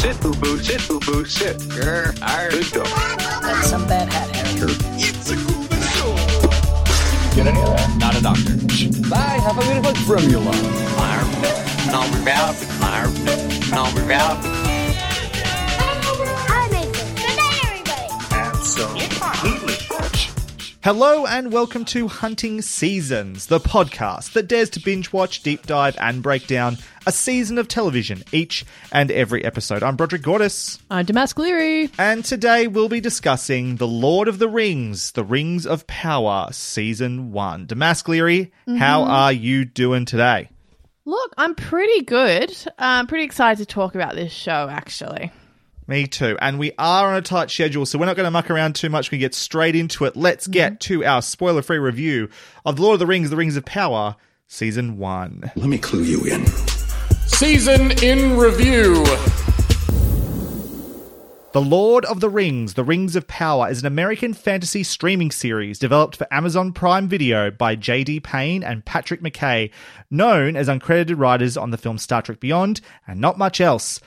Sit, boo boo, sit, boo boo, sit. Grr, arr. Good dog. That's some bad hat, Harry. It's a Cuban show. Get any of that? Not a doctor. Bye, have a beautiful formula. No, we're out. No, we're out. Hello and welcome to Hunting Seasons, the podcast that dares to binge watch, deep dive, and break down a season of television each and every episode. I'm Broderick Gordis, I'm Damask Leary. and today we'll be discussing The Lord of the Rings, The Rings of Power, Season 1. Damask Leary, how mm-hmm. are you doing today? Look, I'm pretty good. I'm pretty excited to talk about this show, actually. Me too. And we are on a tight schedule, so we're not going to muck around too much. We get straight into it. Let's mm-hmm. get to our spoiler free review of The Lord of the Rings, The Rings of Power, Season 1. Let me clue you in. Season in review. The Lord of the Rings, The Rings of Power is an American fantasy streaming series developed for Amazon Prime Video by J.D. Payne and Patrick McKay, known as uncredited writers on the film Star Trek Beyond and not much else.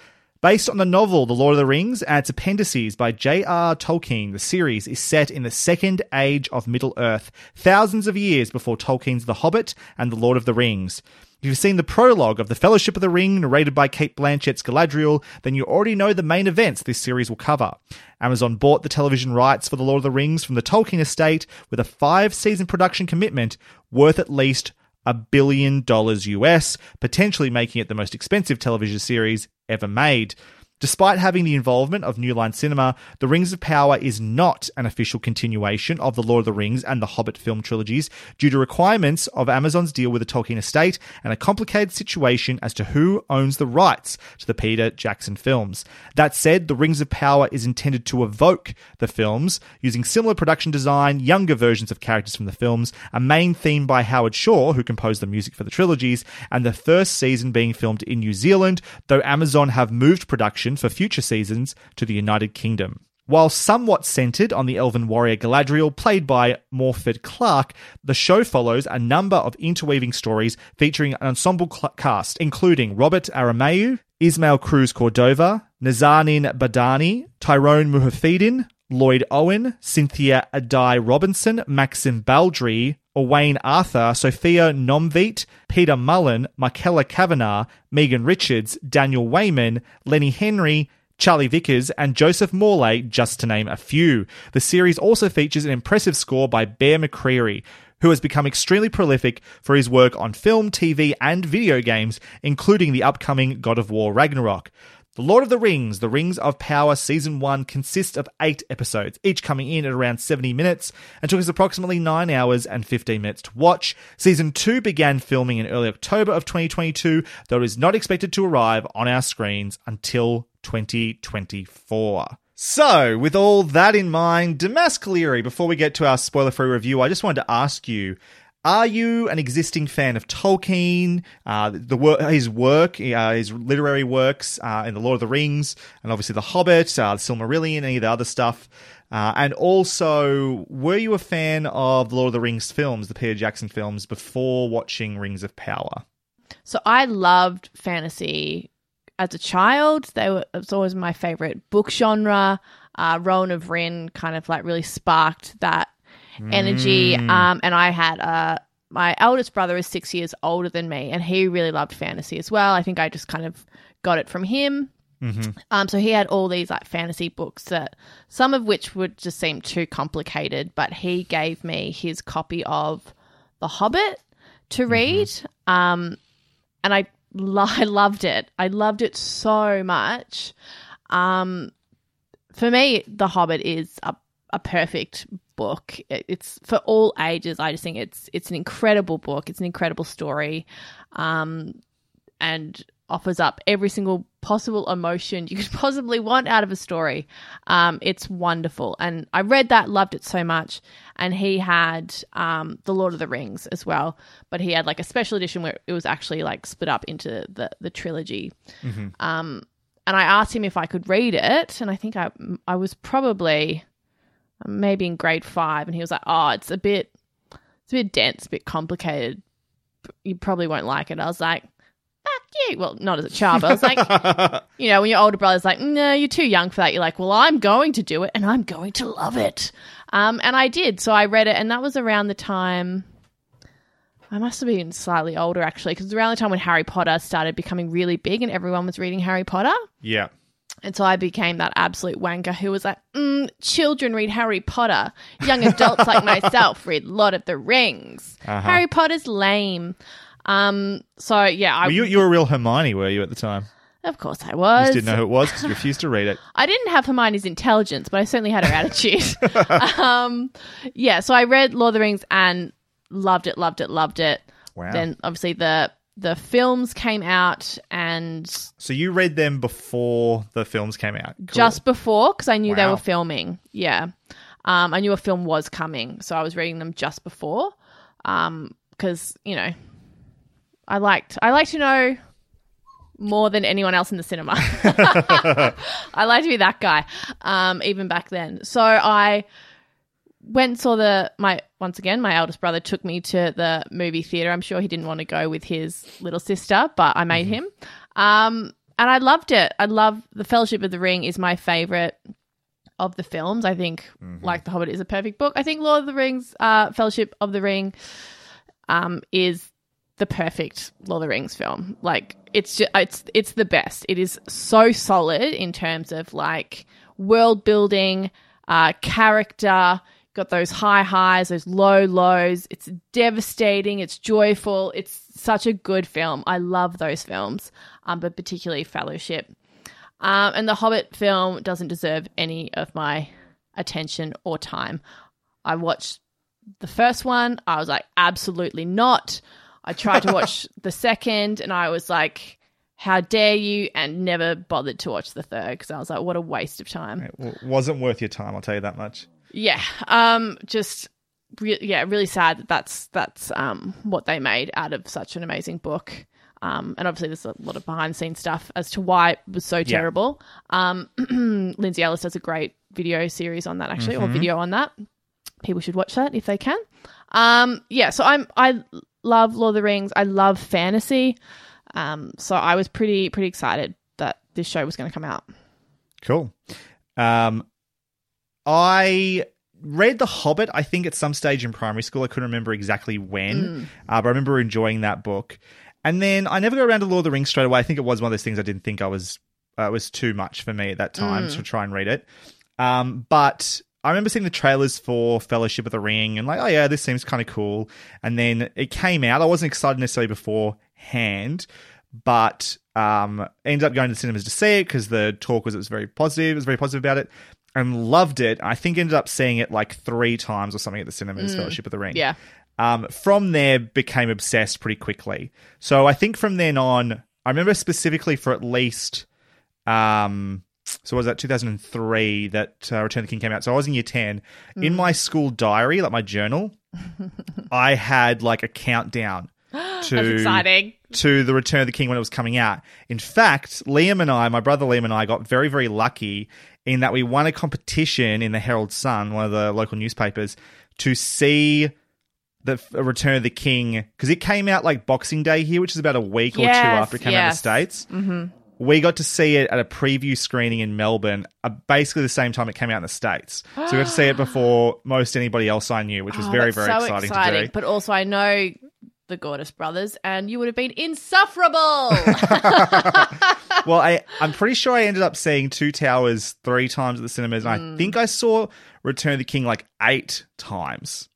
Based on the novel The Lord of the Rings and its appendices by J.R. Tolkien, the series is set in the Second Age of Middle Earth, thousands of years before Tolkien's The Hobbit and The Lord of the Rings. If you've seen the prologue of The Fellowship of the Ring, narrated by Cate Blanchett's Galadriel, then you already know the main events this series will cover. Amazon bought the television rights for The Lord of the Rings from the Tolkien estate with a five season production commitment worth at least a billion dollars US, potentially making it the most expensive television series ever made. Despite having the involvement of New Line Cinema, The Rings of Power is not an official continuation of The Lord of the Rings and The Hobbit film trilogies due to requirements of Amazon's deal with the Tolkien estate and a complicated situation as to who owns the rights to the Peter Jackson films. That said, The Rings of Power is intended to evoke the films using similar production design, younger versions of characters from the films, a main theme by Howard Shore, who composed the music for the trilogies, and the first season being filmed in New Zealand, though Amazon have moved production for future seasons to the United Kingdom. While somewhat centered on the elven warrior Galadriel, played by Morfydd Clark, the show follows a number of interweaving stories featuring an ensemble cl- cast, including Robert Aramayo, Ismael Cruz Cordova, Nazanin Boniadi, Tyroe Muhafidin, Lloyd Owen, Cynthia Addai Robinson, Maxim Baldry, Owain Arthur, Sophia Nomvete, Peter Mullan, Michaela Kavenagh, Megan Richards, Daniel Weyman, Lenny Henry, Charlie Vickers, and Joseph Morley, just to name a few. The series also features an impressive score by Bear McCreary, who has become extremely prolific for his work on film, TV, and video games, including the upcoming God of War Ragnarok. The Lord of the Rings, The Rings of Power Season 1 consists of eight episodes, each coming in at around 70 minutes, and took us approximately 9 hours and 15 minutes to watch. Season 2 began filming in early October of 2022, though it is not expected to arrive on our screens until 2024. So, with all that in mind, Leary, before we get to our spoiler free review, I just wanted to ask you are you an existing fan of Tolkien, uh, the wor- his work, uh, his literary works uh, in The Lord of the Rings, and obviously The Hobbit, uh, Silmarillion, any of the other stuff? Uh, and also, were you a fan of The Lord of the Rings films, the Peter Jackson films, before watching Rings of Power? So I loved fantasy as a child. They were it was always my favorite book genre. Uh, Rowan of Rin kind of like really sparked that energy. Um, and I had uh, my eldest brother is six years older than me, and he really loved fantasy as well. I think I just kind of got it from him. Um, so he had all these like fantasy books that some of which would just seem too complicated, but he gave me his copy of The Hobbit to read. Um, and I, lo- I loved it. I loved it so much. Um, for me, The Hobbit is a, a perfect book. It's for all ages. I just think it's it's an incredible book. It's an incredible story. Um, and offers up every single possible emotion you could possibly want out of a story. Um, it's wonderful. And I read that, loved it so much. And he had um, The Lord of the Rings as well, but he had like a special edition where it was actually like split up into the, the trilogy. Um, and I asked him if I could read it. And I think I, I was probably maybe in grade five. And he was like, oh, it's a bit, it's a bit dense, a bit complicated. You probably won't like it. I was like, fuck you. Well, not as a child, but I was like, you know, when your older brother's like, no, you're too young for that. You're like, well, I'm going to do it and I'm going to love it. Um, and I did. So I read it, and that was around the time. I must have been slightly older actually, because around the time when Harry Potter started becoming really big and everyone was reading Harry Potter. Yeah. And so I became that absolute wanker who was like, mm, children read Harry Potter. Young adults like myself read Lord of the Rings. Harry Potter's lame. Um, so yeah, I you, you were a real Hermione, were you, at the time? of course I You was. just didn't know who it was because you refused to read it. I didn't have Hermione's intelligence, but I certainly had her attitude. um, yeah, so I read Lord of the Rings and loved it, loved it, loved it. Wow. Then obviously the the films came out and So you read them before the films came out. Cool. just before because I knew they were filming. Yeah, um, I knew a film was coming, so I was reading them just before. Because you know, I liked I like to know more than anyone else in the cinema. I like to be that guy, um, even back then. So I went and saw the my once again my eldest brother took me to the movie theater. I'm sure he didn't want to go with his little sister, but I made him. Um, and I loved it. I love the Fellowship of the Ring is my favorite of the films. I think like The Hobbit is a perfect book. I think Lord of the Rings, uh, Fellowship of the Ring, um, is the perfect Lord of the Rings film. Like it's just, it's it's the best. It is so solid in terms of like world building, uh, character. Got those high highs, those low lows. It's devastating. It's joyful. It's such a good film. I love those films, um, but particularly Fellowship. Um, and the Hobbit film doesn't deserve any of my attention or time. I watched the first one. I was like, absolutely not. I tried to watch the second, and I was like, how dare you? And never bothered to watch the third because I was like, what a waste of time. It w- wasn't worth your time, I'll tell you that much. Yeah. Um. Just. Re- yeah. Really sad that that's that's um what they made out of such an amazing book. Um. And obviously, there's a lot of behind the scenes stuff as to why it was so terrible. Um. Lindsay Ellis does a great video series on that actually, or video on that. People should watch that if they can. Um. Yeah. So I'm. I love Lord of the Rings. I love fantasy. Um. So I was pretty pretty excited that this show was going to come out. Cool. Um, I read The Hobbit, I think, at some stage in primary school. I couldn't remember exactly when, uh, but I remember enjoying that book. And then I never got around to Lord of the Rings straight away. I think it was one of those things I didn't think I was uh, was too much for me at that time to try and read it. Um, but I remember seeing the trailers for Fellowship of the Ring and like, oh yeah, this seems kind of cool. And then it came out. I wasn't excited necessarily beforehand, but um, ended up going to the cinemas to see it because the talk was it was very positive. It was very positive about it and loved it. I think ended up seeing it like three times or something at the cinemas. Fellowship of the Ring. Yeah. Um, from there, became obsessed pretty quickly. So I think from then on, I remember specifically for at least, um, so was that 2003 that uh, Return of the King came out? So I was in year 10. In my school diary, like my journal, I had like a countdown to That's exciting. To the Return of the King when it was coming out. In fact, Liam and I, my brother Liam and I, got very, very lucky in that we won a competition in the Herald Sun, one of the local newspapers, to see the Return of the King because it came out like Boxing Day here, which is about a week or two after it came out in the states. Mm-hmm. We got to see it at a preview screening in Melbourne, uh, basically the same time it came out in the states. So we got to see it before most anybody else I knew, which was Oh, very, very so exciting, to do. But also, I know the Gordis brothers, and you would have been insufferable. well, I, I'm pretty sure I ended up seeing Two Towers three times at the cinemas, and Hmm. I think I saw Return of the King like eight times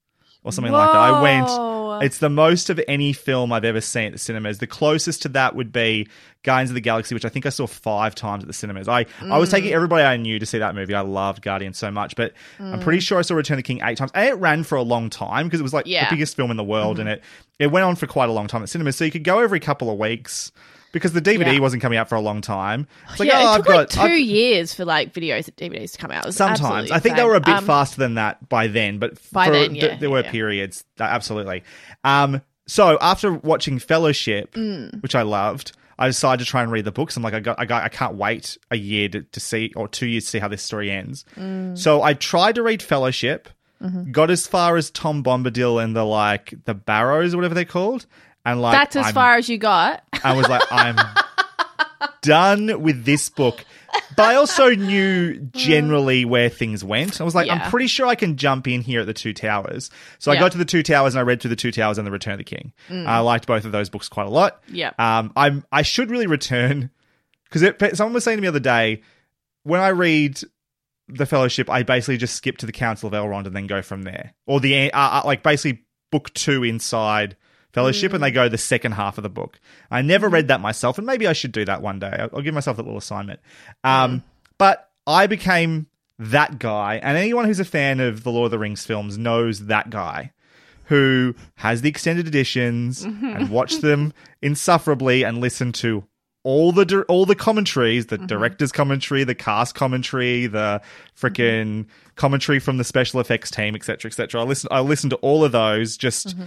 or something like that. I went. Uh-huh. It's the most of any film I've ever seen at the cinemas. The closest to that would be Guardians of the Galaxy, which I think I saw five times at the cinemas. I, I was mm. taking everybody I knew to see that movie. I loved Guardians so much, but I'm pretty mm. sure I saw Return of the King eight times. And it ran for a long time because it was like Yeah. the biggest film in the world, mm-hmm. and it it went on for quite a long time at cinemas. So you could go every couple of weeks because the DVD Yeah. wasn't coming out for a long time. It's like, yeah, oh, it I've took got 2 I've- years for like videos and DVDs to come out. Sometimes I think they were a bit Um, faster than that by then, but By then, th- yeah, there were periods. uh, absolutely. Um, so after watching Fellowship, Mm. which I loved, I decided to try and read the books. I'm like, I got, I got, I can't wait a year to, to see or two years to see how this story ends. Mm. So I tried to read Fellowship, Mm-hmm. got as far as Tom Bombadil and the like the Barrows or whatever they're called, and like That's as I'm- far as you got. I was like, I'm done with this book. But I also knew generally where things went. I was like, Yeah. I'm pretty sure I can jump in here at the Two Towers. So I got to the Two Towers and I read through the Two Towers and the Return of the King. I liked both of those books quite a lot. Yeah. Um, I'm I should really return because someone was saying to me the other day when I read the Fellowship, I basically just skip to the Council of Elrond and then go from there, or the uh, uh, like basically book two inside Fellowship, and they mm. go the second half of the book. I never read that myself, and maybe I should do that one day. I'll, I'll give myself that little assignment. Um, But I became that guy, and anyone who's a fan of the Lord of the Rings films knows that guy who has the extended editions mm-hmm. and watched them insufferably and listened to all the dir- all the commentaries, the mm-hmm. director's commentary, the cast commentary, the freaking mm-hmm. commentary from the special effects team, etc., etc. I listen I listen to all of those. Just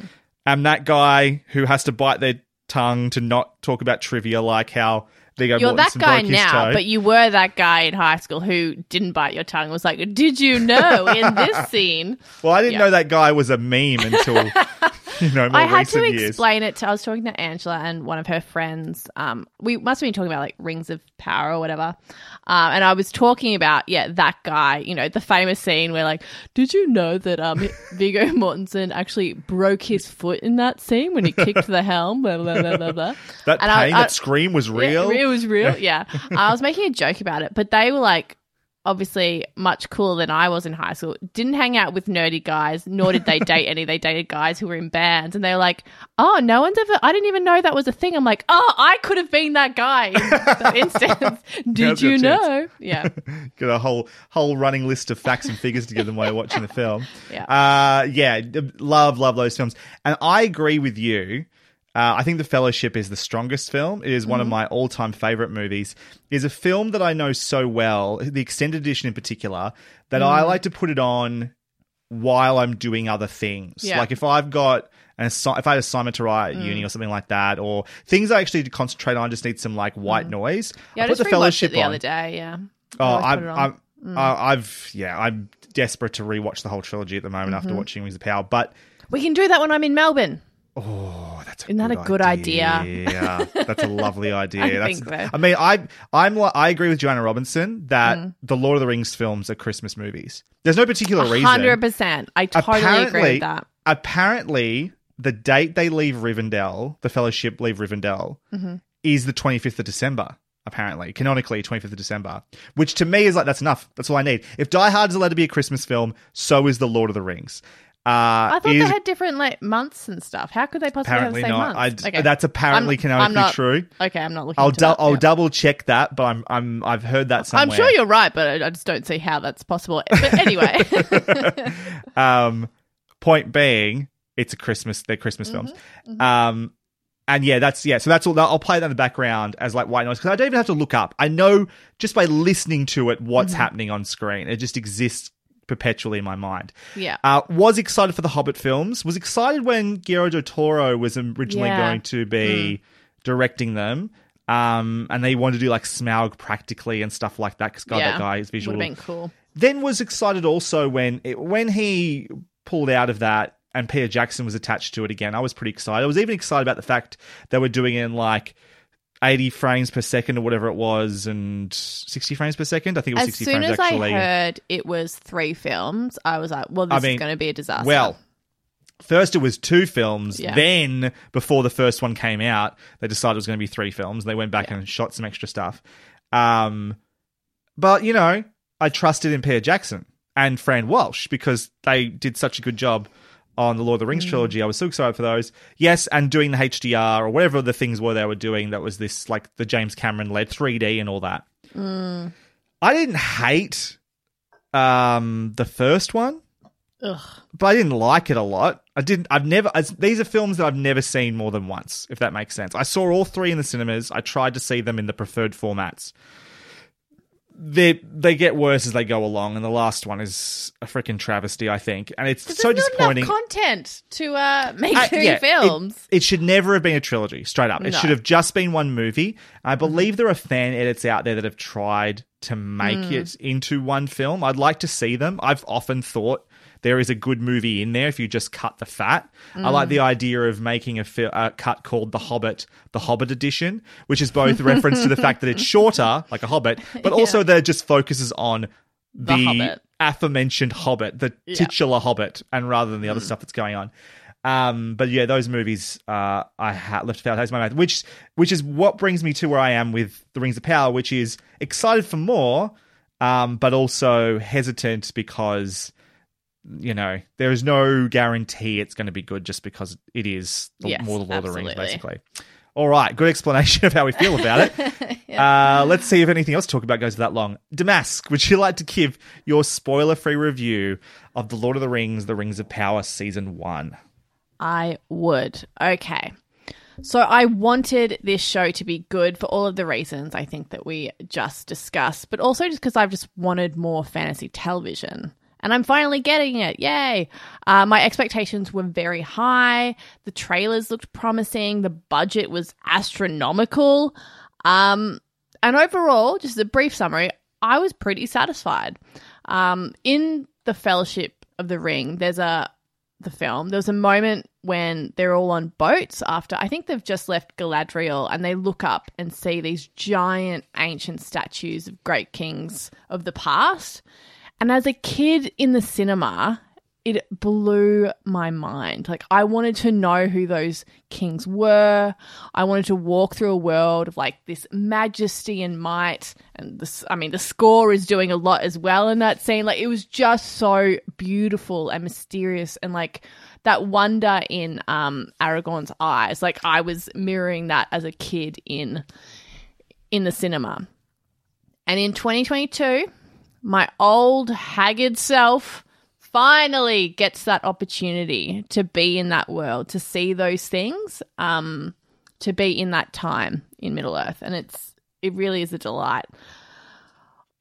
am that guy who has to bite their tongue to not talk about trivia, like how Viggo You're that guy now, toe. but you were that guy in high school who didn't bite your tongue. Was like, did you know in this scene? well, I didn't Yeah. know that guy was a meme until you know more I had to years. explain it to. I was talking to Angela and one of her friends. Um, we must have been talking about like rings of power or whatever. Um, and I was talking about yeah that guy. You know the famous scene where like, did you know that um Viggo Mortensen actually broke his foot in that scene when he kicked the helm? Blah blah blah blah. blah. That And I- pain, I- that scream was real. Yeah, it was real. Yeah. I was making a joke about it, but they were like obviously much cooler than I was in high school. Didn't hang out with nerdy guys, nor did they date any. They dated guys who were in bands, and they were like, "Oh, no one's ever. I didn't even know that was a thing." I'm like, "Oh, I could have been that guy in that instance. Did you know?" Yeah. Get a whole whole running list of facts and figures to give them while you're watching the film. Yeah. uh, yeah, love love those films, and I agree with you. Uh, I think The Fellowship is the strongest film. It is one of Mm-hmm. my all time favorite movies. It is a film that I know so well, the extended edition in particular, that Mm. I like to put it on while I'm doing other things. Yeah. Like if I've got an assi- if I had assignment to write at Mm. uni or something like that, or things I actually concentrate on, just need some like white noise. Mm. Yeah, I put just the Fellowship it the on. other day. Yeah. Oh, I I'm, put. I'm, uh, I've yeah, I'm desperate to rewatch the whole trilogy at the moment Mm-hmm. after watching Rings of Power. But We can do that when I'm in Melbourne. Oh, that's a Isn't that good a good idea? Yeah, that's a lovely idea. I that's, think so. I mean, I I'm I agree with Joanna Robinson that Mm. the Lord of the Rings films are Christmas movies. There's no particular reason. Hundred percent. I totally agree apparently, with that. apparently, the date they leave Rivendell, the Fellowship leave Rivendell, Mm-hmm. is the 25th of December. Apparently, canonically, 25th of December, which to me is like that's enough. That's all I need. If Die Hard is allowed to be a Christmas film, so is The Lord of the Rings. Uh, I thought is- they had different like months and stuff. How could they possibly apparently have the same not. I, months? That's apparently I'm- canonically I'm not- true. Okay, I'm not looking. I'll that, I'll double check that, but I'm I'm I've heard that somewhere. I'm sure you're right, but I, I just don't see how that's possible. But anyway, Um, point being, it's a Christmas. They're Christmas films. Um, and yeah, that's yeah. So that's all. I'll play that in the background as like white noise because I don't even have to look up. I know just by listening to it what's happening on screen. It just exists perpetually in my mind. yeah, Uh, was excited for the Hobbit films. Was excited when Guillermo del Toro was originally Yeah. going to be directing them. Um, and they wanted to do like Smaug practically and stuff like that because God, yeah, that guy is would visual have been cool. then was excited also when it, when he pulled out of that and Peter Jackson was attached to it again. I was pretty excited. I was even excited about the fact they were doing it in like 80 frames per second or whatever it was and 60 frames per second. I think it was As 60 soon frames as actually. I heard it was three films, I was like, "Well, this I mean, is going to be a disaster." Well, first it was two films. Yeah. Then, before the first one came out, they decided it was going to be three films. They went back and shot some extra stuff. Um, but you know, I trusted in Peter Jackson and Fran Walsh because they did such a good job on the Lord of the Mm. Rings trilogy. I was so excited for those. Yes, and doing the HDR or whatever the things were they were doing that was this like the James Cameron led 3D and all that. Mm. I didn't hate um the first one, Ugh. but I didn't like it a lot. I didn't. I've never. As, these are films that I've never seen more than once. If that makes sense. I saw all three in the cinemas. I tried to see them in the preferred formats. They they get worse as they go along, and the last one is a freaking travesty. I think, and it's so disappointing. content to uh, make Uh, three yeah, films. It, should never have been a trilogy, straight up. It No. Mm-hmm. should have just been one movie. I believe there are fan edits out there that have tried to make Mm. it into one film. I'd like to see them. I've often thought there is a good movie in there if you just cut the fat. I like Mm. the idea of making a, fi- a cut called The Hobbit, The Hobbit Edition, which is both a reference to the fact that it's shorter, like a Hobbit, but also that it just focuses on The the, Hobbit. aforementioned Hobbit, the Yeah. titular Hobbit, and rather than the Mm. other stuff that's going on. Um, but yeah, those movies uh, I ha- left taste in my mouth, which which is what brings me to where I am with the Rings of Power, which is excited for more, um, but also hesitant because you know there is no guarantee it's going to be good just because it is the, Yes, more the Lord of the Rings, basically. All right, good explanation of how we feel about it. uh, let's see if anything else to talk about goes for that long. Damask, would you like to give your spoiler free review of The Lord of the Rings, The Rings of Power Season 1? I would. Okay. So I wanted this show to be good for all of the reasons I think that we just discussed, but also just because I've just wanted more fantasy television. And I'm finally getting it. Yay. Uh, my expectations were very high. The trailers looked promising. The budget was astronomical. Um, and overall, just a brief summary, I was pretty satisfied. Um, in the Fellowship of the Ring, there's a the film. There was a moment when they're all on boats after I think they've just left Galadriel and they look up and see these giant ancient statues of great kings of the past. And as a kid in the cinema, it blew my mind. Like I wanted to know who those kings were. I wanted to walk through a world of like this majesty and might. And this, I mean, the score is doing a lot as well in that scene. Like it was just so beautiful and mysterious and like that wonder in um Aragorn's eyes. Like I was mirroring that as a kid in in the cinema. And in 2022, my old haggard self finally gets that opportunity to be in that world, to see those things, um, to be in that time in Middle Earth, and it's it really is a delight.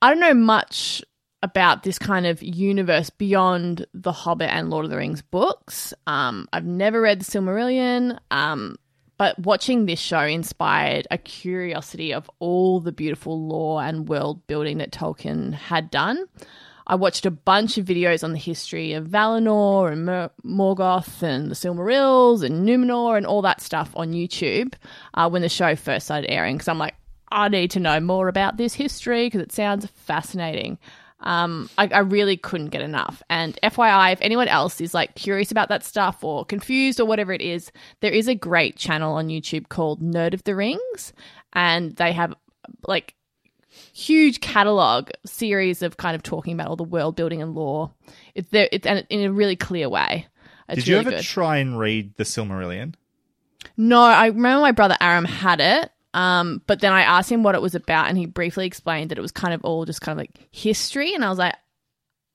I don't know much about this kind of universe beyond the Hobbit and Lord of the Rings books. Um, I've never read the Silmarillion, um, but watching this show inspired a curiosity of all the beautiful lore and world building that Tolkien had done. I watched a bunch of videos on the history of Valinor and Mor- Morgoth and the Silmarils and Numenor and all that stuff on YouTube uh, when the show first started airing. Because I'm like, I need to know more about this history because it sounds fascinating. Um, I, I really couldn't get enough. And FYI, if anyone else is like curious about that stuff or confused or whatever it is, there is a great channel on YouTube called Nerd of the Rings, and they have like huge catalog series of kind of talking about all the world building and lore. It's there, it's and in a really clear way. It's Did you really ever good. try and read The Silmarillion? No, I remember my brother Aram had it. Um, but then I asked him what it was about, and he briefly explained that it was kind of all just kind of like history, and I was like,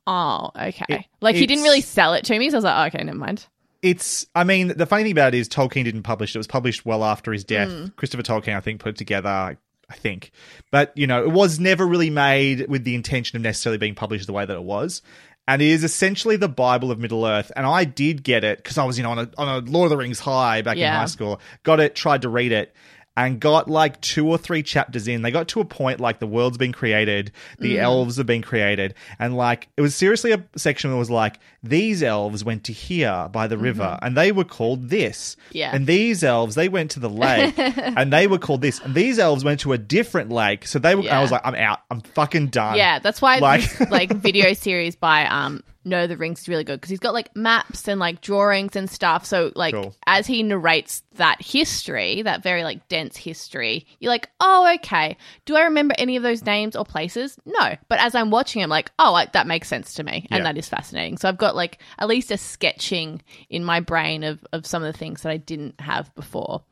"Oh, okay." It- like he didn't really sell it to me, so I was like, oh, "Okay, never mind." It's, I mean, the funny thing about it is Tolkien didn't publish it. It was published well after his death. Mm. Christopher Tolkien, I think, put it together, I think. But, you know, it was never really made with the intention of necessarily being published the way that it was. And it is essentially the Bible of Middle Earth. And I did get it because I was, you know, on a, on a Lord of the Rings high back in high school. Got it, tried to read it. And got like two or three chapters in. They got to a point like the world's been created, the Mm. elves have been created, and like it was seriously a section that was like these elves went to here by the river, and they were called this. Mm-hmm. Yeah. And these elves they went to the lake, and they were called this. And these elves went to a different lake, so they were. I was like, I'm out. I'm fucking done. Yeah, that's why Like- this like video series by um know the rings is really good because he's got like maps and like drawings and stuff. So like Cool. as he narrates that history, that very like dense history, you're like, oh okay. Do I remember any of those names or places? No, but as I'm watching, I'm like, oh, I, that makes sense to me, and Yeah. that is fascinating. So I've got like at least a sketching in my brain of of some of the things that I didn't have before.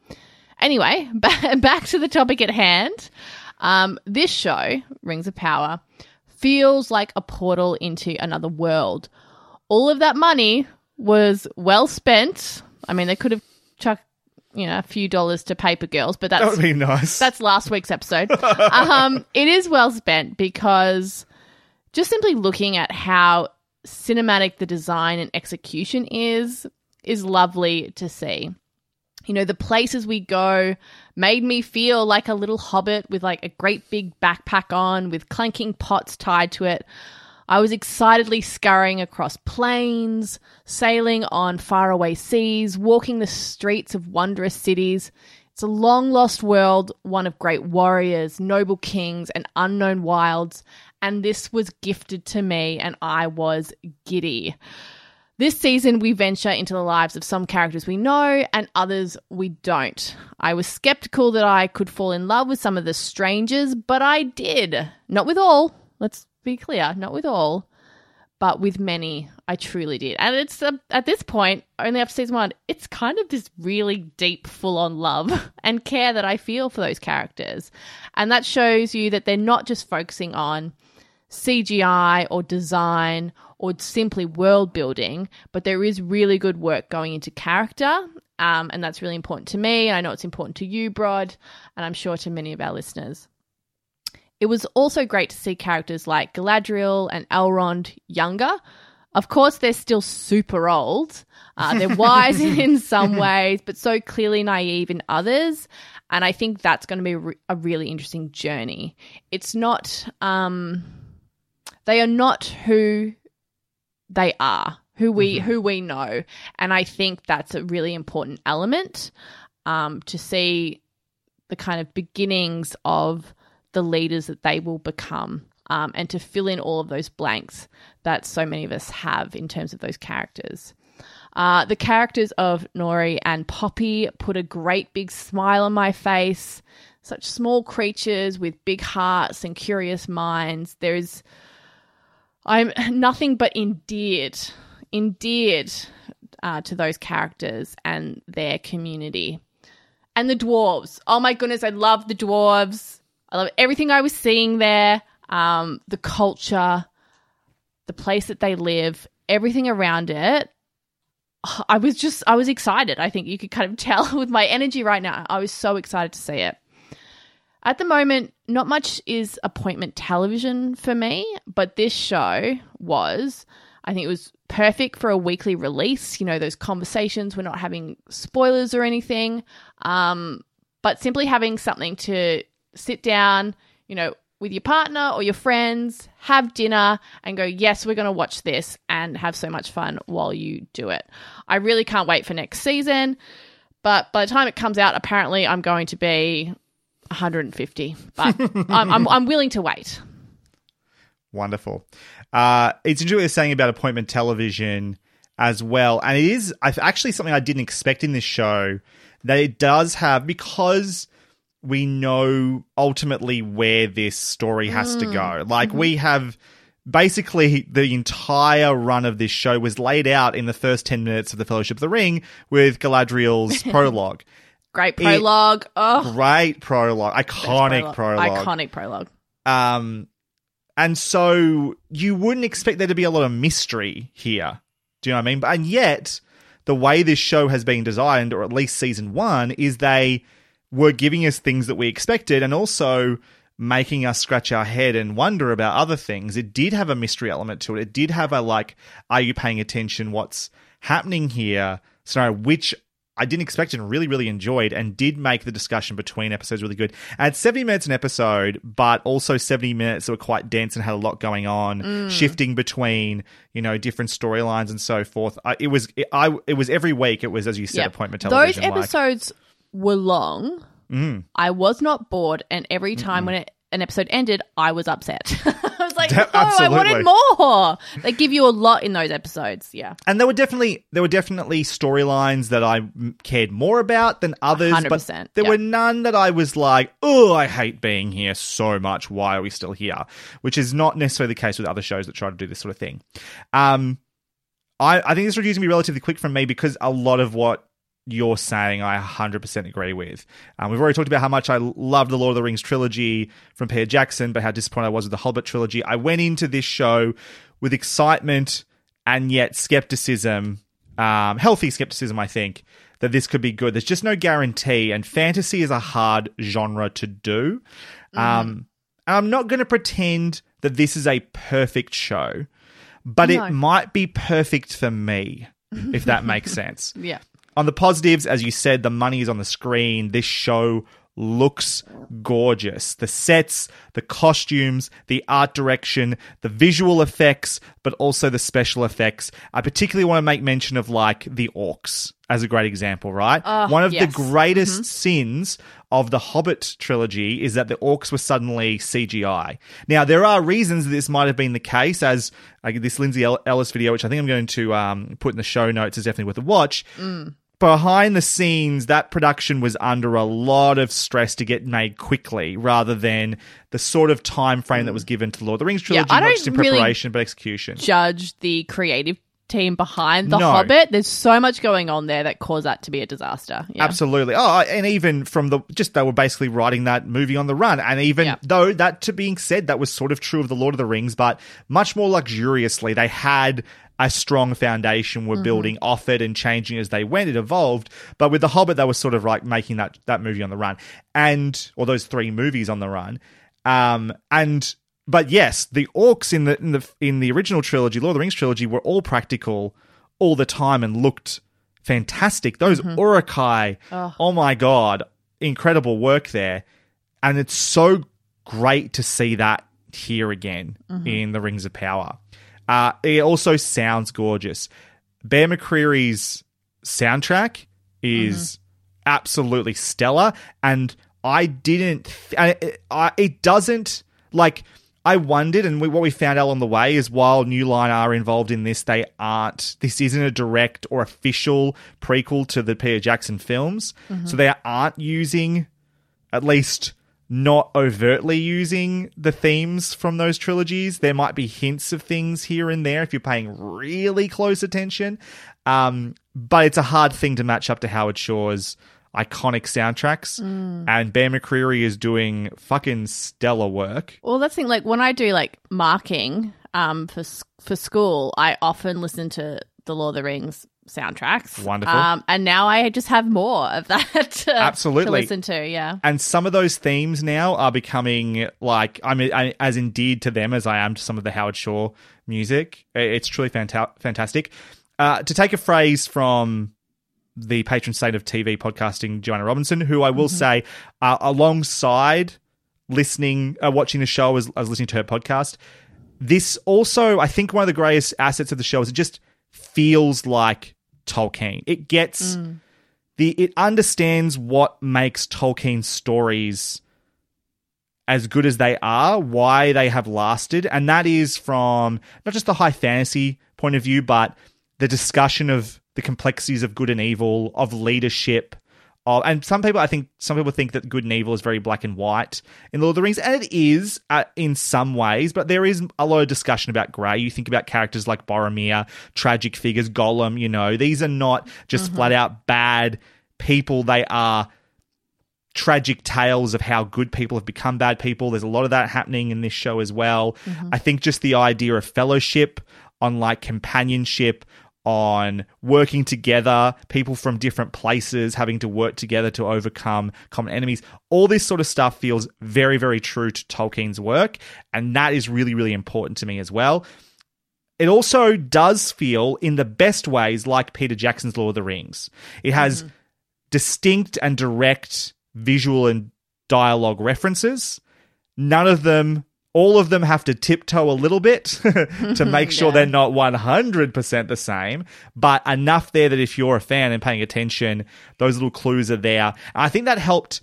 Anyway, ba- back to the topic at hand. Um, this show, Rings of Power, feels like a portal into another world. All of that money was well spent. I mean, they could have chucked, you know, a few dollars to paper girls, but That that's would be nice. that's last week's episode. um, it is well spent because just simply looking at how cinematic the design and execution is is lovely to see. You know, the places we go made me feel like a little hobbit with like a great big backpack on with clanking pots tied to it. I was excitedly scurrying across plains, sailing on faraway seas, walking the streets of wondrous cities. It's a long lost world, one of great warriors, noble kings, and unknown wilds, and this was gifted to me, and I was giddy. This season, we venture into the lives of some characters we know and others we don't. I was skeptical that I could fall in love with some of the strangers, but I did. Not with all, let's be clear, not with all, but with many, I truly did. And it's uh, at this point, only after season one, it's kind of this really deep, full on love and care that I feel for those characters. And that shows you that they're not just focusing on CGI or design or simply world building, but there is really good work going into character. Um, and that's really important to me. And I know it's important to you, Brod, and I'm sure to many of our listeners. It was also great to see characters like Galadriel and Elrond younger. Of course, they're still super old. Uh, they're wise in some ways, but so clearly naive in others. And I think that's going to be a really interesting journey. It's not, um, they are not who they are, who we who we know, and I think that's a really important element um, to see the kind of beginnings of the leaders that they will become. Um, and to fill in all of those blanks that so many of us have in terms of those characters. Uh, the characters of Nori and Poppy put a great big smile on my face. Such small creatures with big hearts and curious minds. There's, I'm nothing but endeared, endeared uh, to those characters and their community. And the dwarves. Oh my goodness, I love the dwarves. I love everything I was seeing there. Um, the culture, the place that they live, everything around it. I was just, I was excited. I think you could kind of tell with my energy right now. I was so excited to see it. At the moment, not much is appointment television for me, but this show was. I think it was perfect for a weekly release. You know, those conversations, we're not having spoilers or anything, um, but simply having something to sit down, you know, with your partner or your friends, have dinner, and go, yes, we're going to watch this and have so much fun while you do it. I really can't wait for next season, but by the time it comes out, apparently I'm going to be 150, but I'm, I'm, I'm willing to wait. Wonderful. Uh, it's interesting what you're saying about appointment television as well. And it is actually something I didn't expect in this show that it does have, because we know ultimately where this story has to go. Like, we have basically the entire run of this show was laid out in the first 10 minutes of The Fellowship of the Ring with Galadriel's prologue. Great prologue. oh, Great prologue. Iconic prologue. Iconic prologue. Um, and so you wouldn't expect there to be a lot of mystery here. Do you know what I mean? But and yet, the way this show has been designed, or at least season one, is they were giving us things that we expected, and also making us scratch our head and wonder about other things. It did have a mystery element to it. It did have a like, are you paying attention? What's happening here? Scenario, which I didn't expect and really, really enjoyed, and did make the discussion between episodes really good. At 70 minutes an episode, but also 70 minutes that were quite dense and had a lot going on, shifting between you know different storylines and so forth. I, it was it, I it was every week. It was as you said, Yeah. appointment Those television. like- episodes were long. Mm. I was not bored, and every time when it, an episode ended, I was upset. I was like, no, I wanted more. They give you a lot in those episodes. Yeah. And there were definitely there were definitely storylines that I cared more about than others, but 100%, there yeah. were none that I was like, "Oh, I hate being here so much. Why are we still here?" Which is not necessarily the case with other shows that try to do this sort of thing. Um, I I think this review's gonna be relatively quick from me because a lot of what you're saying I 100% agree with. Um, we've already talked about how much I loved the Lord of the Rings trilogy from Peter Jackson, but how disappointed I was with the Hobbit trilogy. I went into this show with excitement and yet skepticism, um, healthy skepticism, I think, that this could be good. There's just no guarantee, and fantasy is a hard genre to do. Um, and I'm not going to pretend that this is a perfect show, but No. it might be perfect for me, if that makes sense. Yeah. On the positives, as you said, the money is on the screen. This show looks gorgeous. The sets, the costumes, the art direction, the visual effects, but also the special effects. I particularly want to make mention of like the orcs as a great example, right? Ah, One of yes. the greatest sins of the Hobbit trilogy is that the orcs were suddenly CGI. Now, there are reasons that this might have been the case, as like, this Lindsay Ellis video, which I think I'm going to um, put in the show notes, is definitely worth a watch behind the scenes, that production was under a lot of stress to get made quickly, rather than the sort of time frame that was given to Lord of the Rings Yeah, trilogy, I not just in really preparation but execution. Judge the creative team behind The No. Hobbit. There's so much going on there that caused that to be a disaster. Yeah. Absolutely. Oh, and even from the just they were basically writing that movie on the run, and even Yeah. though that to being said, that was sort of true of the Lord of the Rings, but much more luxuriously. They had a strong foundation, were mm-hmm. building off it and changing as they went. It evolved, but with the Hobbit, they were sort of like making that that movie on the run, and or those three movies on the run, um, and. But yes, the orcs in the in the in the original trilogy, Lord of the Rings trilogy, were all practical all the time and looked fantastic. Those mm-hmm. Uruk-hai, oh. my god, incredible work there. And it's so great to see that here again mm-hmm. in the Rings of Power. Uh, it also sounds gorgeous. Bear McCreary's soundtrack is absolutely stellar, and I didn't. Th- I, I, it doesn't like. I wondered, and we, what we found out on the way is while New Line are involved in this, they aren't. This isn't a direct or official prequel to the Peter Jackson films, so they aren't using, at least not overtly using the themes from those trilogies. There might be hints of things here and there if you're paying really close attention, um, but it's a hard thing to match up to Howard Shore's iconic soundtracks. And Bear McCreary is doing fucking stellar work. Well, that's the thing. Like when I do like marking um for for school, I often listen to the Lord of the Rings soundtracks. Wonderful. Um, and now I just have more of that. To, Absolutely. To listen to, yeah. And some of those themes now are becoming like I'm I, as endeared to them as I am to some of the Howard Shore music. It's truly fanta- fantastic. Uh, to take a phrase from the patron saint of TV podcasting, Joanna Robinson, who I will say, uh, alongside listening, uh, watching the show as, as listening to her podcast, this also, I think, one of the greatest assets of the show is it just feels like Tolkien. It gets mm. the it understands what makes Tolkien's stories as good as they are, why they have lasted, and that is from not just the high fantasy point of view, but the discussion of the complexities of good and evil, of leadership. Of, and some people, I think, some people think that good and evil is very black and white in Lord of the Rings, and it is uh, in some ways. But there is a lot of discussion about grey. You think about characters like Boromir, tragic figures, Gollum. You know, these are not just flat out bad people. They are tragic tales of how good people have become bad people. There's a lot of that happening in this show as well. I think just the idea of fellowship, on like companionship, on working together, people from different places having to work together to overcome common enemies. All this sort of stuff feels very, very true to Tolkien's work. And that is really, really important to me as well. It also does feel, in the best ways, like Peter Jackson's Lord of the Rings. It has mm-hmm. distinct and direct visual and dialogue references. None of them, all of them have to tiptoe a little bit to make sure Yeah. they're not 100% the same, but enough there that if you're a fan and paying attention, those little clues are there. I think that helped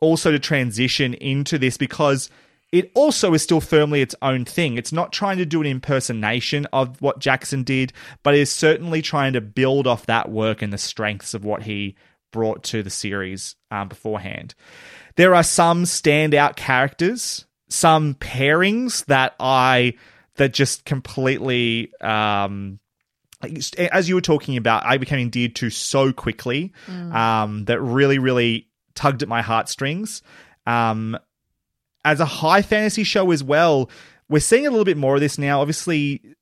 also to transition into this because it also is still firmly its own thing. It's not trying to do an impersonation of what Jackson did, but is certainly trying to build off that work and the strengths of what he brought to the series um, beforehand. There are some standout characters, some pairings that I that just completely um, as you were talking about, I became endeared to so quickly um, that really, really tugged at my heartstrings. Um, as a high fantasy show as well, we're seeing a little bit more of this now. Obviously,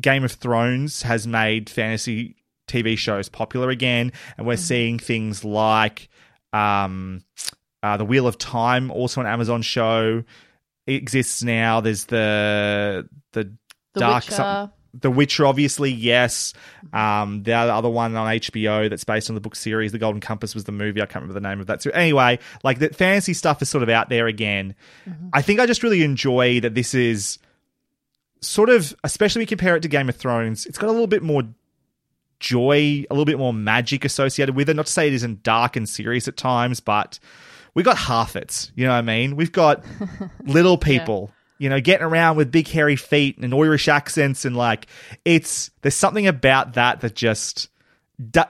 Game of Thrones has made fantasy TV shows popular again, and we're seeing things like um, uh, the Wheel of Time, also an Amazon show, exists now. There's the the, The dark Witcher. the Witcher, obviously, yes. Um, the other one on HBO that's based on the book series, The Golden Compass, was the movie. I can't remember the name of that. So anyway, like the fantasy stuff is sort of out there again. I think I just really enjoy that this is sort of, especially when you compare it to Game of Thrones. It's got a little bit more joy, a little bit more magic associated with it. Not to say it isn't dark and serious at times, but we got half it. You know what I mean? We've got little people, you know, getting around with big hairy feet and Irish accents, and like it's there's something about that that just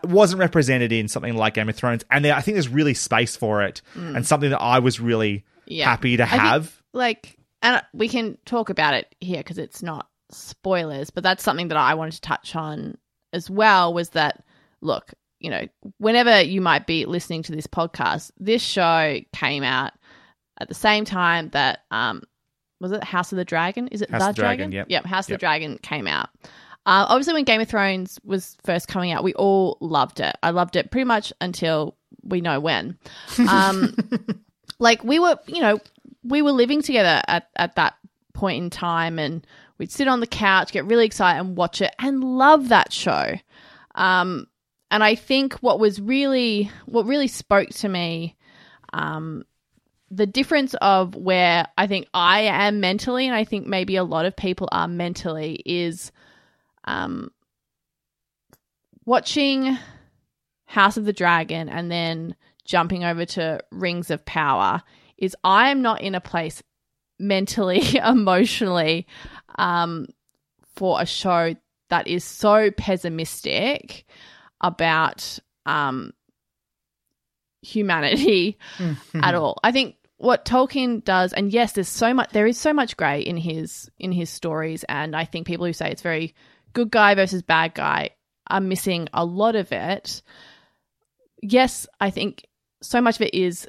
wasn't represented in something like Game of Thrones, and there, I think there's really space for it, mm. and something that I was really Yeah. happy to I think, have. like, and we can talk about it here because it's not spoilers, but that's something that I wanted to touch on as well. Was that look, you know, whenever you might be listening to this podcast, this show came out at the same time that um was it House of the Dragon? Is it House the of the Dragon, yep. Yep, House of the Dragon came out. Uh, obviously, when Game of Thrones was first coming out, we all loved it. I loved it pretty much until we know when. Um, like we were, you know, we were living together at, at that point in time, and we'd sit on the couch, get really excited, and watch it, and love that show. Um, and I think what was really, what really spoke to me, um, the difference of where I think I am mentally, and I think maybe a lot of people are mentally, is um, watching House of the Dragon and then jumping over to Rings of Power. Is I am not in a place mentally, emotionally, um, for a show that is so pessimistic about um, humanity at all. I think what Tolkien does, and yes, there's so much. There is so much grey in his in his stories, and I think people who say it's very good guy versus bad guy are missing a lot of it. Yes, I think so much of it is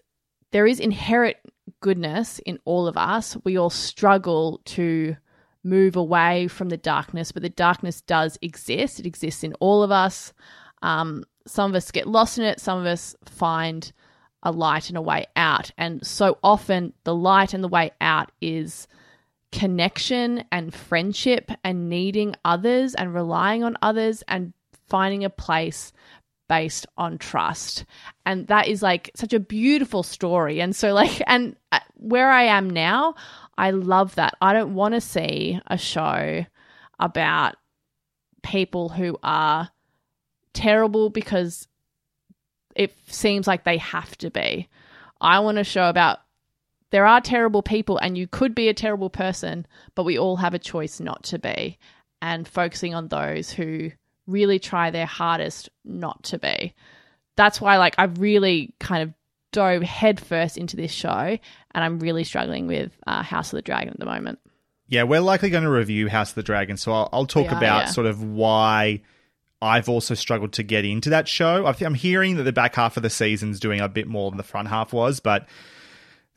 there is inherent goodness in all of us. We all struggle to move away from the darkness, but the darkness does exist. It exists in all of us. Um, some of us get lost in it, some of us find a light and a way out. And so often, the light and the way out is connection and friendship and needing others and relying on others and finding a place based on trust. And that is like such a beautiful story. And so, like, and uh, where I am now, I love that. I don't want to see a show about people who are terrible because it seems like they have to be. I want to show about there are terrible people and you could be a terrible person, but we all have a choice not to be. And focusing on those who really try their hardest not to be. That's why like I've really kind of dove headfirst into this show and I'm really struggling with uh, House of the Dragon at the moment. Yeah, we're likely going to review House of the Dragon, so I'll, I'll talk are, about yeah. sort of why I've also struggled to get into that show. I I'm hearing that the back half of the season's doing a bit more than the front half was, but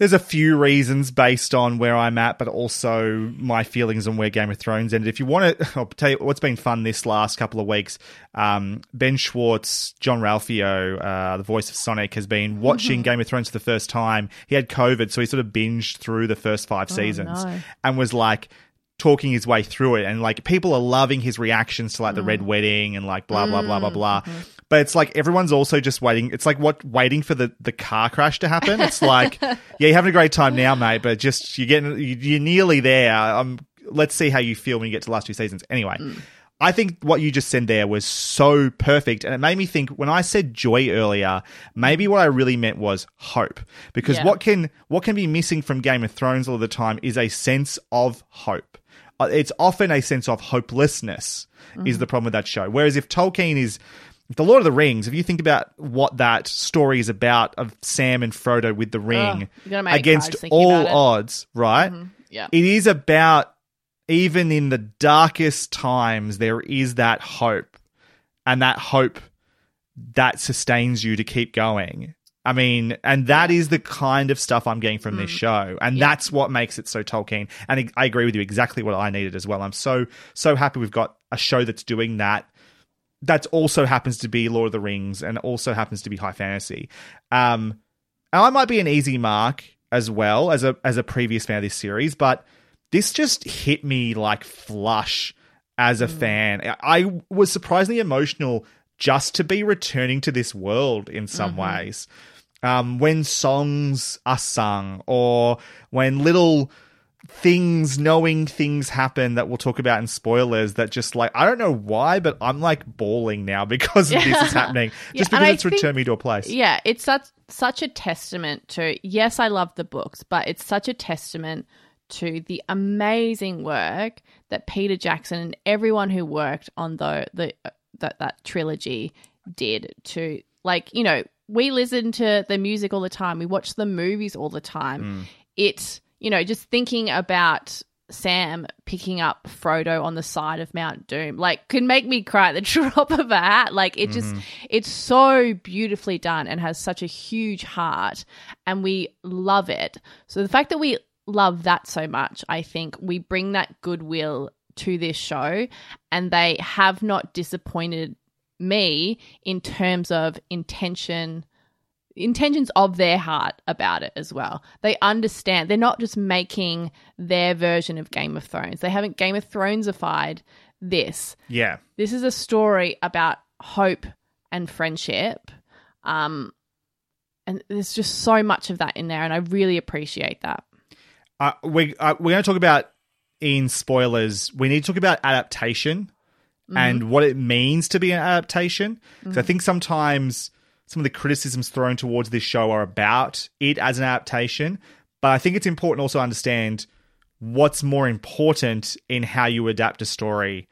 there's a few reasons based on where I'm at, but also my feelings on where Game of Thrones ended. If you want to, I'll tell you what's been fun this last couple of weeks. Um, ben Schwartz, Jean-Ralphio, uh, the voice of Sonic, has been watching Game of Thrones for the first time. He had COVID, so he sort of binged through the first five seasons no. and was like talking his way through it. And like people are loving his reactions to like the Red mm. Wedding and like blah, blah, blah, blah, blah. Mm. Mm. But it's like everyone's also just waiting. It's like what waiting for the, the car crash to happen. It's like, yeah, you're having a great time now, mate, but just you're getting you- you're nearly there. Um, let's see how you feel when you get to the last two seasons. Anyway, I think what you just said there was so perfect. And it made me think when I said joy earlier, maybe what I really meant was hope. Because Yeah. what can what can be missing from Game of Thrones all the time is a sense of hope. Uh, It's often a sense of hopelessness is the problem with that show. Whereas if Tolkien is the Lord of the Rings, if you think about what that story is about of Sam and Frodo with the ring you're gonna make me cry against all odds, right? Yeah. It is about even in the darkest times, there is that hope, and that hope that sustains you to keep going. I mean, and that is the kind of stuff I'm getting from Mm. this show, and that's what makes it so Tolkien. And I agree with you exactly what I needed as well. I'm so so happy we've got a show that's doing that. That also happens to be Lord of the Rings, and also happens to be high fantasy. Um, and I might be an easy mark as well as a as a previous fan of this series, but this just hit me like flush as a fan. I I was surprisingly emotional just to be returning to this world in some ways. Um, when songs are sung, or when little things, knowing things happen that we'll talk about in spoilers, that just like I don't know why, but I'm like bawling now because of this is happening. Just and because it's returned me to a place. Yeah, it's such such a testament to yes, I love the books, but it's such a testament to the amazing work that Peter Jackson and everyone who worked on the the that that trilogy did to like, you know, we listen to the music all the time, we watch the movies all the time. Mm. It's, you know, just thinking about Sam picking up Frodo on the side of Mount Doom, like, could make me cry at the drop of a hat. Like, it just, mm-hmm. it's so beautifully done and has such a huge heart, and we love it. So, the fact that we love that so much, I think we bring that goodwill to this show, and they have not disappointed me in terms of intention intentions of their heart about it as well. They understand. They're not just making their version of Game of Thrones. They haven't Game of Thronesified this. Yeah. This is a story about hope and friendship. Um and there's just so much of that in there and I really appreciate that. uh, we uh, we're going to talk about in spoilers. We need to talk about adaptation and what it means to be an adaptation. Because I think sometimes some of the criticisms thrown towards this show are about it as an adaptation, but I think it's important also to understand what's more important in how you adapt a story.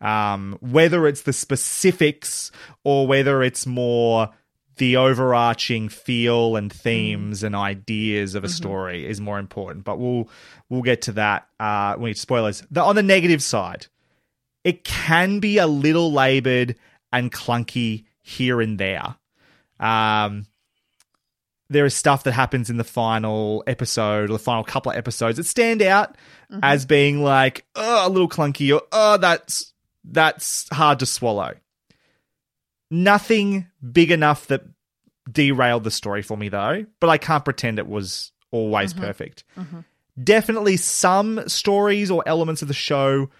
Um, whether it's the specifics or whether it's more the overarching feel and themes and ideas of a story is more important. But we'll we'll get to that uh, when we spoilers. The, on the negative side, it can be a little labored and clunky here and there. Um, there is stuff that happens in the final episode or the final couple of episodes that stand out mm-hmm. as being like oh, a little clunky or oh that's that's hard to swallow. Nothing big enough that derailed the story for me though, but I can't pretend it was always mm-hmm. perfect. Mm-hmm. Definitely some stories or elements of the show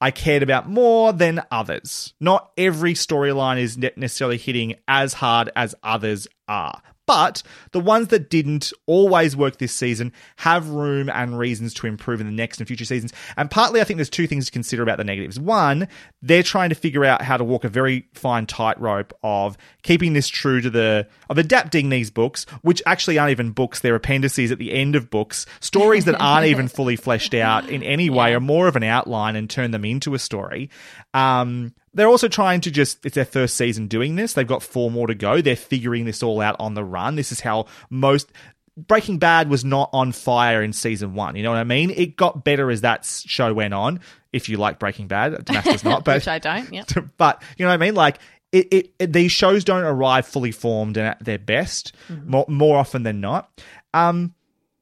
I cared about more than others. Not every storyline is necessarily hitting as hard as others are. But the ones that didn't always work this season have room and reasons to improve in the next and future seasons. And partly, I think there's two things to consider about the negatives. One, they're trying to figure out how to walk a very fine tightrope of keeping this true to the of adapting these books, which actually aren't even books; they're appendices at the end of books, stories that aren't even fully fleshed out in any way, are more of an outline, and turn them into a story. Um, they're also trying to just, it's their first season doing this. They've got four more to go. They're figuring this all out on the run. This is how most. Breaking Bad was not on fire in season one. You know what I mean? It got better as that show went on. If you like Breaking Bad, Damascus not, but Which I don't. Yeah. but you know what I mean? Like it, it, it- these shows don't arrive fully formed and at their best more, more often than not. Um,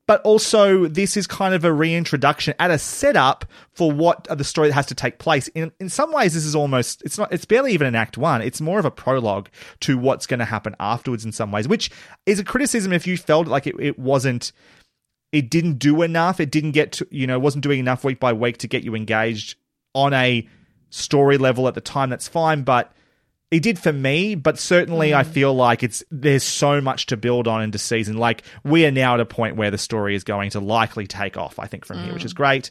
but also this is kind of a reintroduction at a setup for what the story that has to take place. In in some ways, this is almost it's not it's barely even an act one. It's more of a prologue to what's going to happen afterwards. In some ways, which is a criticism if you felt like it, it wasn't it didn't do enough. It didn't get to, you know, wasn't doing enough week by week to get you engaged on a story level at the time. That's fine, but it did for me. But certainly, I mm. feel like it's there's so much to build on into season. Like we are now at a point where the story is going to likely take off. I think from here, which is mm. great.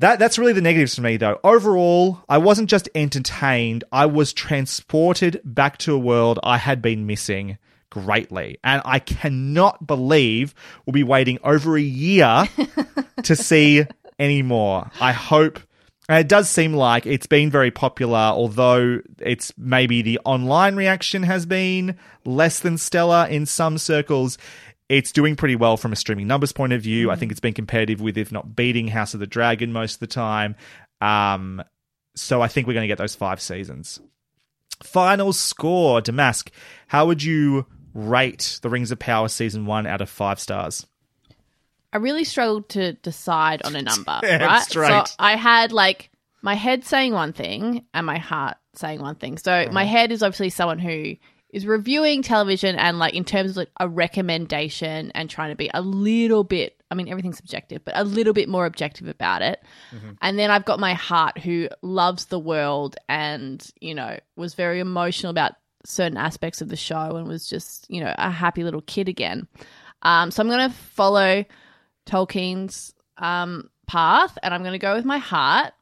That that's really the negatives for me though. Overall, I wasn't just entertained, I was transported back to a world I had been missing greatly. And I cannot believe we'll be waiting over a year to see any more. I hope and it does seem like it's been very popular, although it's maybe the online reaction has been less than stellar in some circles. It's doing pretty well from a streaming numbers point of view. I think it's been competitive with, if not beating, House of the Dragon most of the time. Um, so I think we're going to get those five seasons. Final score, Damask. How would you rate The Rings of Power season one out of five stars? I really struggled to decide on a number, right? straight. So I had like my head saying one thing and my heart saying one thing. So Uh-huh. my head is obviously someone who is reviewing television and like in terms of like a recommendation and trying to be a little bit I mean everything's subjective, but a little bit more objective about it. Mm-hmm. And then I've got my heart who loves the world and, you know, was very emotional about certain aspects of the show and was just, you know, a happy little kid again. Um, so I'm going to follow Tolkien's um, path, and I'm going to go with my heart.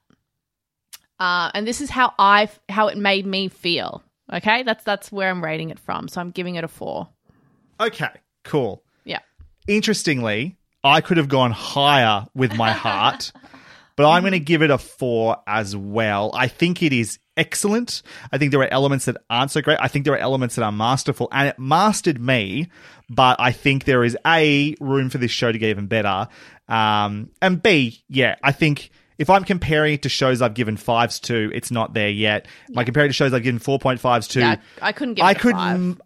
Uh, and this is how I how it made me feel. Okay, that's that's where I'm rating it from. So I'm giving it a four. Okay, cool. Yeah. Interestingly, I could have gone higher with my heart, but I'm going to give it a four as well. I think it is excellent. I think there are elements that aren't so great. I think there are elements that are masterful, and it mastered me. But I think there is a room for this show to get even better. Um, and B, yeah, I think if I'm comparing it to shows I've given fives to, it's not there yet. Am I comparing it to shows I've given four point fives to? Yeah, I couldn't give I could.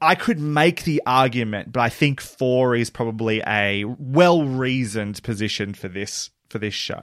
I could make the argument, but I think four is probably a well reasoned position for this for this show.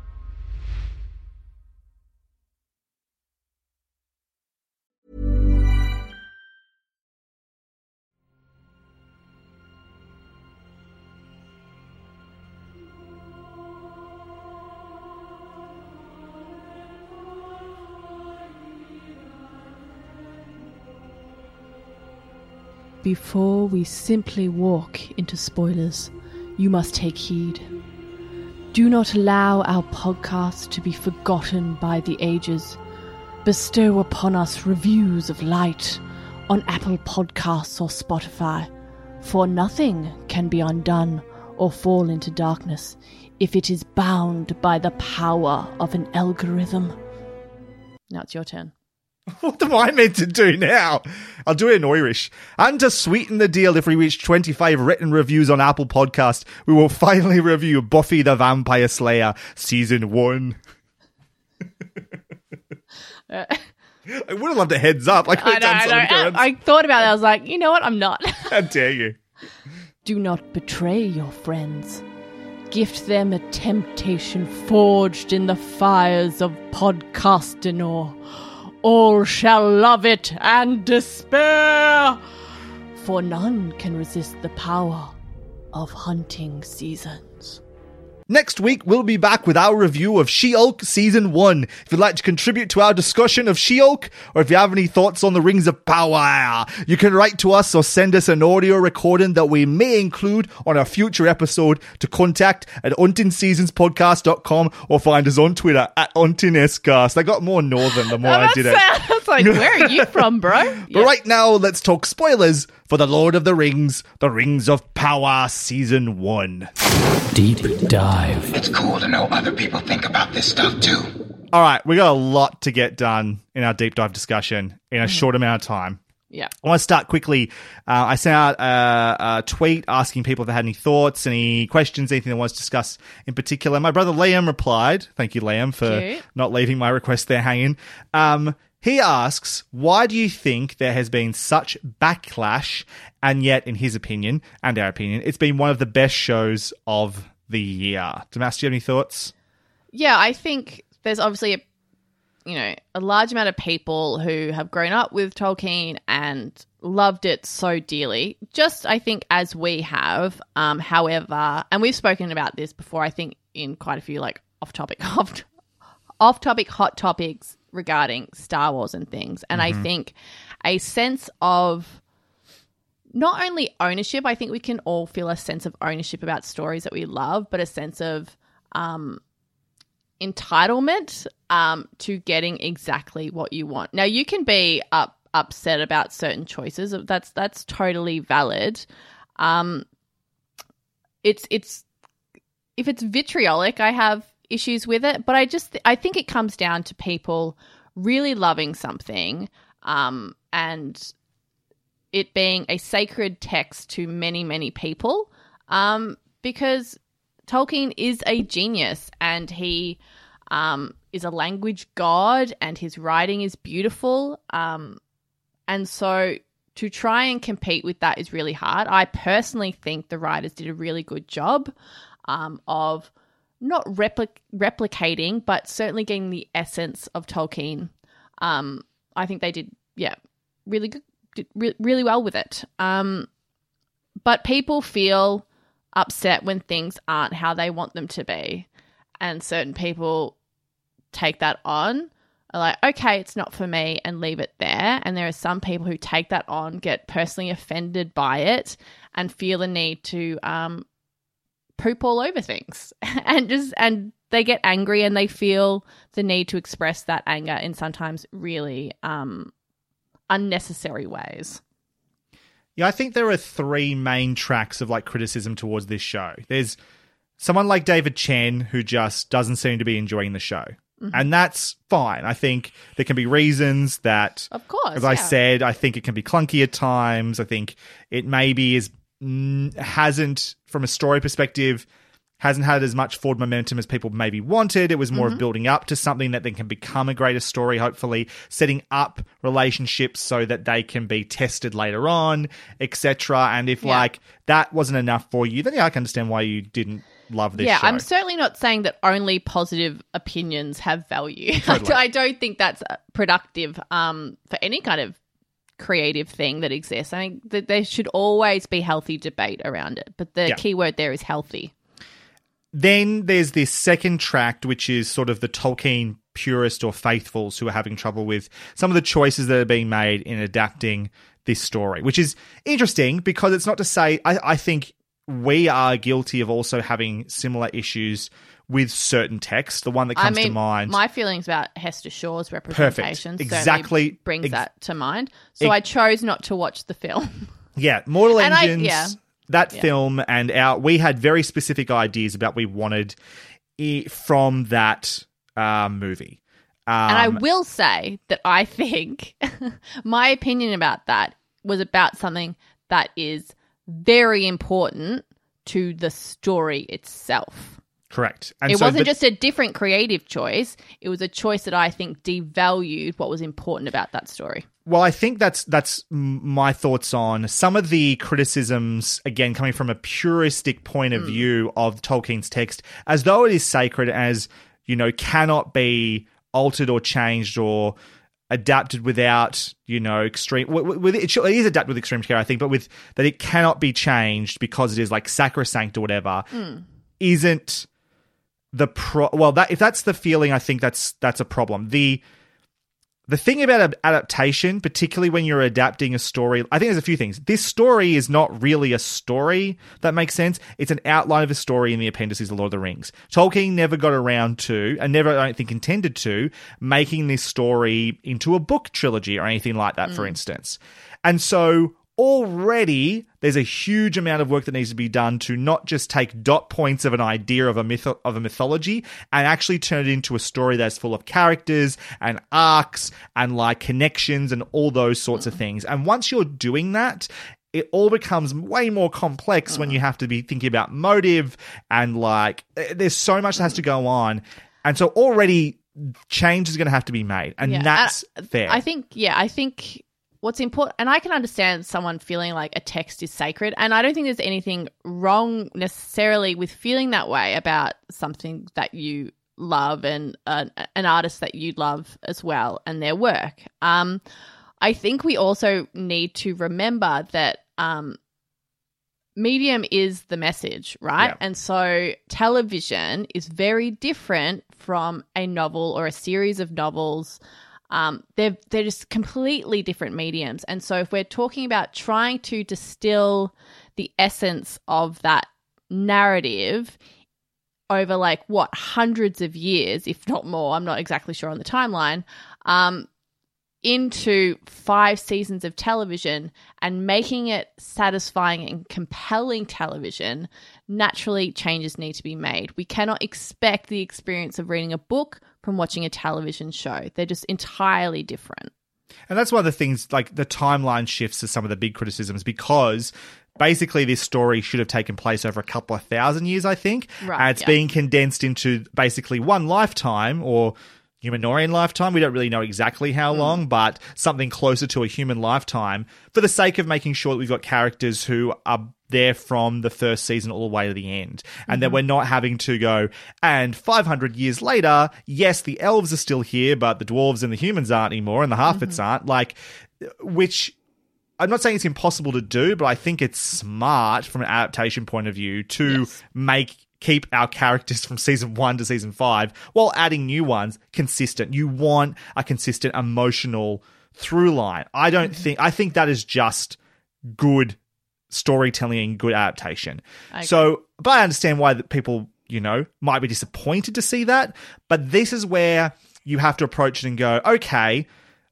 Before we simply walk into spoilers, you must take heed. Do not allow our podcast to be forgotten by the ages. Bestow upon us reviews of light on Apple Podcasts or Spotify, for nothing can be undone or fall into darkness if it is bound by the power of an algorithm. Now it's your turn. What am I meant to do now? I'll do it in Irish. And to sweeten the deal, if we reach 25 written reviews on Apple Podcast, we will finally review Buffy the Vampire Slayer Season 1. I would have loved a heads up. I could I know, done I, know. I, I thought about it. I was like, you know what? I'm not. How dare you? Do not betray your friends. Gift them a temptation forged in the fires of Podcastinor. All shall love it and despair, for none can resist the power of hunting seasons. Next week, we'll be back with our review of She Hulk Season 1. If you'd like to contribute to our discussion of She Hulk, or if you have any thoughts on the Rings of Power, you can write to us or send us an audio recording that we may include on a future episode to contact at untinseasonspodcast.com or find us on Twitter at untinescast. I got more northern the more oh, I did it. Sounds like, where are you from, bro? But right now, let's talk spoilers for The Lord of the Rings, The Rings of Power Season 1. Deep dive. It's cool to know other people think about this stuff too. All right, we got a lot to get done in our deep dive discussion in a short amount of time. Yeah. I want to start quickly. Uh, I sent out a, a tweet asking people if they had any thoughts, any questions, anything they want to discuss in particular. My brother Liam replied. Thank you, Liam, for Cute. not leaving my request there hanging. Um, he asks, why do you think there has been such backlash, and yet, in his opinion and our opinion, it's been one of the best shows of the year? Damas, do you have any thoughts? Yeah, I think there's obviously a you know a large amount of people who have grown up with Tolkien and loved it so dearly. Just I think as we have. Um, however, and we've spoken about this before. I think in quite a few like off topic off off topic hot topics regarding Star Wars and things. And I Mhm. think a sense of not only ownership, I think we can all feel a sense of ownership about stories that we love, but a sense of um, entitlement um, to getting exactly what you want. Now, you can be up, upset about certain choices. That's that's totally valid. Um, it's it's if it's vitriolic, I have issues with it. But I just I think it comes down to people really loving something um, and it being a sacred text to many many people um, because Tolkien is a genius and he um, is a language god and his writing is beautiful. Um, and so to try and compete with that is really hard. I personally think the writers did a really good job um, of not replic- replicating, but certainly getting the essence of Tolkien. Um, I think they did, yeah, really good, re- really well with it. Um, but people feel upset when things aren't how they want them to be, and certain people take that on. Are like, okay, it's not for me, and leave it there. And there are some people who take that on, get personally offended by it, and feel the need to um, poop all over things, and just and they get angry and they feel the need to express that anger in sometimes really um, unnecessary ways. Yeah, I think there are three main tracks of like criticism towards this show. There's someone like David Chen who just doesn't seem to be enjoying the show. Mhm. And that's fine. I think there can be reasons that, Of course, as I said, I think it can be clunky at times. I think it maybe is hasn't, from a story perspective, hasn't had as much forward momentum as people maybe wanted. It was more Mhm. of building up to something that then can become a greater story, hopefully, setting up relationships so that they can be tested later on, etc. And if Yeah. like that wasn't enough for you, then yeah, I can understand why you didn't love this yeah, show. I'm certainly not saying that only positive opinions have value. Totally. I don't think that's productive um, for any kind of creative thing that exists. I think that there should always be healthy debate around it. But the Yeah. key word there is healthy. Then there's this second tract, which is sort of the Tolkien purist or faithfuls who are having trouble with some of the choices that are being made in adapting this story, which is interesting because it's not to say, I, I think we are guilty of also having similar issues with certain text. The one that comes I mean, to mind. my feelings about Hester Shaw's representation certainly Exactly. brings Ex- that to mind. So Ex- I chose not to watch the film. Yeah, Mortal And I- Engines, yeah. that Yeah. film, and our we had very specific ideas about what we wanted i- from that uh, movie. Um, and I will say that I think my opinion about that was about something that is very important to the story itself. Correct. And it so wasn't the- just a different creative choice, it was a choice that I think devalued what was important about that story. Well, I think that's that's my thoughts on some of the criticisms. Again, coming from a puristic point of Mm. view of Tolkien's text, as though it is sacred, as you know, cannot be altered or changed or adapted without you know extreme. With it, it is adapted with extreme care, I think, but with that it cannot be changed because it is like sacrosanct or whatever. Mm. Isn't the pro well that if that's the feeling, I think that's that's a problem. The the thing about adaptation, particularly when you're adapting a story, I think there's a few things. This story is not really a story that makes sense. It's an outline of a story in the appendices of Lord of the Rings. Tolkien never got around to, and never, I don't think, intended to, making this story into a book trilogy or anything like that, for mm. instance. And so already there's a huge amount of work that needs to be done to not just take dot points of an idea of a myth of a mythology and actually turn it into a story that's full of characters and arcs and like connections and all those sorts of things. And once you're doing that, it all becomes way more complex when you have to be thinking about motive and like eh, there's so much that has to go on. And so already change is going to have to be made. And Yeah, that's and fair. I think, yeah, I think what's important, and I can understand someone feeling like a text is sacred, and I don't think there's anything wrong necessarily with feeling that way about something that you love and uh, an artist that you love as well and their work. Um, I think we also need to remember that um, medium is the message, right? Yeah. And so television is very different from a novel or a series of novels. Um, they're they're just completely different mediums. And so if we're talking about trying to distill the essence of that narrative over like what hundreds of years, if not more, I'm not exactly sure on the timeline, um, into five seasons of television and making it satisfying and compelling television, naturally changes need to be made. We cannot expect the experience of reading a book from watching a television show. They're just entirely different. And that's one of the things, like the timeline shifts, is some of the big criticisms because basically this story should have taken place over a couple of thousand years, I think. Right, And it's yeah. being condensed into basically one lifetime or Númenórean lifetime. We don't really know exactly Hmm. how long, but something closer to a human lifetime for the sake of making sure that we've got characters who are there from the first season all the way to the end. And that Mhm. we're not having to go, and 500 years later, yes, the elves are still here, but the dwarves and the humans aren't anymore, and the Harfoots aren't. Like, which I'm not saying it's impossible to do, but I think it's smart from an adaptation point of view to make keep our characters from season one to season five while adding new ones consistent. You want a consistent emotional through line. I don't mm-hmm. think I think that is just good storytelling and good adaptation. I So, but I understand why that people, you know, might be disappointed to see that. But this is where you have to approach it and go, okay,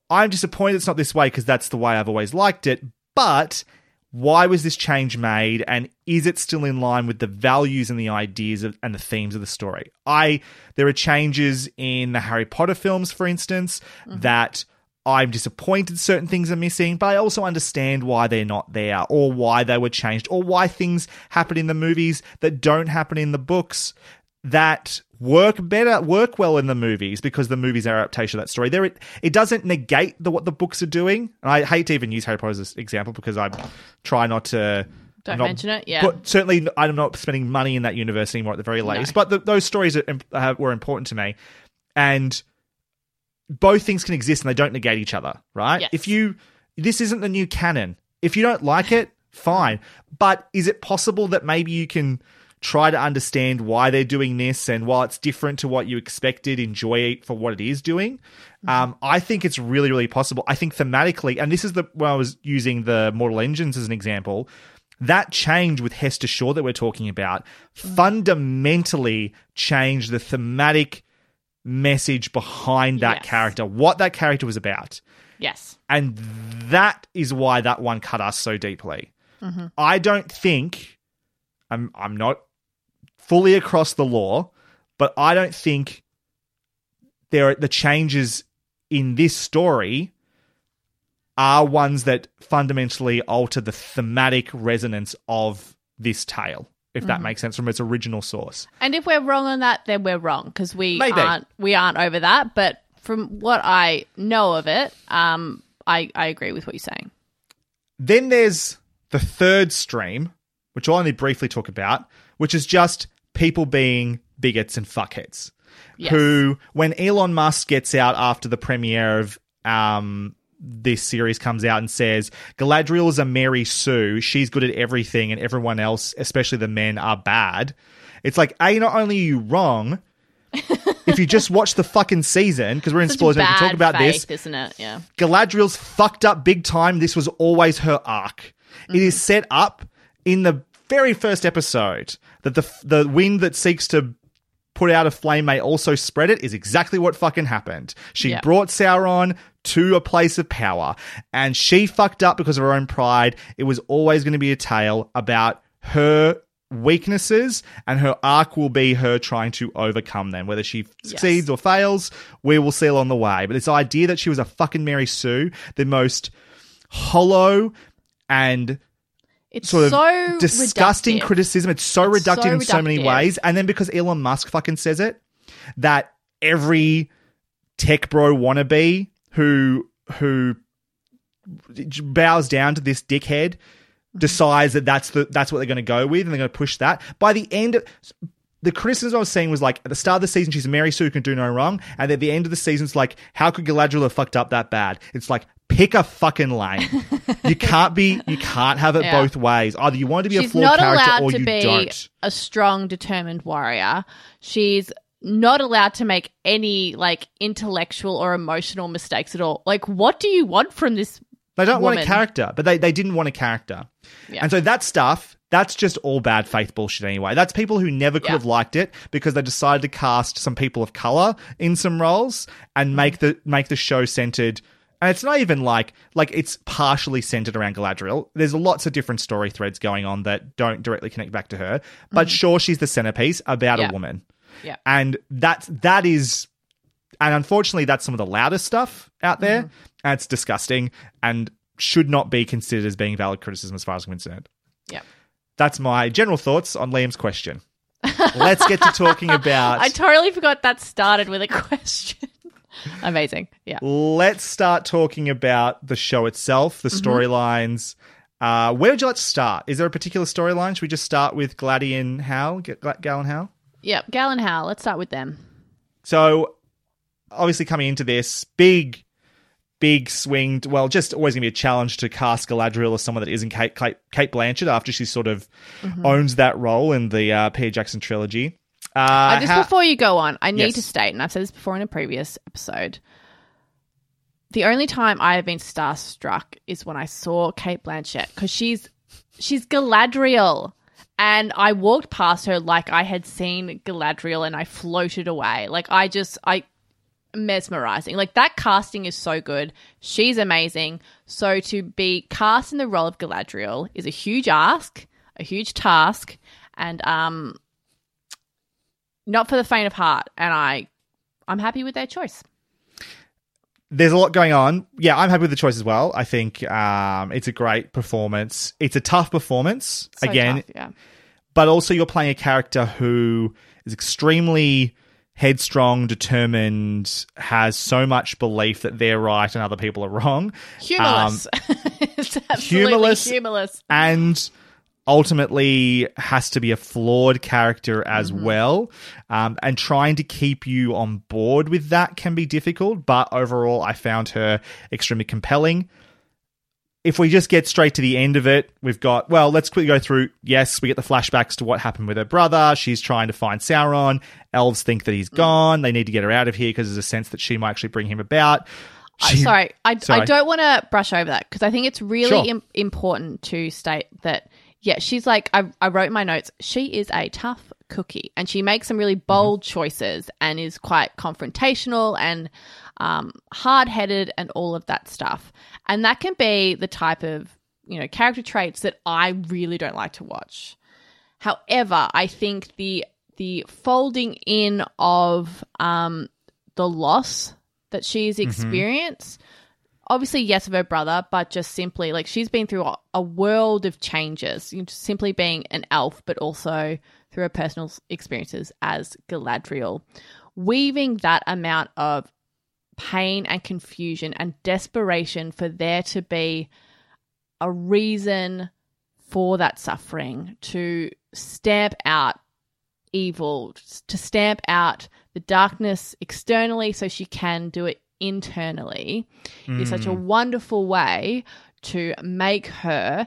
I'm disappointed it's not this way because that's the way I've always liked it. But why was this change made and is it still in line with the values and the ideas of, and the themes of the story? I there are changes in the harry potter films for instance mm-hmm. that i'm disappointed certain things are missing but i also understand why they're not there or why they were changed or why things happen in the movies that don't happen in the books that work better, work well in the movies because the movies are adaptation of that story. There, it, it doesn't negate the, what the books are doing. And I hate to even use Harry Potter as an example because I try not to. Don't not- mention it, yeah. But certainly, I'm not spending money in that universe anymore at the very least. But the, those stories are, uh, were important to me, and both things can exist and they don't negate each other, right? Yes. If you, this isn't the new canon. If you don't like it, fine. But is it possible that maybe you can try to understand why they're doing this and while it's different to what you expected, enjoy it for what it is doing? Um, I think it's really, really possible. I think thematically, and this is the when I was using the Mortal Engines as an example, that change with Hester Shaw that we're talking about fundamentally changed the thematic message behind that Yes. character, what that character was about. Yes. And that is why that one cut us so deeply. Mhm. I don't think I'm I'm not fully across the lore, but I don't think there are the changes in this story are ones that fundamentally alter the thematic resonance of this tale, if that Mhm. makes sense from its original source. And if we're wrong on that, then we're wrong because we Maybe. aren't we aren't over that. But from what I know of it, um, I I agree with what you're saying. Then there's the third stream, which I'll only briefly talk about, which is just people being bigots and fuckheads. Yes. Who, when Elon Musk gets out after the premiere of um, this series comes out and says Galadriel is a Mary Sue, she's good at everything, and everyone else, especially the men, are bad. It's like, A, not only are you wrong, if you just watch the fucking season, because we're in Such spoilers, we can talk about faith, this. isn't it? Yeah. Galadriel's fucked up big time. This was always her arc. It is Mm-hmm. set up in the very first episode that the the wind that seeks to put out a flame may also spread it is exactly what fucking happened. She Yeah. brought Sauron to a place of power and she fucked up because of her own pride. It was always going to be a tale about her weaknesses and her arc will be her trying to overcome them. Whether she succeeds or fails, we will see along the way. But this idea that she was a fucking Mary Sue, the most hollow and It's sort of so disgusting reductive. criticism. It's so It's reductive so in so many ways. And then because Elon Musk fucking says it, that every tech bro wannabe who who bows down to this dickhead mm-hmm. decides that that's the that's what they're going to go with and they're going to push that. By the end of the criticism I was seeing was like at the start of the season, she's Mary Sue who can do no wrong, and at the end of the season, it's like, how could Galadriel have fucked up that bad? It's like pick a fucking lane. you can't be, you can't have it Yeah. both ways. Either you want to be a flawed character or you don't. a strong, determined warrior. She's not allowed to make any like intellectual or emotional mistakes at all. Like, what do you want from this? They don't want a character, but they, they didn't want a character. Yeah. And so that stuff, that's just all bad faith bullshit anyway. That's people who never could have liked it because they decided to cast some people of color in some roles and mm-hmm. make the make the show centered and it's not even like like it's partially centered around Galadriel. There's lots of different story threads going on that don't directly connect back to her. But mm-hmm. sure she's the centerpiece about Yeah. a woman. Yeah. And that's that is and unfortunately that's some of the loudest stuff out there mm-hmm. and it's disgusting and should not be considered as being valid criticism as far as I'm concerned. Yeah. That's my general thoughts on Liam's question. Let's get to talking about I totally forgot that started with a question. Amazing. Yeah. let's start talking about the show itself, the Mm-hmm. storylines. Uh, where would you like to start? Is there a particular storyline? Should we just start with Gladdy and Hal? G- Gla- Gal and Hal? Yeah. Gal and Hal. Let's start with them. So, obviously, coming into this, big, big swing. Well, just always going to be a challenge to cast Galadriel as someone that isn't Cate, Cate, Cate Blanchett after she sort of Mhm. owns that role in the uh, Peter Jackson trilogy. Uh, Uh, just how- before you go on, I need Yes. to state, and I've said this before in a previous episode. The only time I have been starstruck is when I saw Cate Blanchett because she's she's Galadriel, and I walked past her like I had seen Galadriel, and I floated away. Like I just I mesmerizing. Like that casting is so good. She's amazing. So to be cast in the role of Galadriel is a huge ask, a huge task, and um not for the faint of heart and i i'm happy with their choice there's a lot going on. Yeah, I'm happy with the choice as well. I think um, it's a great performance. It's a tough performance So again, tough, yeah. but also you're playing a character who is extremely headstrong, determined, has so much belief that they're right and other people are wrong. humorless Um, it's absolutely humorless humorless and ultimately has to be a flawed character as Mm-hmm. well. Um, and trying to keep you on board with that can be difficult, but overall, I found her extremely compelling. If we just get straight to the end of it, we've got, well, let's quickly go through. Yes, we get the flashbacks to what happened with her brother. She's trying to find Sauron. Elves think that Mm. he's gone. They need to get her out of here because there's a sense that she might actually bring him about. I- She- sorry I, Sorry. I don't want to brush over that because i think it's really Sure. Im- important to state that yeah she's like I, I wrote my notes she is a tough cookie and she makes some really Mm-hmm. bold choices and is quite confrontational and um, hard-headed and all of that stuff. And that can be the type of you know character traits that i really don't like to watch. However, I think the the folding in of um, the loss that she's Mhm. experienced, obviously yes of her brother, but just simply like she's been through a, a world of changes, you know, simply being an elf, but also through her personal experiences as Galadriel, weaving that amount of pain and confusion and desperation for there to be a reason for that suffering to stamp out evil, to stamp out the darkness externally so she can do it internally is such a Mm. wonderful way to make her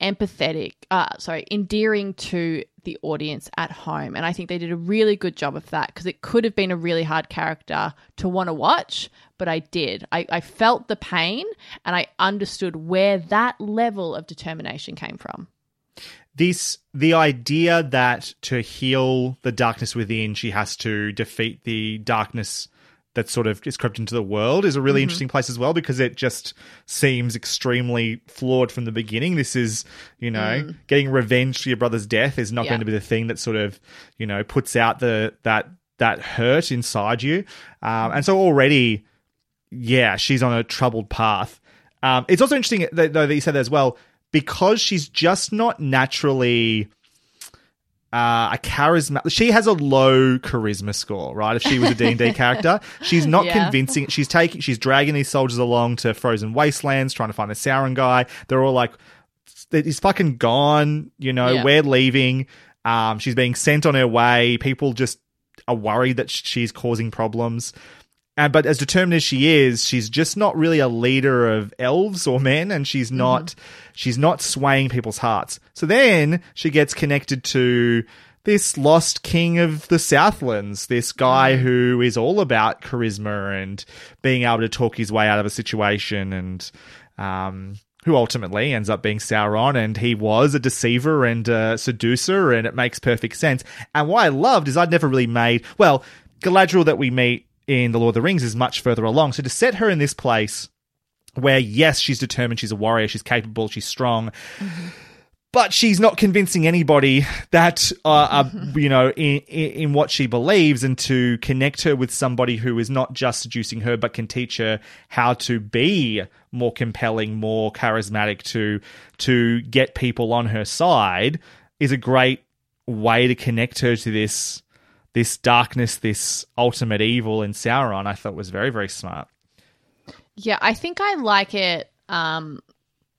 empathetic, uh, sorry, endearing to the audience at home. And I think they did a really good job of that because it could have been a really hard character to want to watch, but I did. I, I felt the pain and I understood where that level of determination came from. This the idea that to heal the darkness within, she has to defeat the darkness that sort of is crept into the world is a really Mhm. interesting place as well because it just seems extremely flawed from the beginning. This is, you know, Mm. getting revenge for your brother's death is not Yeah. going to be the thing that sort of, you know, puts out the that that hurt inside you. Um, and so already, yeah, she's on a troubled path. Um, it's also interesting that, though that you said that as well because she's just not naturally uh, a charisma. She has a low charisma score, right? If she was a D and D character, she's not Yeah. convincing. She's taking, she's dragging these soldiers along to frozen wastelands, trying to find the Sauron guy. They're all like, he's fucking gone. You know, Yeah. we're leaving. Um, she's being sent on her way. People just are worried that she's causing problems. And but as determined as she is, she's just not really a leader of elves or men, and she's not she's not swaying people's hearts. So then she gets connected to this lost king of the Southlands, this guy who is all about charisma and being able to talk his way out of a situation, and um, who ultimately ends up being Sauron, and he was a deceiver and a seducer, and it makes perfect sense. And what I loved is I'd never really made well Galadriel that we meet in the Lord of the Rings is much further along. So to set her in this place where yes, she's determined, she's a warrior, she's capable, she's strong. But she's not convincing anybody that, uh, uh, you know, in, in in what she believes, and to connect her with somebody who is not just seducing her, but can teach her how to be more compelling, more charismatic, to to get people on her side, is a great way to connect her to this this darkness, this ultimate evil in Sauron. I thought was very very smart. Yeah, I think I like it um,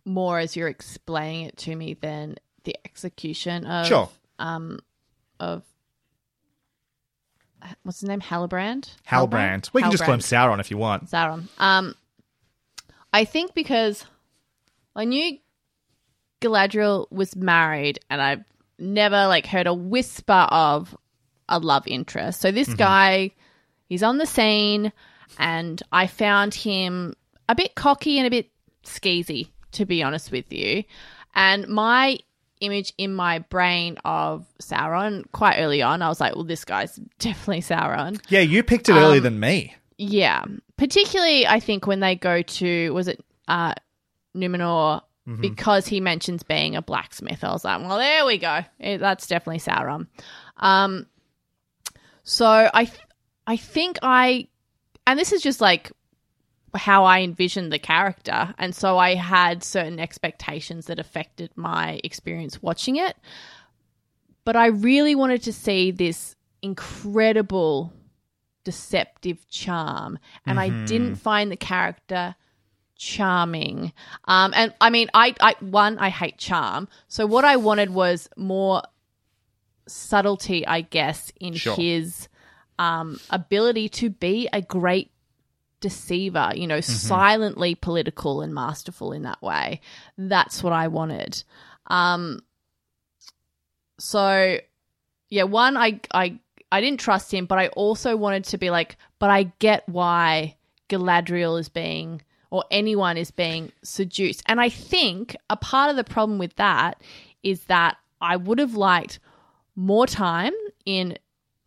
more as you're explaining it to me than the execution of Sure. um, of what's his name, Halbrand. Halbrand. We can just call him Sauron if you want. Sauron. Um, I think because I knew Galadriel was married, and I've never like heard a whisper of a love interest. So this Mhm. guy, he's on the scene, and I found him a bit cocky and a bit skeezy, to be honest with you. And my image in my brain of Sauron quite early on, I was like, well, this guy's definitely Sauron. Yeah, you picked it earlier Um, than me. Yeah, particularly I think when they go to was it uh, Numenor Mhm. because he mentions being a blacksmith. I was like, well, there we go. Eh, That's definitely Sauron. Um, so I th- I think I and this is just like how I envisioned the character, and so I had certain expectations that affected my experience watching it. But I really wanted to see this incredible deceptive charm and i Mhm. didn't find the character charming um and i mean i i one i hate charm so what i wanted was more subtlety i guess in Sure. his um ability to be a great deceiver you know Mhm. silently political and masterful in that way that's what i wanted um so yeah one i i i didn't trust him but i also wanted to be like but i get why galadriel is being or anyone is being seduced and i think a part of the problem with that is that i would have liked more time in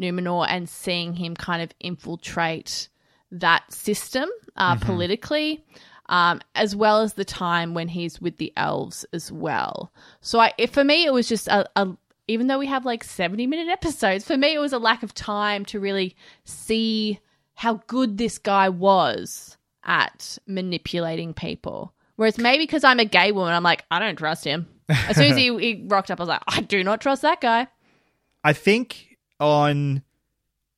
numenor and seeing him kind of infiltrate that system uh, Mhm. politically um, as well as the time when he's with the elves as well. So I, if, for me, it was just a, a, even though we have like 70 minute episodes, for me, it was a lack of time to really see how good this guy was at manipulating people. Whereas maybe because I'm a gay woman, I'm like, I don't trust him. As soon as he, he rocked up, I was like, I do not trust that guy. I think on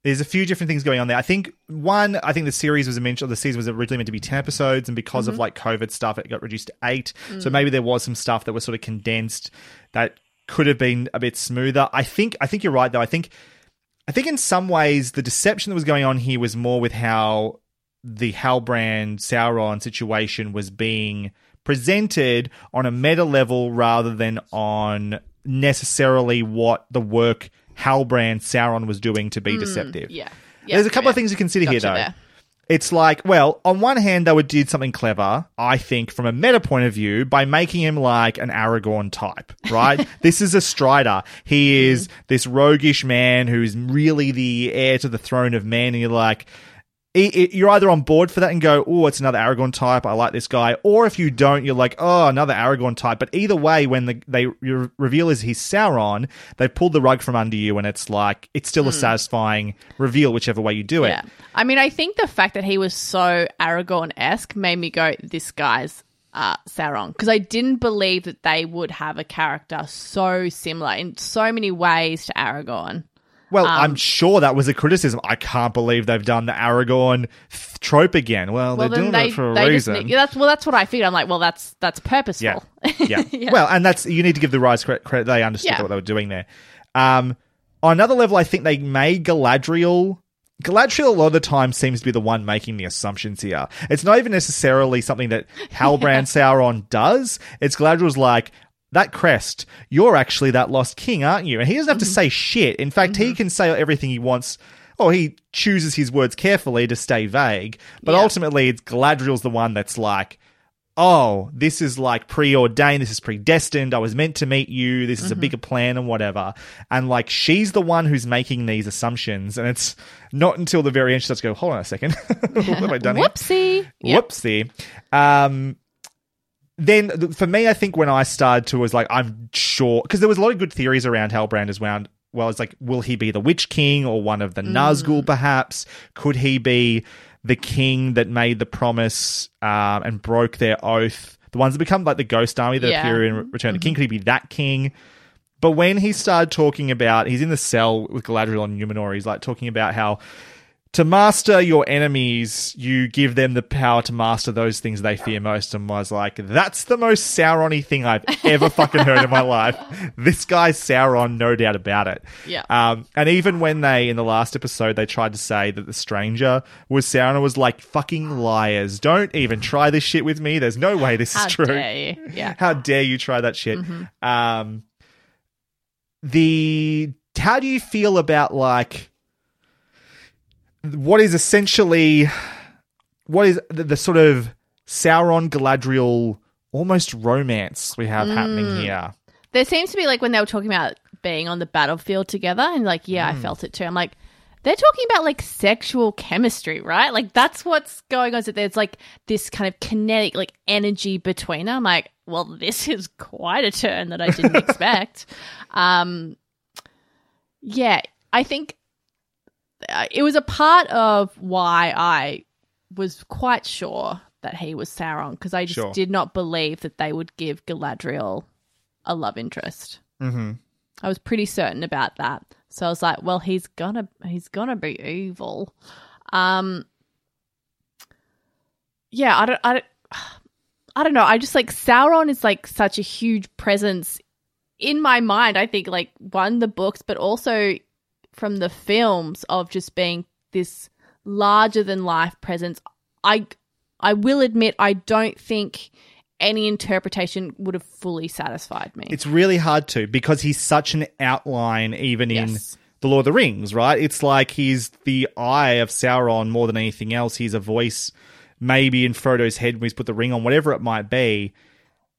there's a few different things going on there. I think one, I think the series was mentioned, the season was originally meant to be ten episodes, and because of Mhm. like COVID stuff, it got reduced to eight. So Mm. maybe there was some stuff that was sort of condensed that could have been a bit smoother. I think I think you're right though. I think I think in some ways the deception that was going on here was more with how the Halbrand Sauron situation was being presented on a meta level rather than on necessarily what the work Halbrand Sauron was doing to be deceptive. Mm, Yeah. There's a couple yeah. of things to consider here, though. there. It's like, well, on one hand, they would did something clever, I think, from a meta point of view, by making him like an Aragorn type, right? this is a Strider. He is this roguish man who's really the heir to the throne of man, and you're like, you're either on board for that and go, oh, it's another Aragorn type. I like this guy. Or if you don't, you're like, oh, another Aragorn type. But either way, when the, they re- reveal is he's Sauron, they pulled the rug from under you, and it's like it's still a satisfying reveal, whichever way you do it. Yeah. I mean, I think the fact that he was so Aragorn esque made me go, this guy's uh, Sauron. Because I didn't believe that they would have a character so similar in so many ways to Aragorn. Well, Um, I'm sure that was a criticism. I can't believe they've done the Aragorn th- trope again. Well, Well, they're doing they, that for a reason. just, yeah, that's well, that's what I figured. I'm like, well, that's that's purposeful. yeah. yeah. Well, and that's you need to give the rise credit. credit they understood Yeah. what they were doing there. Um, on another level, I think they made Galadriel. Galadriel a lot of the time seems to be the one making the assumptions here. It's not even necessarily something that Halbrand Sauron does. It's Galadriel's like, that crest, you're actually that lost king, aren't you? And he doesn't have to say shit. In fact, he can say everything he wants. Or he chooses his words carefully to stay vague. But ultimately, it's Galadriel's the one that's like, oh, this is like preordained, this is predestined, I was meant to meet you, this is a Mhm. bigger plan and whatever. And like she's the one who's making these assumptions, and it's not until the very end she starts to go, hold on a second. what have I done here? Whoopsie. Whoopsie. Um then for me, I think when I started to was like, I'm sure because there was a lot of good theories around Halbrand as well. Well, it's like, will he be the Witch King or one of the Nazgul? Perhaps could he be the king that made the promise um, and broke their oath? The ones that become like the Ghost Army that Yeah. appear in Return of the King. Could he be that king? But when he started talking about, he's in the cell with Galadriel and Numenor. He's like talking about how to master your enemies, you give them the power to master those things they fear most. And was like, that's the most Sauron-y thing I've ever fucking heard in my life. This guy's Sauron, no doubt about it. Yeah. Um, and even when they, in the last episode, they tried to say that the stranger was Sauron, it was like, fucking liars. Don't even try this shit with me. There's no way this How is true. dare you. Yeah. How dare you try that shit? Mhm. Um, the how do you feel about like what is essentially what is the, the sort of Sauron Galadriel almost romance we have happening Mm. here? There seems to be like when they were talking about being on the battlefield together, and like, yeah, I Mm. felt it too. I'm like, they're talking about like sexual chemistry, right? Like that's what's going on. So there's like this kind of kinetic like energy between them. I'm like, well, this is quite a turn that I didn't expect. Um, yeah, I think it was a part of why I was quite sure that he was Sauron because I just Sure. did not believe that they would give Galadriel a love interest. Mm-hmm. I was pretty certain about that. So I was like, well, he's gonna he's gonna be evil. Um Yeah, I don't I don't I don't know. I just like Sauron is like such a huge presence in my mind. I think like one the books but also from the films of just being this larger than life presence. I I will admit I don't think any interpretation would have fully satisfied me. It's really hard to because he's such an outline even in The Lord of the Rings, right? It's like he's the eye of Sauron more than anything else. He's a voice maybe in Frodo's head when he's put the ring on, whatever it might be.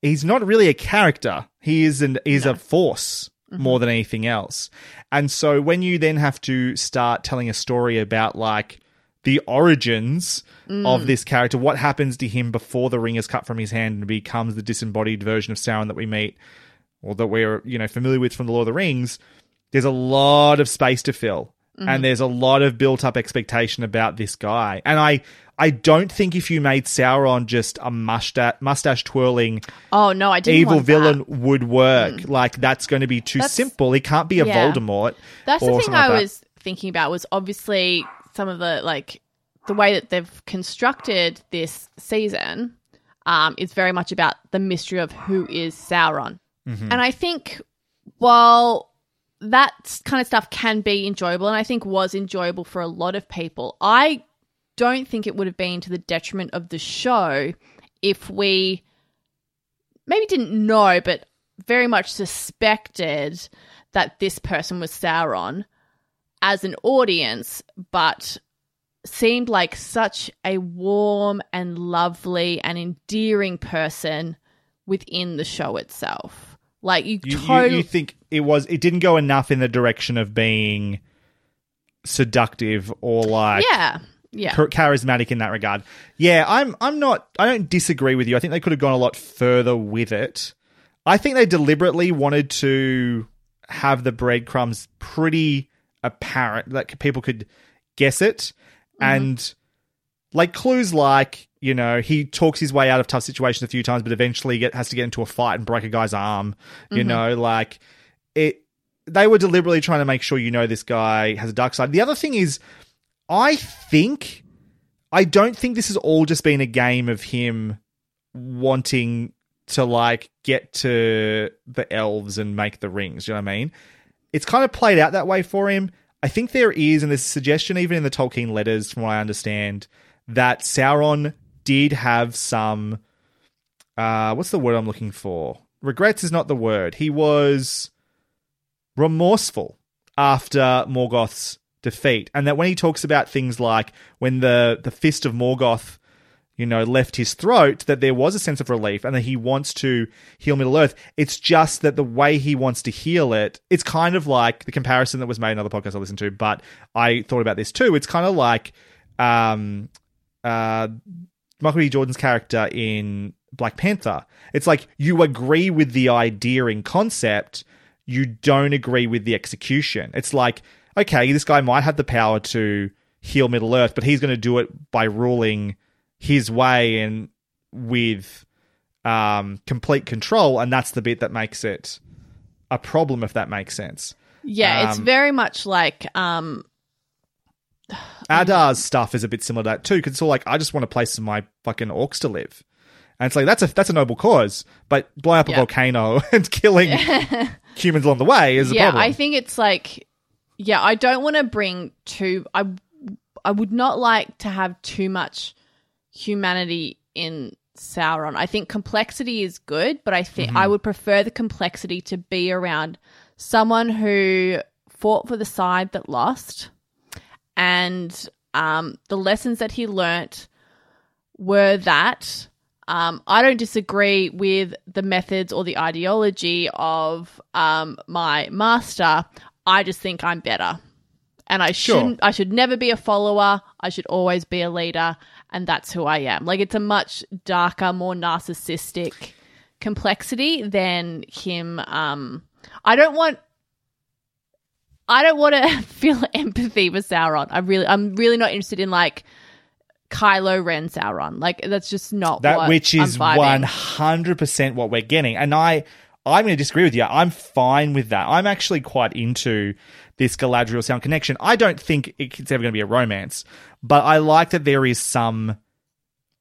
He's not really a character. He is an is a force more than anything else. And so when you then have to start telling a story about like the origins of Mm. this character, what happens to him before the ring is cut from his hand and becomes the disembodied version of Sauron that we meet or that we're, you know, familiar with from the Lord of the Rings, there's a lot of space to fill. Mhm. And there's a lot of built up expectation about this guy. And I I don't think if you made Sauron just a mustache mustache twirling Oh no, I didn't evil villain that. would work. Like that's going to be too That's- simple. He can't be a yeah. Voldemort. That's the thing I like was thinking about was obviously some of the like the way that they've constructed this season um, is very much about the mystery of who is Sauron. Mhm. And I think while that kind of stuff can be enjoyable, and I think was enjoyable for a lot of people, I don't think it would have been to the detriment of the show if we maybe didn't know, but very much suspected that this person was Sauron as an audience, but seemed like such a warm and lovely and endearing person within the show itself. Like you, You, you, totally you think it was? It didn't go enough in the direction of being seductive or like yeah, yeah. char- charismatic in that regard. Yeah, I'm. I'm not. I don't disagree with you. I think they could have gone a lot further with it. I think they deliberately wanted to have the breadcrumbs pretty apparent that people could guess it, and like clues like you know he talks his way out of tough situations a few times, but eventually get, has to get into a fight and break a guy's arm. You Mhm. know, like it. They were deliberately trying to make sure you know this guy has a dark side. The other thing is, I think I don't think this has all just been a game of him wanting to like get to the elves and make the rings. You know what I mean? It's kind of played out that way for him. I think there is, and there's a suggestion even in the Tolkien letters, from what I understand, that Sauron did have some. Uh, what's the word I'm looking for? Regrets is not the word. He was remorseful after Morgoth's defeat, and that when he talks about things like when the the fist of Morgoth, you know, left his throat, that there was a sense of relief, and that he wants to heal Middle Earth. It's just that the way he wants to heal it, it's kind of like the comparison that was made in another podcast I listened to, but I thought about this too. It's kind of like um, uh, Michael B. Jordan's character in Black Panther. It's like you agree with the idea in concept, you don't agree with the execution. It's like, okay, this guy might have the power to heal Middle Earth, but he's going to do it by ruling his way and with um, complete control, and that's the bit that makes it a problem, if that makes sense. Yeah, it's Um, very much like um Adar's stuff is a bit similar to that too, because it's all like, I just want a place for my fucking orcs to live. And it's like that's a that's a noble cause, but blowing up a Yeah. volcano and killing humans along the way is a yeah, problem. I think it's like yeah, I don't want to bring too I I would not like to have too much humanity in Sauron. I think complexity is good, but I think Mhm. I would prefer the complexity to be around someone who fought for the side that lost and um, the lessons that he learnt were that um, I don't disagree with the methods or the ideology of um, my master. I just think I'm better, and I Sure. shouldn't. I should never be a follower. I should always be a leader, and that's who I am. Like it's a much darker, more narcissistic complexity than him. Um, I don't want. I don't want to feel empathy with Sauron. I really, I'm really not interested in like Kylo Ren Sauron. Like that's just not that what which is one hundred percent what we're getting. And I I'm going to disagree with you. I'm fine with that. I'm actually quite into this Galadriel Sauron connection. I don't think it's ever going to be a romance, but I like that there is some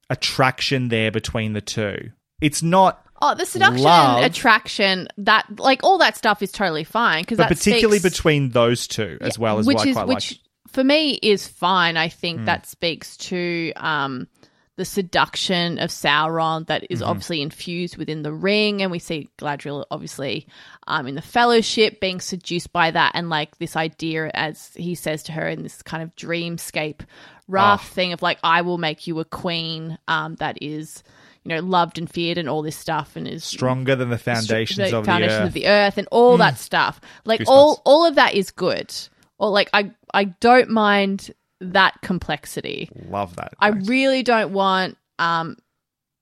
attraction there between the two. It's not, Oh, the seduction, love. attraction, that like all that stuff is totally fine because particularly speaks, between those two as well as which what I is quite which like. for me is fine. I think Mm. that speaks to um the seduction of Sauron that is Mhm. obviously infused within the ring, and we see Galadriel obviously um in the Fellowship being seduced by that, and like this idea as he says to her in this kind of dreamscape raft Oh. thing of like I will make you a queen um that is you know loved and feared and all this stuff and is Stronger than the foundations the of foundations the earth. of the earth and all Mm. that stuff. Like Goosebumps. all all of that is good. Or like I I don't mind that complexity. Love that. I really don't want um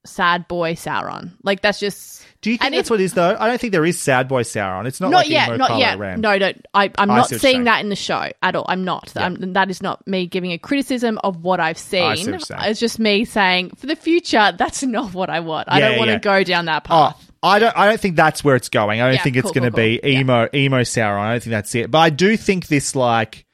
sad boy Sauron. Like that's just Do you think and that's if- what it is though? I don't think there is sad boy Sauron. It's not, not like yet, emo not yet. Ren. No, no, I, I'm I not see what you're seeing that in the show at all. I'm not. Um, that is not me giving a criticism of what I've I see what seen. you're saying. It's just me saying for the future, that's not what I want. I Yeah, don't want to yeah. go down that path. Oh, I don't. I don't think that's where it's going. I don't Yeah, think it's cool, going to cool, be emo emo Sauron. I don't think that's it. But I do think this like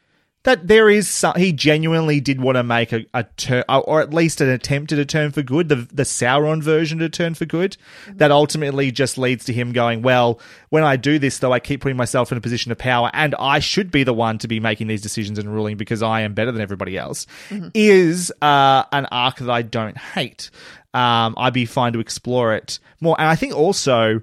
that there is some. He genuinely did want to make a, a turn, or at least an attempt at a turn for good. The the Sauron version to turn for good. That ultimately just leads to him going, well, when I do this, though, I keep putting myself in a position of power, and I should be the one to be making these decisions and ruling because I am better than everybody else. Is uh, an arc that I don't hate. um, I'd be fine to explore it more. And I think also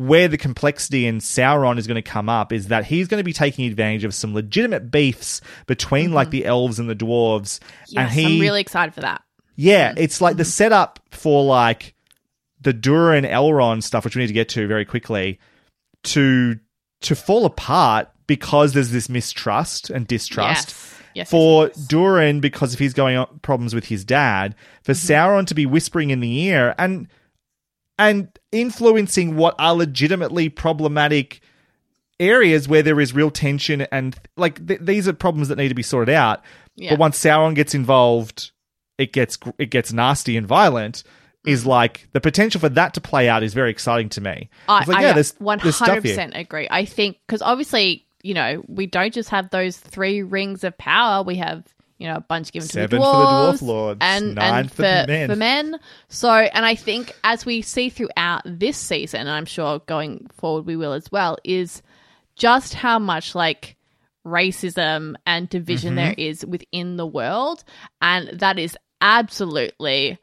where the complexity in Sauron is going to come up is that he's going to be taking advantage of some legitimate beefs between like the elves and the dwarves. Mm-hmm. Yes, and he, I'm really excited for that. yeah, it's like the setup for like the Durin Elrond stuff, which we need to get to very quickly, to to fall apart because there's this mistrust and distrust. Yes. Yes, for Durin, because if he's going on problems with his dad, for Mm-hmm. Sauron to be whispering in the ear and and influencing what are legitimately problematic areas where there is real tension and like th- these are problems that need to be sorted out. Yeah. But once Sauron gets involved, it gets it gets nasty and violent. Is mm-hmm. like the potential for that to play out is very exciting to me. I, like, I yeah, there's, one there's stuff hundred here. percent agree. I think because obviously, you know, we don't just have those three rings of power. We have you know a bunch given Seven to the for the dwarves dwarf lords, and nine and for the men. for men. So, and I think as we see throughout this season, and I'm sure going forward we will as well, is just how much like racism and division Mhm. there is within the world, and that is absolutely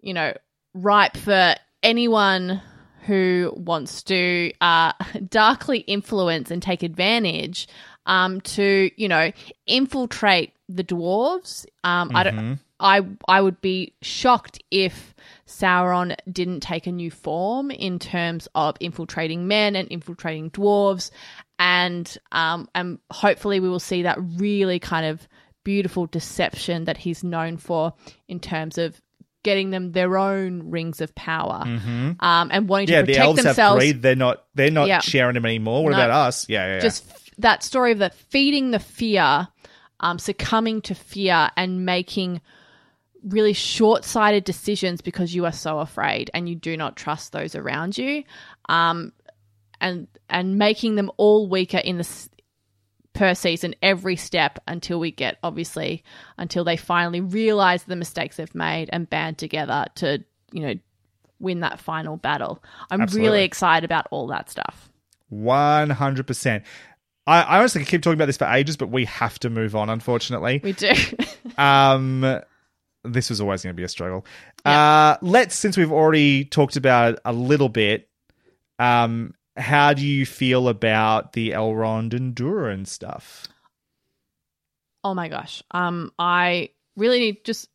you know, ripe for anyone who wants to uh, darkly influence and take advantage um, to, you know, infiltrate the dwarves. Um, I Mm-hmm. don't. I I would be shocked if Sauron didn't take a new form in terms of infiltrating men and infiltrating dwarves, and um, and hopefully we will see that really kind of beautiful deception that he's known for in terms of getting them their own rings of power Mhm. um, and wanting Yeah, to the elves themselves. have three. They're not. They're not Yeah. sharing them anymore. What No. about us? Yeah, yeah, yeah. Just that story of the feeding the fear, um, succumbing to fear, and making really short-sighted decisions because you are so afraid and you do not trust those around you, um, and and making them all weaker in the s- per season every step until we get obviously until they finally realize the mistakes they've made and band together to you know win that final battle. I'm Absolutely. really excited about all that stuff. One hundred percent. I, I honestly could keep talking about this for ages, but we have to move on. Unfortunately, We do. um, this was always going to be a struggle. Uh, let's since we've already talked about it a little bit. Um, how do you feel about the Elrond and Durin stuff? Oh my gosh. Um, I really need just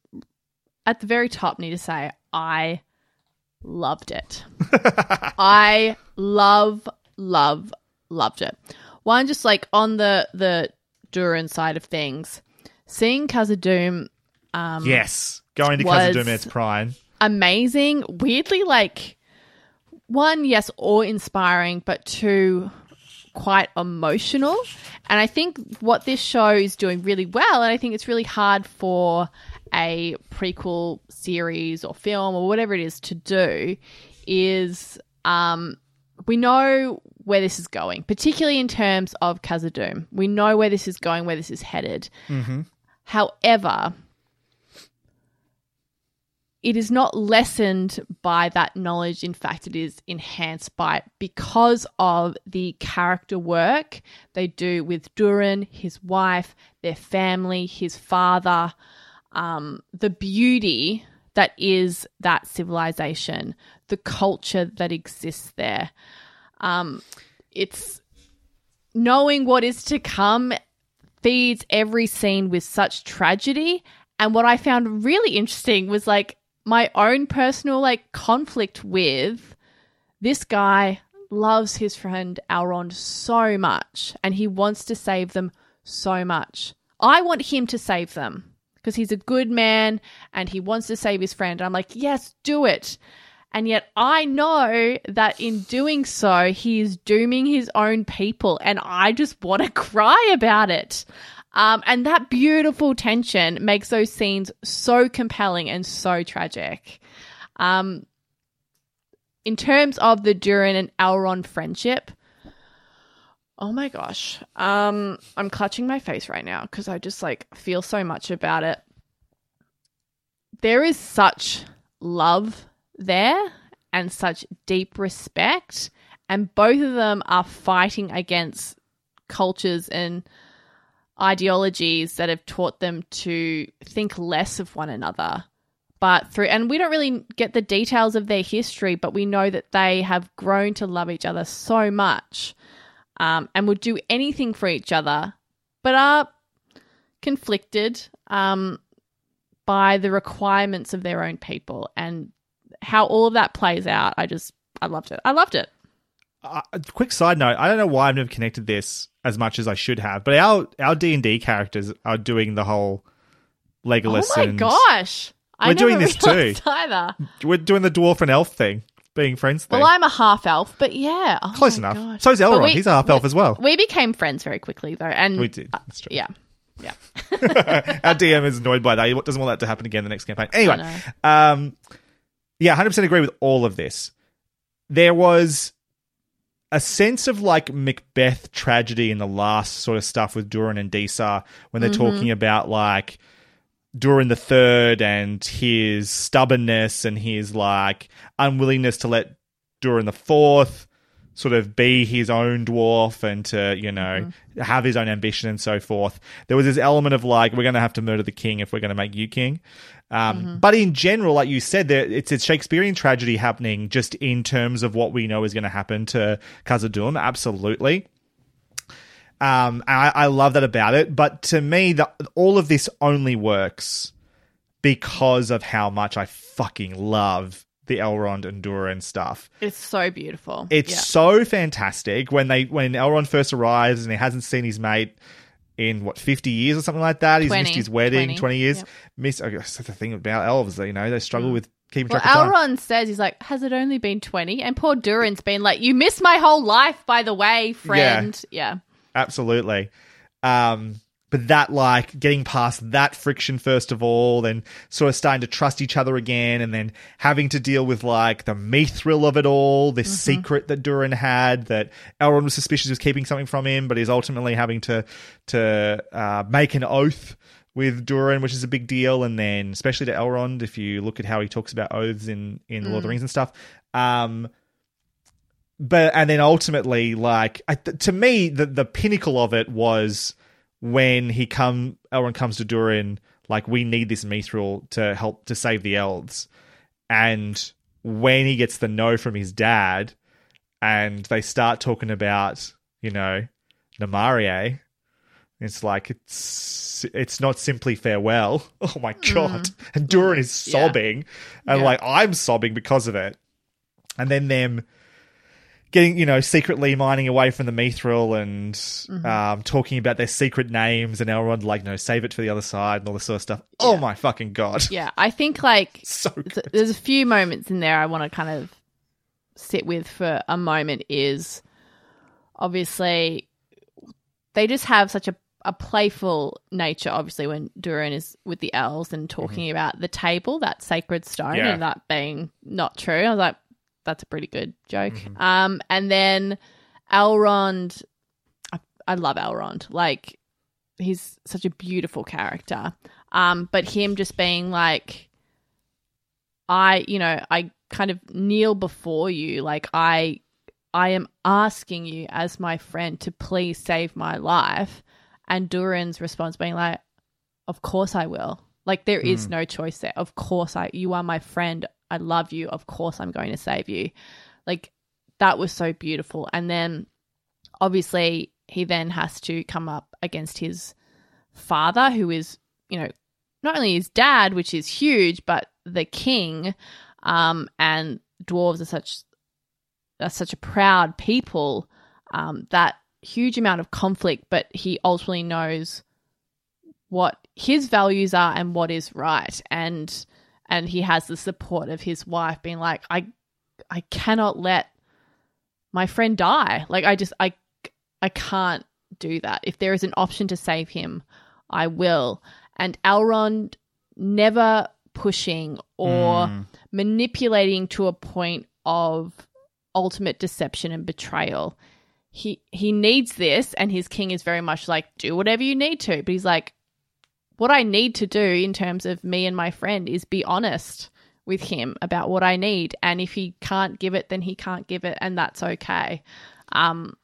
at the very top need to say I loved it. I love, love, loved it. One, just like on the the Durin side of things, seeing Khazad-dûm um, yes, going to in its prime. amazing. Weirdly, like one, yes, awe inspiring, but two, quite emotional. And I think what this show is doing really well, and I think it's really hard for a prequel series or film or whatever it is to do, is um, we know where this is going, particularly in terms of Khazad-dûm. We know where this is going, where this is headed. Mm-hmm. However, it is not lessened by that knowledge. In fact, it is enhanced by it because of the character work they do with Durin, his wife, their family, his father, um, the beauty that is that civilization, the culture that exists there. Um, it's knowing what is to come feeds every scene with such tragedy. And what I found really interesting was like my own personal like conflict with this guy loves his friend Elrond so much and he wants to save them so much. I want him to save them because he's a good man and he wants to save his friend. And I'm like, yes, do it. And yet I know that in doing so, he is dooming his own people. And I just want to cry about it. Um, and that beautiful tension makes those scenes so compelling and so tragic. Um, in terms of the Durin and Elrond friendship, oh my gosh, um, I'm clutching my face right now because I just like feel so much about it. There is such love there and such deep respect, and both of them are fighting against cultures and ideologies that have taught them to think less of one another. But through and we don't really get the details of their history, but we know that they have grown to love each other so much, um, and would do anything for each other, but are conflicted um, by the requirements of their own people and how all of that plays out. I just I loved it. I loved it. Uh, quick side note: I don't know why I've never connected this as much as I should have, but our our D and D characters are doing the whole Legolas. Oh my and gosh! We're doing never this too. Either. We're doing the dwarf and elf thing, being friends. Thing. Well, I'm a half elf, but yeah, oh Close enough. gosh. So's But Elrond. we- He's a half elf as well. We became friends very quickly, though, and We did. that's uh, yeah, yeah. Our DM is annoyed by that. He doesn't want that to happen again in the next campaign. Anyway, um, yeah, hundred percent agree with all of this. There was a sense of like Macbeth tragedy in the last sort of stuff with Durin and Disa when they're Mhm. talking about like Durin the Third and his stubbornness and his like unwillingness to let Durin the Fourth sort of be his own dwarf and to you know have his own ambition and so forth. There was this element of like we're going to have to murder the king if we're going to make you king. Um, But in general, like you said, there it's a Shakespearean tragedy happening just in terms of what we know is going to happen to Khazad-dûm. Absolutely. Um, I, I love that about it. But to me, the, all of this only works because of how much I fucking love the Elrond and Durin stuff. It's so beautiful. It's Yeah. so fantastic when they when Elrond first arrives and he hasn't seen his mate in what fifty years or something like that. He's 20, missed his wedding, 20, twenty years. yep. Miss. I guess that's the thing about elves. You know, they struggle with keeping Well, track of time. Elrond says he's like, has it only been twenty? And poor Durin's been like, you missed my whole life, by the way, friend. Yeah, Absolutely. Um, but that like getting past that friction first of all, then sort of starting to trust each other again, and then having to deal with like the mithril of it all, this Mm-hmm. secret that Durin had that Elrond was suspicious was keeping something from him, but he's ultimately having to to uh, make an oath with Durin, which is a big deal, and then especially to Elrond, if you look at how he talks about oaths in in Lord of the Mm. Rings and stuff. Um, but and then ultimately like I, to me the the pinnacle of it was when he come Elrond comes to Durin like we need this mithril to help to save the elves. And when he gets the no from his dad and they start talking about you know Namarie it's like it's it's not simply farewell. Oh my mm. god. And Durin is Yeah. sobbing. And Yeah. like I'm sobbing because of it. And then them getting you know secretly mining away from the mithril and Mhm. um, talking about their secret names and Elrond like no save it for the other side and all this sort of stuff. Oh my fucking god! yeah. I think like th- there's a few moments in there I want to kind of sit with for a moment. Is obviously they just have such a a playful nature, obviously, when Durin is with the elves and talking about the table, that sacred stone, Yeah. and that being not true. I was like, that's a pretty good joke. Um, and then Elrond, I, I love Elrond. Like, he's such a beautiful character. Um, but him just being like, I, you know, I kind of kneel before you. Like, I, I am asking you as my friend to please save my life. And Durin's response being like, of course I will. Like there is Mm. no choice there. Of course I you are my friend. I love you. Of course I'm going to save you. Like that was so beautiful. And then obviously he then has to come up against his father who is, you know, not only his dad, which is huge, but the king. Um and dwarves are such are such a proud people um, that huge amount of conflict, but he ultimately knows what his values are and what is right, and and he has the support of his wife being like, I I cannot let my friend die. Like I just I I can't do that. If there is an option to save him, I will. And Elrond never pushing or Mm. manipulating to a point of ultimate deception and betrayal. He he needs this and his king is very much like do whatever you need to, but he's like what I need to do in terms of me and my friend is be honest with him about what I need and if he can't give it then he can't give it and that's okay. Um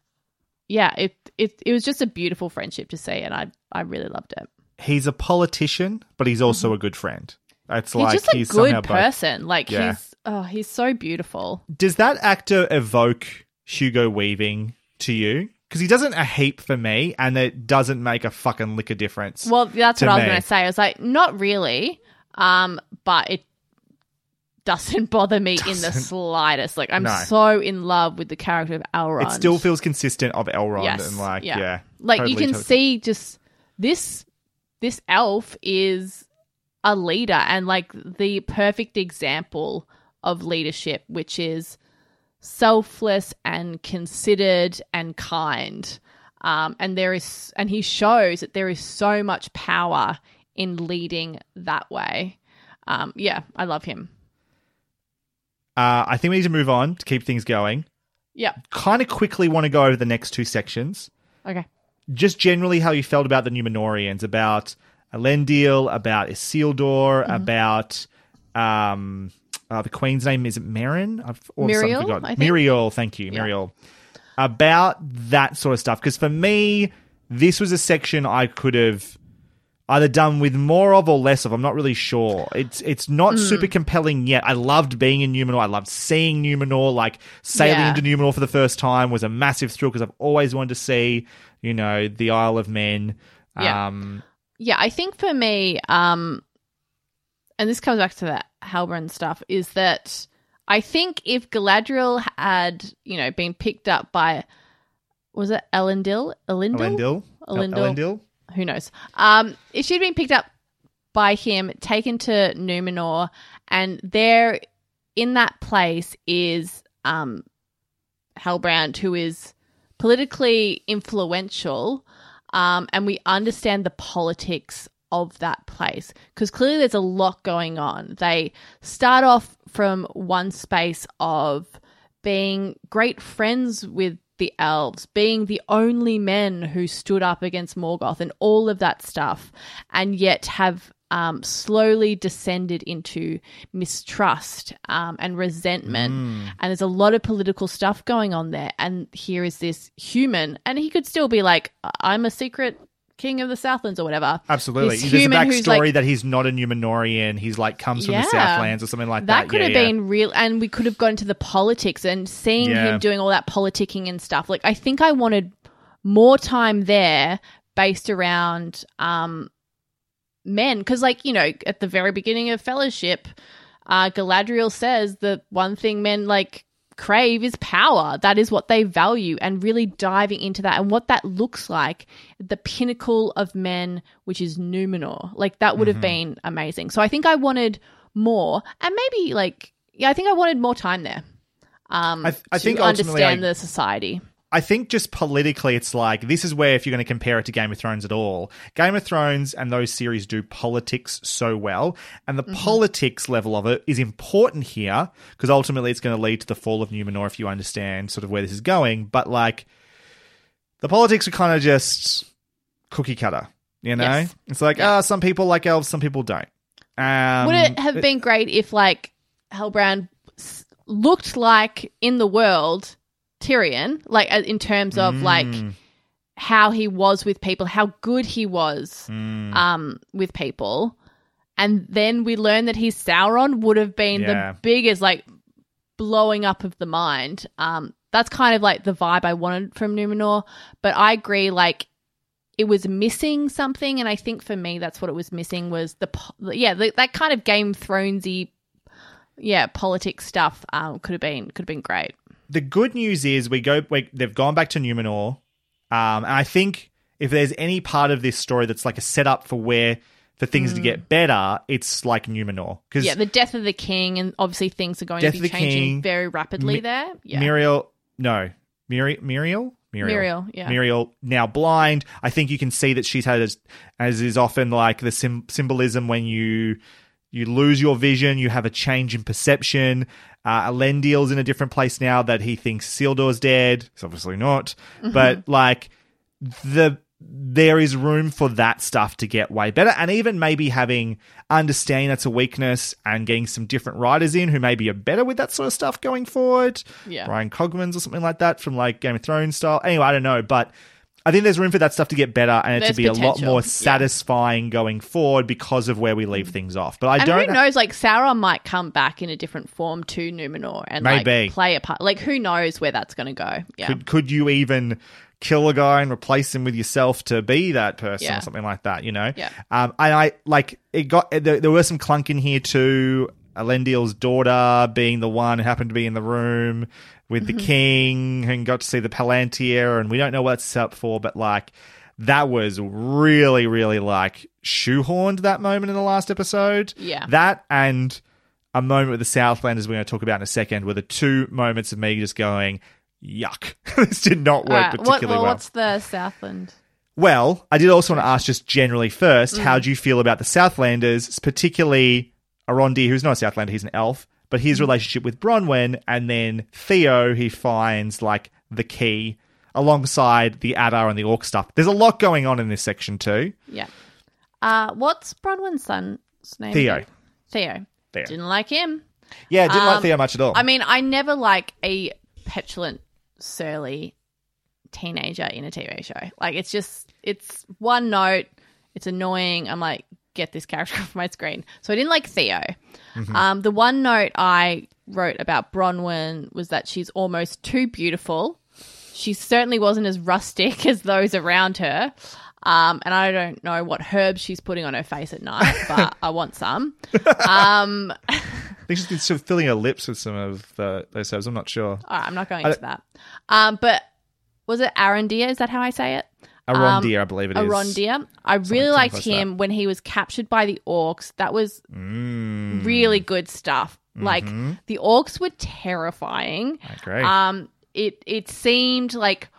yeah, it it it was just a beautiful friendship to see and I I really loved it. He's a politician, but he's Mm-hmm. also a good friend. It's like he's like just a he's good somehow both. person. Like Yeah. he's oh, he's so beautiful. Does that actor evoke Hugo Weaving to you? Because he doesn't a heap for me, and it doesn't make a fucking lick of difference. Well, that's what I was me. to say. I was like, not really, um, but it doesn't bother me in the slightest. Like, I'm No. so in love with the character of Elrond. It still feels consistent of Elrond, Yes, and like yeah, like you can totally. see just this this elf is a leader and like the perfect example of leadership, which is selfless and considered and kind. Um, and there is, and he shows that there is so much power in leading that way. Um, yeah, I love him. Uh, I think we need to move on to keep things going. Yeah. Kind of quickly want to go over the next two sections. Okay. Just generally how you felt about the Númenóreans, about Elendil, about Isildur, Mm-hmm. about um, uh, the Queen's name is Meryn? I've all of a sudden Muriel, forgotten. I think. Muriel, thank you, Yeah. Muriel. About that sort of stuff, because for me, this was a section I could have either done with more of or less of. I'm not really sure. It's it's not Mm. super compelling yet. I loved being in Numenor. I loved seeing Numenor. Like sailing Yeah. into Numenor for the first time was a massive thrill because I've always wanted to see, you know, the Isle of Men. Yeah. Um, Yeah, I think for me, um, and this comes back to that Halbrand stuff, is that I think if Galadriel had, you know, been picked up by, was it Elendil? Elendil? Elendil. El- Elendil? Elendil. Who knows? Um, if she'd been picked up by him, taken to Numenor, and there in that place is um, Halbrand, who is politically influential, um, and we understand the politics of that place because clearly there's a lot going on. They start off from one space of being great friends with the elves, being the only men who stood up against Morgoth, and all of that stuff, and yet have um, slowly descended into mistrust um, and resentment. And there's a lot of political stuff going on there. And here is this human, and he could still be like, I'm a secret king of the Southlands or whatever. Absolutely. This There's a backstory like- that he's not a Númenórean. He's like comes from the Southlands or something like that. that could Yeah, have yeah. been real and we could have gone into the politics and seeing Yeah. him doing all that politicking and stuff like i think i wanted more time there based around um men because like you know at the very beginning of fellowship uh galadriel says that one thing men like crave is power. That is what they value and really diving into that and what that looks like the pinnacle of men which is numenor. Like that would have Mhm. been amazing. So i think i wanted more and maybe like yeah i think i wanted more time there um I th- I to think understand I- the society I think just politically, it's like this is where if you're going to compare it to Game of Thrones at all, Game of Thrones and those series do politics so well, and the politics level of it is important here because ultimately it's going to lead to the fall of Numenor if you understand sort of where this is going. But like, the politics are kind of just cookie cutter, you know? Yes. It's like ah, some people like elves, some people don't. Um, Would it have been great if, like, Halbrand looked like in the world Tyrion, like uh, in terms of like Mm. how he was with people, how good he was Mm. um, with people, and then we learn that his Sauron would have been Yeah. the biggest, like, blowing up of the mind. Um, that's kind of like the vibe I wanted from Numenor, but I agree, like. It was missing something, and I think for me, that's what it was missing was the po- yeah, the, that kind of Game Thronesy, yeah, politics stuff. Um, could have been could have been great. The good news is we go we, they've gone back to Numenor, um, and I think if there's any part of this story that's like a setup for where for things to get better, it's like Numenor because Mm. Yeah, the death of the king, and obviously things are going to be changing king, very rapidly Mi- there. Yeah, Muriel, no, Muriel, Muriel, Muriel, yeah. Muriel now blind. I think you can see that she's had as, as is often like the sim- symbolism when you you lose your vision, you have a change in perception. Uh, Elendil's in a different place now that he thinks Isildur's dead. It's obviously not, Mm-hmm. but like the there is room for that stuff to get way better and even maybe having understanding that's a weakness and getting some different writers in who maybe are better with that sort of stuff going forward Yeah. Bryan Cogman's or something like that from like Game of Thrones style anyway I don't know but I think there's room for that stuff to get better and it There's to be a lot potential, more yeah. satisfying going forward because of where we leave things off. But I and don't know who knows? Like Sauron might come back in a different form to Numenor and Maybe. like play a part. Like who knows where that's going to go? Yeah. Could could you even kill a guy and replace him with yourself to be that person Yeah. or something like that? You know. Yeah. Um, and I like it got there, there was some clunk in here too. Elendil's daughter being the one who happened to be in the room with the Mhm. king and got to see the Palantir, and we don't know what it's set up for, but like that was really, really like shoehorned that moment in the last episode. Yeah. That and a moment with the Southlanders we're going to talk about in a second were the two moments of me just going, yuck. this did not work what, particularly well, well. what's the Southland? Well, I did also want to ask just generally first, Mm. how do you feel about the Southlanders, particularly Arondir, who's not a Southlander, he's an elf, but his Mm. relationship with Bronwyn, and then Theo, he finds like the key alongside the Adar and the Orc stuff. There's a lot going on in this section too. Yeah. Uh, what's Bronwyn's son's name? Theo. Theo. Theo. Didn't like him. Yeah, didn't like Um, Theo much at all. I mean, I never like a petulant, surly teenager in a TV show. Like, it's just, it's one note. It's annoying. I'm like, get this character off my screen. So I didn't like Theo. Mhm. Um, the one note I wrote about Bronwyn was that she's almost too beautiful. She certainly wasn't as rustic as those around her. Um, and I don't know what herbs she's putting on her face at night, but I want some. Um, I think she's sort of filling her lips with some of the, those herbs. I'm not sure. All right, I'm not going into that. Um, but was it Arondir? Is that how I say it? Arondir, I believe it is. Arondir. I really something liked him when he was captured by the orcs. That was Mm. really good stuff. Like Mhm. the orcs were terrifying. I. Um, it it seemed like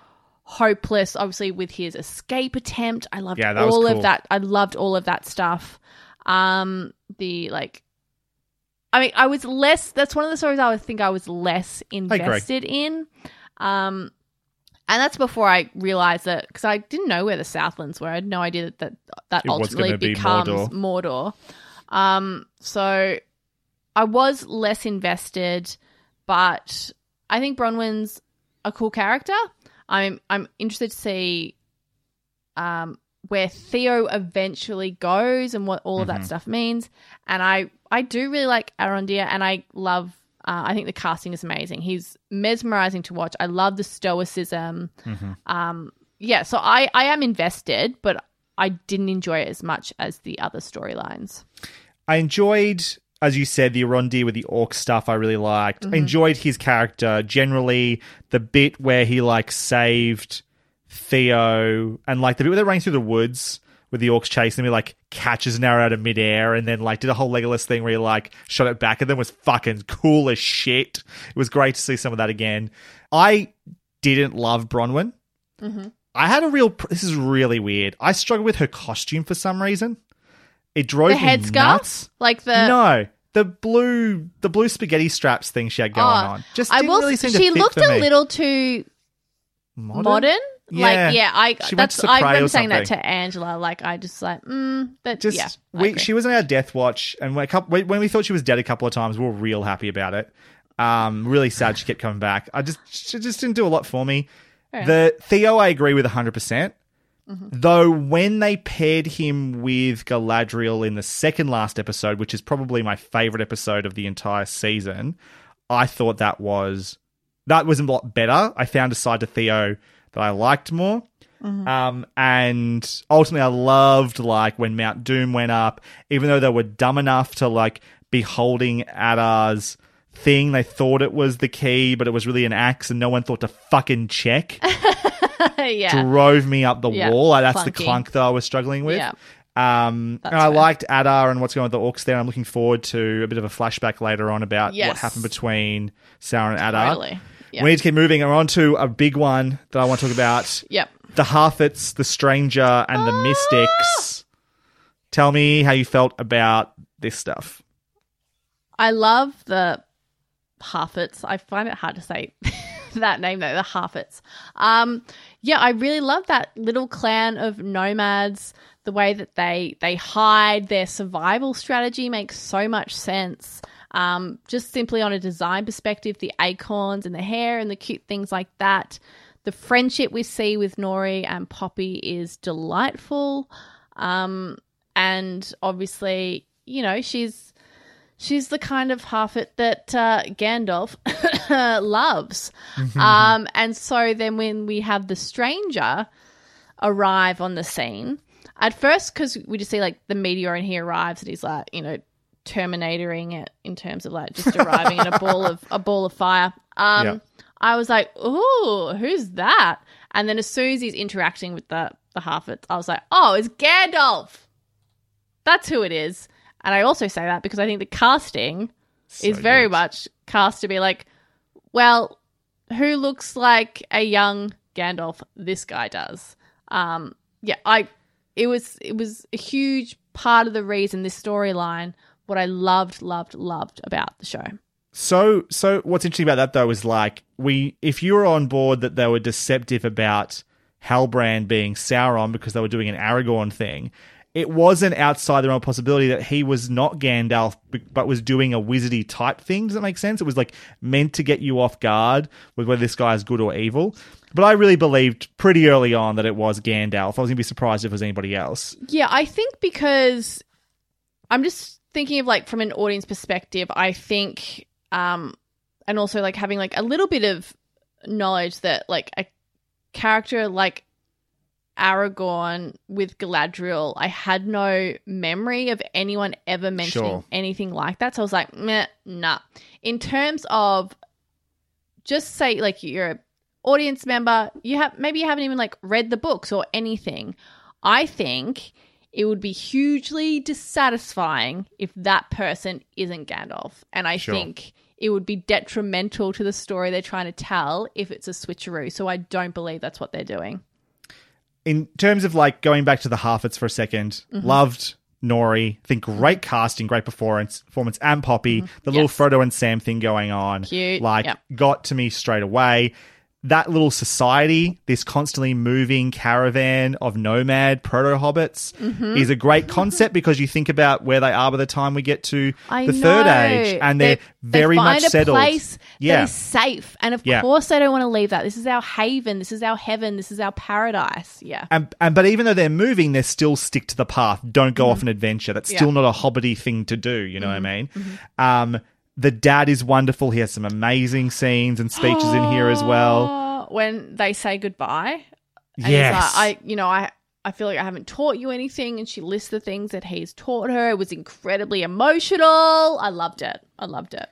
hopeless. Obviously, with his escape attempt, I loved Yeah, all cool. of that. I loved all of that stuff. Um, the like. I mean, I was less. That's one of the stories I would think I was less invested in. Um, and that's before I realized that because I didn't know where the Southlands were. I had no idea that that, that It ultimately gonna be becomes Mordor. Mordor. Um, so I was less invested, but I think Bronwyn's a cool character. I'm I'm interested to see um where Theo eventually goes and what all of that Mhm. stuff means. And I I do really like Arondir and I love uh, I think the casting is amazing. He's mesmerizing to watch. I love the stoicism. Mhm. Um, yeah, so I, I am invested, but I didn't enjoy it as much as the other storylines. I enjoyed, as you said, the Arondir with the orc stuff. I really liked. I Mhm. enjoyed his character generally. The bit where he like saved Theo, and like the bit where they're running through the woods with the orcs chasing me, like catches an arrow out of midair, and then like did a whole Legolas thing where he like shot it back at them was fucking cool as shit. It was great to see some of that again. I didn't love Bronwyn. Mm-hmm. I had a real. This is really weird. I struggled with her costume for some reason. It drove The me headscarf? nuts. Like the no, the blue, the blue spaghetti straps thing she had going Oh, on. Just I will. really she looked a little too Modern? modern. Yeah. Like yeah, I She that's to I Prey remember or saying that to Angela. Like I just like mm, that. Just yeah, we, she was on our death watch, and when, a couple, when we thought she was dead a couple of times, we were real happy about it. Um, really sad she kept coming back. I just she just didn't do a lot for me. Fair the Theo, I agree with hundred percent. Mhm. Though when they paired him with Galadriel in the second last episode, which is probably my favorite episode of the entire season, I thought that was that was a lot better. I found a side to Theo that I liked more. Mhm. Um, and ultimately, I loved like when Mount Doom went up, even though they were dumb enough to like be holding Adar's thing. They thought it was the key, but it was really an axe, and no one thought to fucking check. yeah. Drove me up the Yeah, wall. Like, that's the clunk that I was struggling with. Yeah. Um, and I fair. liked Adar and what's going on with the orcs there. I'm looking forward to a bit of a flashback later on about what happened between Sauron and Adar. Totally. Yeah. We need to keep moving. We're on to a big one that I want to talk about. Yep. The Harfoots, the Stranger, and the Mystics. Tell me how you felt about this stuff. I love the Harfoots. I find it hard to say that name though, the Harfoots. Um, yeah, I really love that little clan of nomads. The way that they they hide their survival strategy makes so much sense. Um, just simply on a design perspective, the acorns and the hair and the cute things like that. The friendship we see with Nori and Poppy is delightful. Um, and obviously, you know, she's she's the kind of Harfoot that uh, Gandalf loves. um, and so then when we have the stranger arrive on the scene, at first, because we just see like the meteor and he arrives and he's like, you know, terminatoring it in terms of like just arriving in a ball of a ball of fire. Um, Yeah. I was like, "Ooh, who's that?" And then as soon as he's interacting with the the Harfoots, I was like, "Oh, it's Gandalf." That's who it is. And I also say that because I think the casting is very much cast to be like, well, who looks like a young Gandalf? This guy does. Um, yeah, I. It was it was a huge part of the reason this storyline. What I loved, loved, loved about the show. So, so what's interesting about that though is like we, if you were on board that they were deceptive about Halbrand being Sauron because they were doing an Aragorn thing, it wasn't outside the realm of possibility that he was not Gandalf but was doing a wizardy type thing. Does that make sense? It was like meant to get you off guard with whether this guy is good or evil. But I really believed pretty early on that it was Gandalf. I was gonna be surprised if it was anybody else. Yeah, I think because I'm just thinking of like from an audience perspective, I think um and also like having like a little bit of knowledge that like a character like Aragorn with Galadriel, I had no memory of anyone ever mentioning Sure. anything like that. So I was like, meh, nah. In terms of just say like you're a audience member, you have maybe you haven't even like read the books or anything. I think it would be hugely dissatisfying if that person isn't Gandalf. And I Sure. think it would be detrimental to the story they're trying to tell if it's a switcheroo. So I don't believe that's what they're doing. in terms of like going back to the Harfoots for a 2nd Mhm. loved Nori. Think great casting, great performance, performance, and Poppy. The little Frodo and Sam thing going on, Cute, like yep. got to me straight away. That little society, this constantly moving caravan of nomad proto hobbits, Mhm. is a great concept because you think about where they are by the time we get to I the third age, and they're They- very they much settled. place yeah, that is safe, and of Yeah. course they don't want to leave that. This is our haven. This is our heaven. This is our paradise. Yeah. And, and but even though they're moving, they still stick to the path. Don't go off an adventure. That's Yeah. still not a hobbity thing to do. You know what I mean? Um, the dad is wonderful. He has some amazing scenes and speeches in here as well. When they say goodbye, and Yes. like, I, you know, I, I feel like I haven't taught you anything, and she lists the things that he's taught her. It was incredibly emotional. I loved it. I loved it.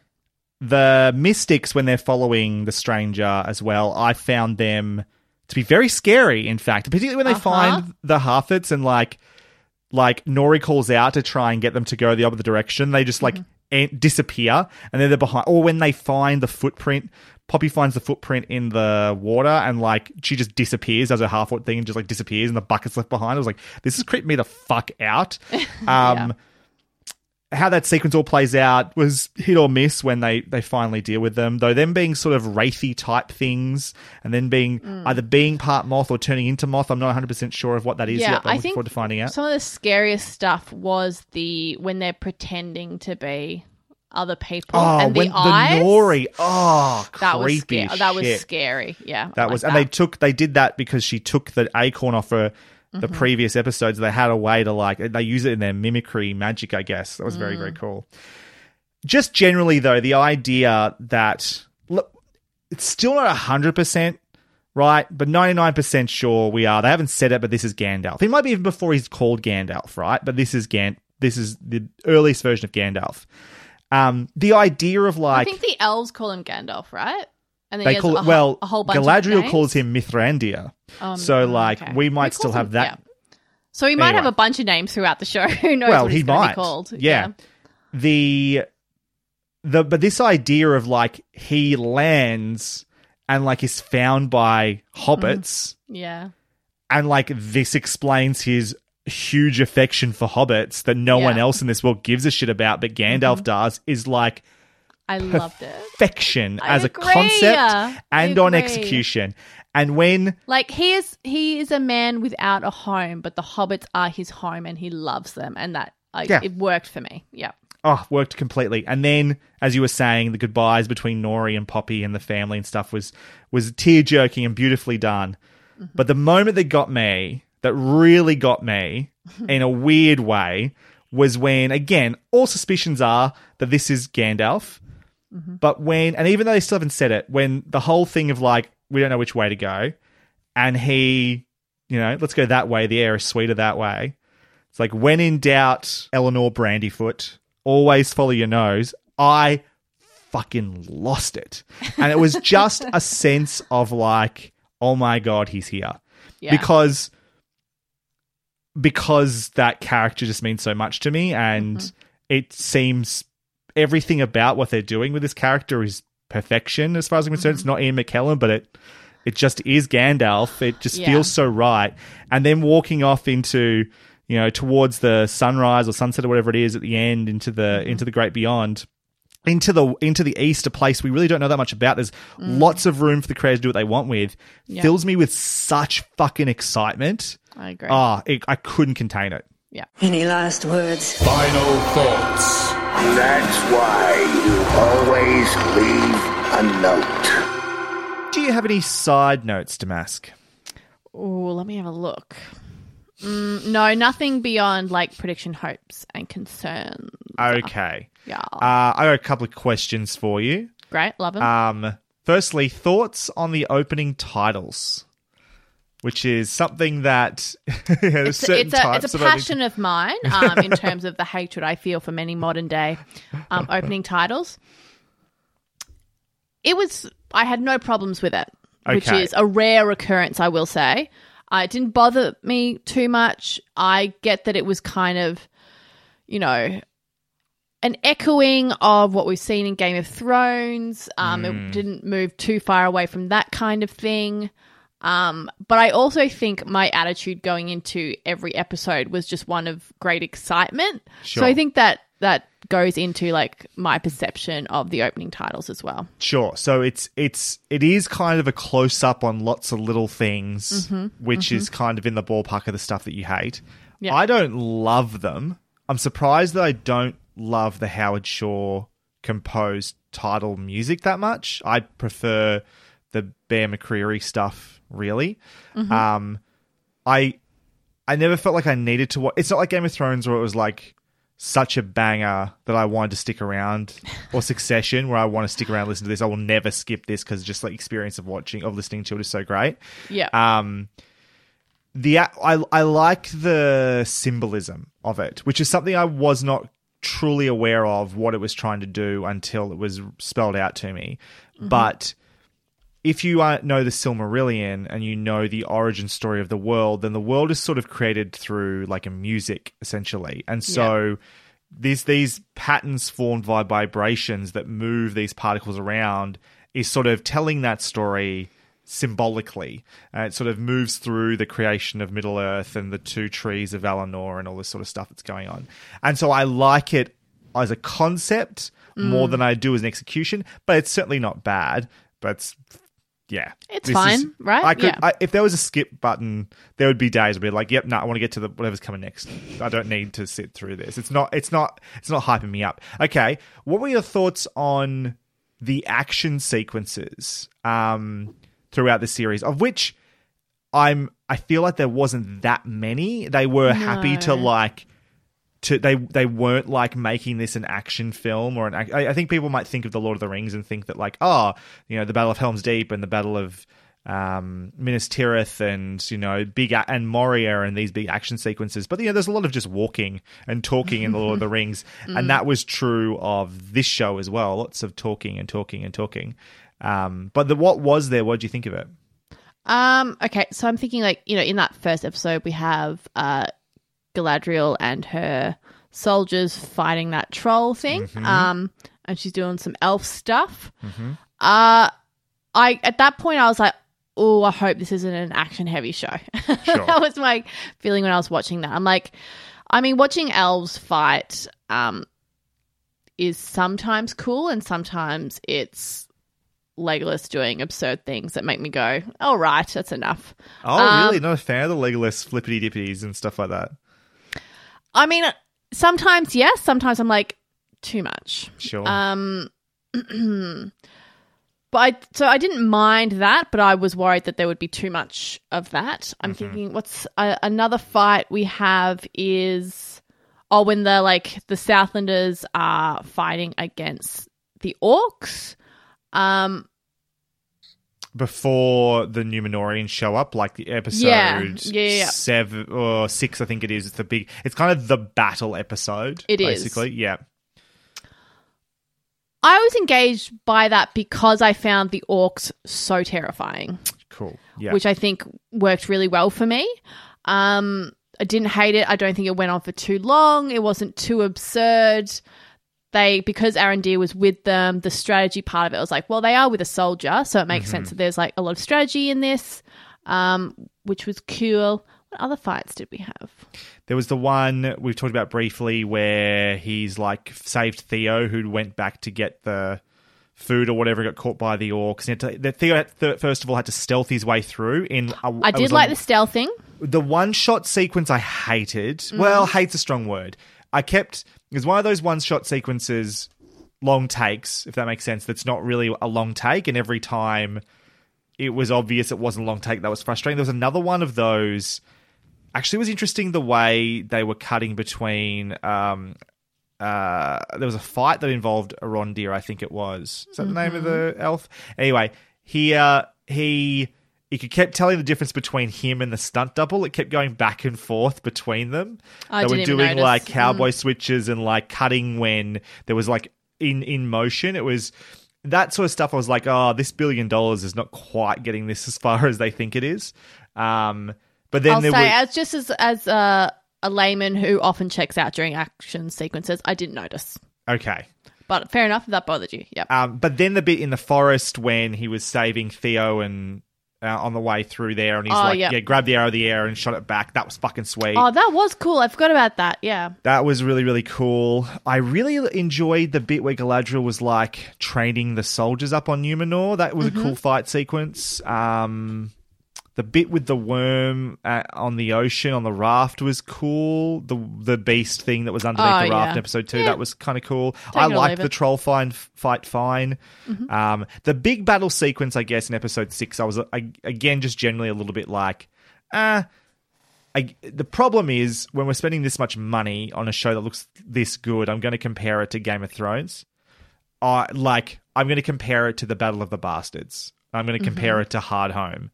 The mystics, when they're following the stranger as well, I found them to be very scary. In fact, particularly when they Uh-huh. find the Harfoots and like, like Nori calls out to try and get them to go the other direction. They just like Mm-hmm. Disappear, and then they're behind. Or when they find the footprint, Poppy finds the footprint in the water, and like she just disappears as a half foot thing, and just like disappears, and the bucket's left behind. I was like, this has creeped me the fuck out. Um, How that sequence all plays out was hit or miss when they they finally deal with them. Though them being sort of wraithy type things, and then being Mm. either being part moth or turning into moth. I'm not 100 percent sure of what that is yeah, yet. But I'm I looking think forward to finding out. some of the scariest stuff was the when they're pretending to be other people Oh, and the when eyes. the Nori, oh, that was creepy scary. as That was scary. Yeah, I That like was, and they took, they did that because she took the acorn off her the Mhm. previous episodes. They had a way to like, they use it in their mimicry magic, I guess. That was very, very Mm. cool. Just generally, though, the idea that look, it's still not hundred percent right, but ninety nine percent sure we are. They haven't said it, but this is Gandalf. It might be even before he's called Gandalf, right? But this is Gan. This is the earliest version of Gandalf. Um, the idea of like I think the elves call him Gandalf, right? And then they call a it well. a whole bunch of Galadriel calls him Mithrandir. Um, so mm, like okay. we might still have him- that. So he might have a bunch of names throughout the show. Who knows well, what he might. be called? Yeah. The the but this idea of like he lands and like is found by hobbits Yeah. and like this explains his huge affection for hobbits that no one else in this world gives a shit about but Gandalf does is like I loved it. perfection I as agree. a concept and on execution. And when Like he is he is a man without a home, but the hobbits are his home and he loves them and that like Yeah. it worked for me. Yeah. oh, worked completely. And then, as you were saying, the goodbyes between Nori and Poppy and the family and stuff was was tear jerking and beautifully done. Mm-hmm. But the moment that got me, that really got me in a weird way, was when again all suspicions are that this is Gandalf. Mm-hmm. But when, and even though they still haven't said it, when the whole thing of like, we don't know which way to go, and he, you know, let's go that way, the air is sweeter that way. It's like, when in doubt, Elanor Brandyfoot, always follow your nose. I fucking lost it. And it was just a sense of like, oh my God, he's here. Yeah. Because, because that character just means so much to me and mm-hmm. it seems everything about what they're doing with this character is perfection as far as I'm concerned. It's mm-hmm. not Ian McKellen, but it it just is Gandalf. It just Yeah. feels so right. And then walking off into you know towards the sunrise or sunset or whatever it is at the end into the mm-hmm. into the great beyond into the into the east a place we really don't know that much about there's mm. lots of room for the creators to do what they want with Yeah. fills me with such fucking excitement I agree. ah it, i couldn't contain it Yeah. Any last words? Final thoughts. That's why you always leave a note. do you have any side notes Damask? Oh, let me have a look. Mm, no, nothing beyond like prediction hopes and concerns. okay Yeah. uh, i got a couple of questions for you Great, love them. Um, firstly, thoughts on the opening titles, which is something that it's, it's a, it's a passion of mine um, in terms of the hatred I feel for many modern day um, opening titles. It was, I had no problems with it, which is a rare occurrence, I will say. Uh, it didn't bother me too much. I get that it was kind of, you know, an echoing of what we've seen in Game of Thrones. Um, Mm. It didn't move too far away from that kind of thing. Um, but I also think my attitude going into every episode was just one of great excitement. Sure. So I think that that goes into like my perception of the opening titles as well. Sure. So it's it's it is kind of a close up on lots of little things, Mhm, which mhm. is kind of in the ballpark of the stuff that you hate. Yeah. I don't love them. I'm surprised that I don't love the Howard Shore composed title music that much. I prefer the Bear McCreary stuff, really. Mhm. Um, I I never felt like I needed to watch. It's not like Game of Thrones where it was like such a banger that I wanted to stick around, or Succession where I want to stick around and listen to this. I will never skip this because just like experience of watching of listening to it is so great. Yeah. Um, the I I like the symbolism of it, which is something I was not truly aware of what it was trying to do until it was spelled out to me. Mhm. But if you know the Silmarillion and you know the origin story of the world, then the world is sort of created through like a music essentially, and so these these patterns formed by vibrations that move these particles around is sort of telling that story symbolically. Uh, it sort of moves through the creation of Middle Earth and the two trees of Valinor and all this sort of stuff that's going on. And so I like it as a concept more Mm. than I do as an execution, but it's certainly not bad. But it's, yeah, It's fine, right? I could, Yeah. I, if there was a skip button, there would be days I'd be like, "Yep, no, I want to get to the whatever's coming next. I don't need to sit through this. It's not, it's not, it's not hyping me up." Okay, what were your thoughts on the action sequences um, throughout the series, of which I'm, I feel like there wasn't that many. They were happy to like to they they weren't like making this an action film or an I, I think people might think of the Lord of the Rings and think that like oh you know the Battle of Helm's Deep and the Battle of um, Minas Tirith and you know big a- and Moria and these big action sequences. But you know there's a lot of just walking and talking in the Lord of the Rings. Mm. and that was true of this show as well. Lots of talking and talking and talking. Um, but the what was there? What do you think of it? Um, okay, so I'm thinking like, you know, in that first episode we have uh Galadriel and her soldiers fighting that troll thing. Mhm. Um and she's doing some elf stuff. mm-hmm. Uh I at that point I was like, oh, I hope this isn't an action heavy show. that was my feeling when I was watching that. I'm like, I mean, watching elves fight um, is sometimes cool, and sometimes it's Legolas doing absurd things that make me go, "All right, that's enough." oh Um, really not a fan of the Legolas flippity dippities and stuff like that I mean, sometimes yes, sometimes I'm like, too much. Sure. Um, but I so I didn't mind that, but I was worried that there would be too much of that. I'm Mm-hmm. thinking, what's uh, another fight we have is oh when the like the Southlanders are fighting against the Orcs. Um, Before the Númenóreans show up, like the episode Yeah. Yeah, yeah, yeah. seven or six, I think it is. It's the big. It's kind of the battle episode. It is. basically. Yeah. I was engaged by that because I found the Orcs so terrifying. Cool. Yeah. which I think worked really well for me. Um, I didn't hate it. I don't think it went on for too long. It wasn't too absurd. They because Arondir was with them, the strategy part of it was like, well, they are with a soldier, so it makes Mm-hmm. sense that there's like a lot of strategy in this, um, which was cool. What other fights did we have? There was the one we've talked about briefly where he's like saved Theo, who went back to get the food or whatever, got caught by the orcs. And had to- the Theo, had first of all, had to stealth his way through. In a, I did like the stealthing. the one shot sequence I hated. Mm-hmm. Well, hate's a strong word. I kept was one of those one shot sequences, long takes, if that makes sense. That's not really a long take, and every time it was obvious it wasn't a long take, that was frustrating. There was another one of those. Actually, it was interesting the way they were cutting between. Um, uh, there was a fight that involved Arondir, I think it was. Is that the name of the elf? Anyway, he uh, he he kept telling the difference between him and the stunt double. It kept going back and forth between them. I they were doing like cowboy Mm. switches and like cutting when there was like in in motion. It was that sort of stuff. I was like, oh, this billion dollars is not quite getting this as far as they think it is. Um, but then I'll say, were as just as as a, a layman who often checks out during action sequences, I didn't notice. okay. But fair enough, if that bothered you. Yep. Um, but then the bit in the forest when he was saving Theo and uh, on the way through there, and he's Oh, like, yeah. yeah, grabbed the arrow of the air and shot it back. That was fucking sweet. Oh, that was cool. I forgot about that. Yeah. That was really, really cool. I really enjoyed the bit where Galadriel was like training the soldiers up on Numenor. That was Mm-hmm. a cool fight sequence. Um, the bit with the worm uh, on the ocean on the raft was cool. The the beast thing that was underneath Oh, the raft yeah. in episode two Yeah. that was kind of cool. Take I liked the troll fine fight fine. Mm-hmm. Um, the big battle sequence, I guess, in episode six, I was I, again just generally a little bit like, ah. I, the problem is when we're spending this much money on a show that looks this good, I'm going to compare it to Game of Thrones. I like I'm going to compare it to the Battle of the Bastards. I'm going to compare it to Hard Home.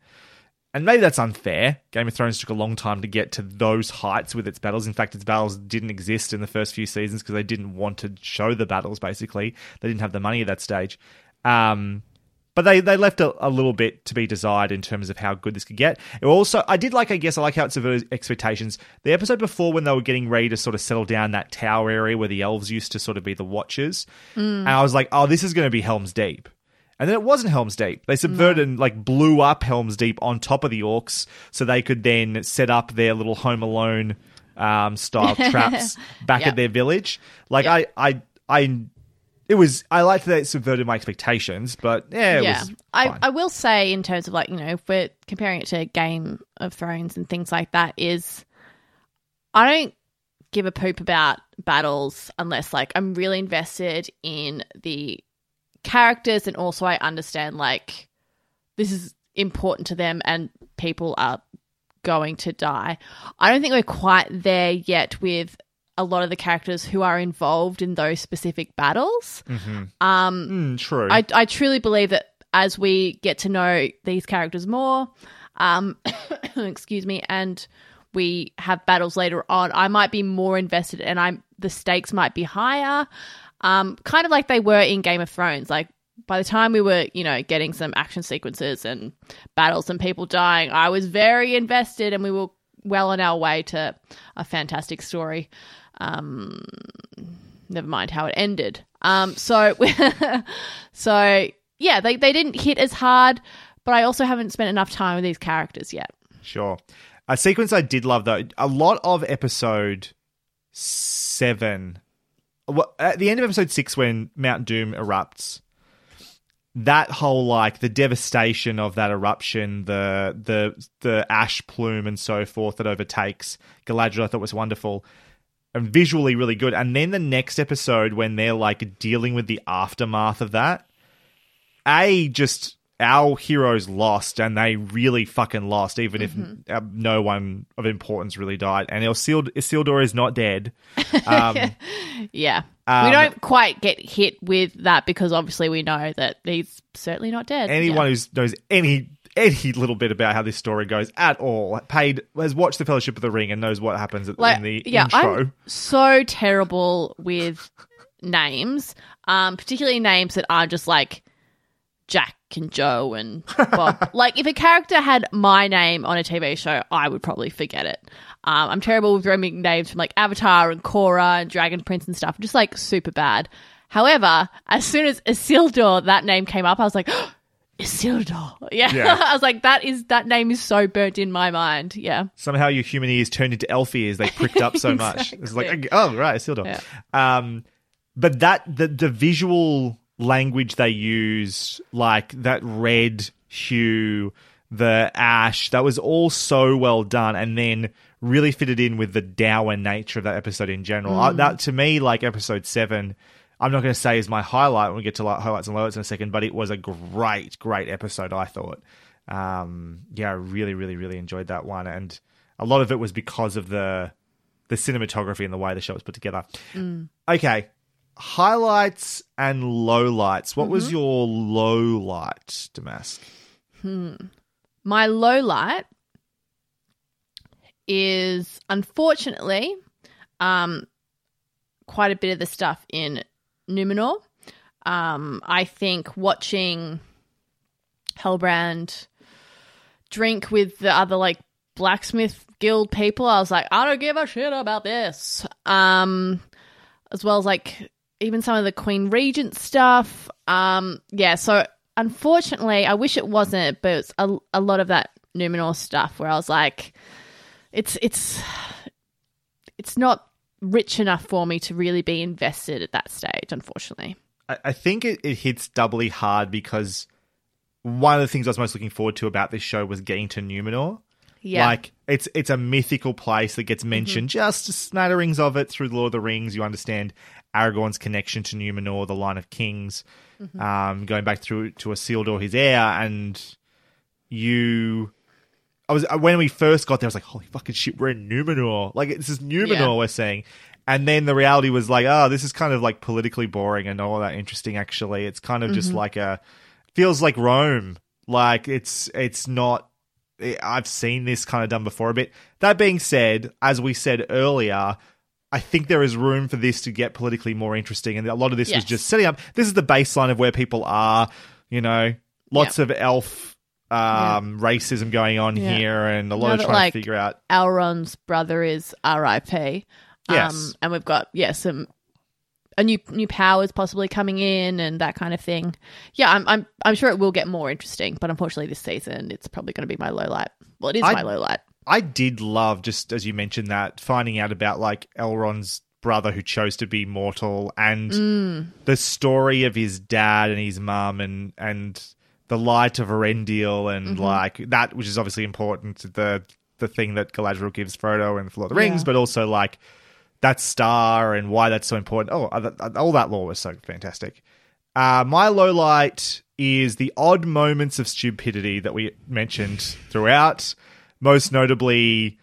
And maybe that's unfair. Game of Thrones took a long time to get to those heights with its battles. In fact, its battles didn't exist in the first few seasons because they didn't want to show the battles, basically. They didn't have the money at that stage. Um, but they, they left a, a little bit to be desired in terms of how good this could get. It also, I did like, I guess, I like how it subverted expectations. The episode before, when they were getting ready to sort of settle down that tower area where the elves used to sort of be the watchers, and I was like, oh, this is going to be Helm's Deep. And then it wasn't Helm's Deep. They subverted and like blew up Helm's Deep on top of the orcs so they could then set up their little Home Alone um, style traps back Yep. at their village. Like I, I, I, it was. I liked that it subverted my expectations, but yeah, it was. I, fine. I will say, in terms of like, you know, if we're comparing it to Game of Thrones and things like that, is I don't give a poop about battles unless like I'm really invested in the characters and also I understand like this is important to them and people are going to die. I don't think we're quite there yet with a lot of the characters who are involved in those specific battles. Um, Mm, true. I, I truly believe that as we get to know these characters more, um, excuse me, and we have battles later on, I might be more invested, and I'm the stakes might be higher, um, kind of like they were in Game of Thrones. Like by the time we were, you know, getting some action sequences and battles and people dying, I was very invested, and we were well on our way to a fantastic story. Um, never mind how it ended. Um, so, so yeah, they they didn't hit as hard, but I also haven't spent enough time with these characters yet. Sure. A sequence I did love though, a lot of episode seven, at the end of episode six when Mount Doom erupts, that whole like the devastation of that eruption, the the the ash plume and so forth that overtakes Galadriel, I thought was wonderful. and visually really good. And then the next episode when they're like dealing with the aftermath of that, a just our heroes lost and they really fucking lost, even Mm-hmm. if uh, no one of importance really died. And Isildur, Isildur is not dead. Um, Yeah. Um, we don't quite get hit with that because obviously we know that he's certainly not dead. anyone Yeah. who knows any any little bit about how this story goes at all, paid has watched the Fellowship of the Ring and knows what happens at, like in the yeah, intro. I'm so terrible with names, um, particularly names that are just like Jack and Joe and Bob. like if a character had my name on a TV show, I would probably forget it. Um, I'm terrible with remembering names from like Avatar and Korra and Dragon Prince and stuff. I'm Just like super bad. However, as soon as Isildur, that name came up, I was like, Isildur. Yeah. Yeah. I was like, that is that name is so burnt in my mind. Yeah. Somehow your human ears turned into elf ears. They pricked up so much. It's like, oh, right, Isildur. Yeah. Um, but that the the visual language they use, like that red hue, the ash, that was all so well done, and then really fitted in with the dour nature of that episode in general. I, Mm. that to me, like episode seven. I'm not going to say is my highlight when we get to like highlights and lowlights in a second, but it was a great, great episode. I thought, um, yeah, I really, really, really enjoyed that one, and a lot of it was because of the the cinematography and the way the show was put together. Mm. Okay, highlights and lowlights. What was Mhm. your low light, Damask? Hmm. My low light is unfortunately um, quite a bit of the stuff in Numenor. Um, I think watching Halbrand drink with the other like blacksmith guild people, I was like, I don't give a shit about this. Um, as well as like even some of the Queen Regent stuff. Um, yeah, so unfortunately, I wish it wasn't, but it's a, a lot of that Numenor stuff where I was like, it's it's it's not rich enough for me to really be invested at that stage, unfortunately. I, I think it, it hits doubly hard because one of the things I was most looking forward to about this show was getting to Numenor. Yeah. Like it's it's a mythical place that gets mentioned just smatterings of it through the Lord of the Rings. You understand Aragorn's connection to Numenor, the line of kings, Mhm. um, going back through to a Isildur, his heir, and you. I was when we first got there, I was like, "Holy fucking shit, we're in Numenor!" Like this is Numenor Yeah. we're saying, and then the reality was like, "Oh, this is kind of like politically boring and not all that interesting." Actually, it's kind of just Mhm. like a feels like Rome. Like it's it's not. I've seen this kind of done before a bit. That being said, as we said earlier, I think there is room for this to get politically more interesting, and a lot of this was just setting up. This is the baseline of where people are. You know, lots of elf um, racism going on Yeah. here, and a lot Now of that, trying like, to figure out. Elrond's brother is R.I.P. Yes. Um, and we've got yeah some a new new powers possibly coming in and that kind of thing. Yeah, I'm I'm I'm sure it will get more interesting, but unfortunately this season it's probably going to be my low light. Well, it is I- my low light. I did love just as you mentioned that finding out about like Elrond's brother who chose to be mortal and Mm. the story of his dad and his mum and and the light of Eärendil and Mhm. like that which is obviously important the the thing that Galadriel gives Frodo and the Lord of the Rings Yeah. but also like that star and why that's so important oh uh, all that lore was so fantastic uh, my low light is the odd moments of stupidity that we mentioned throughout most notably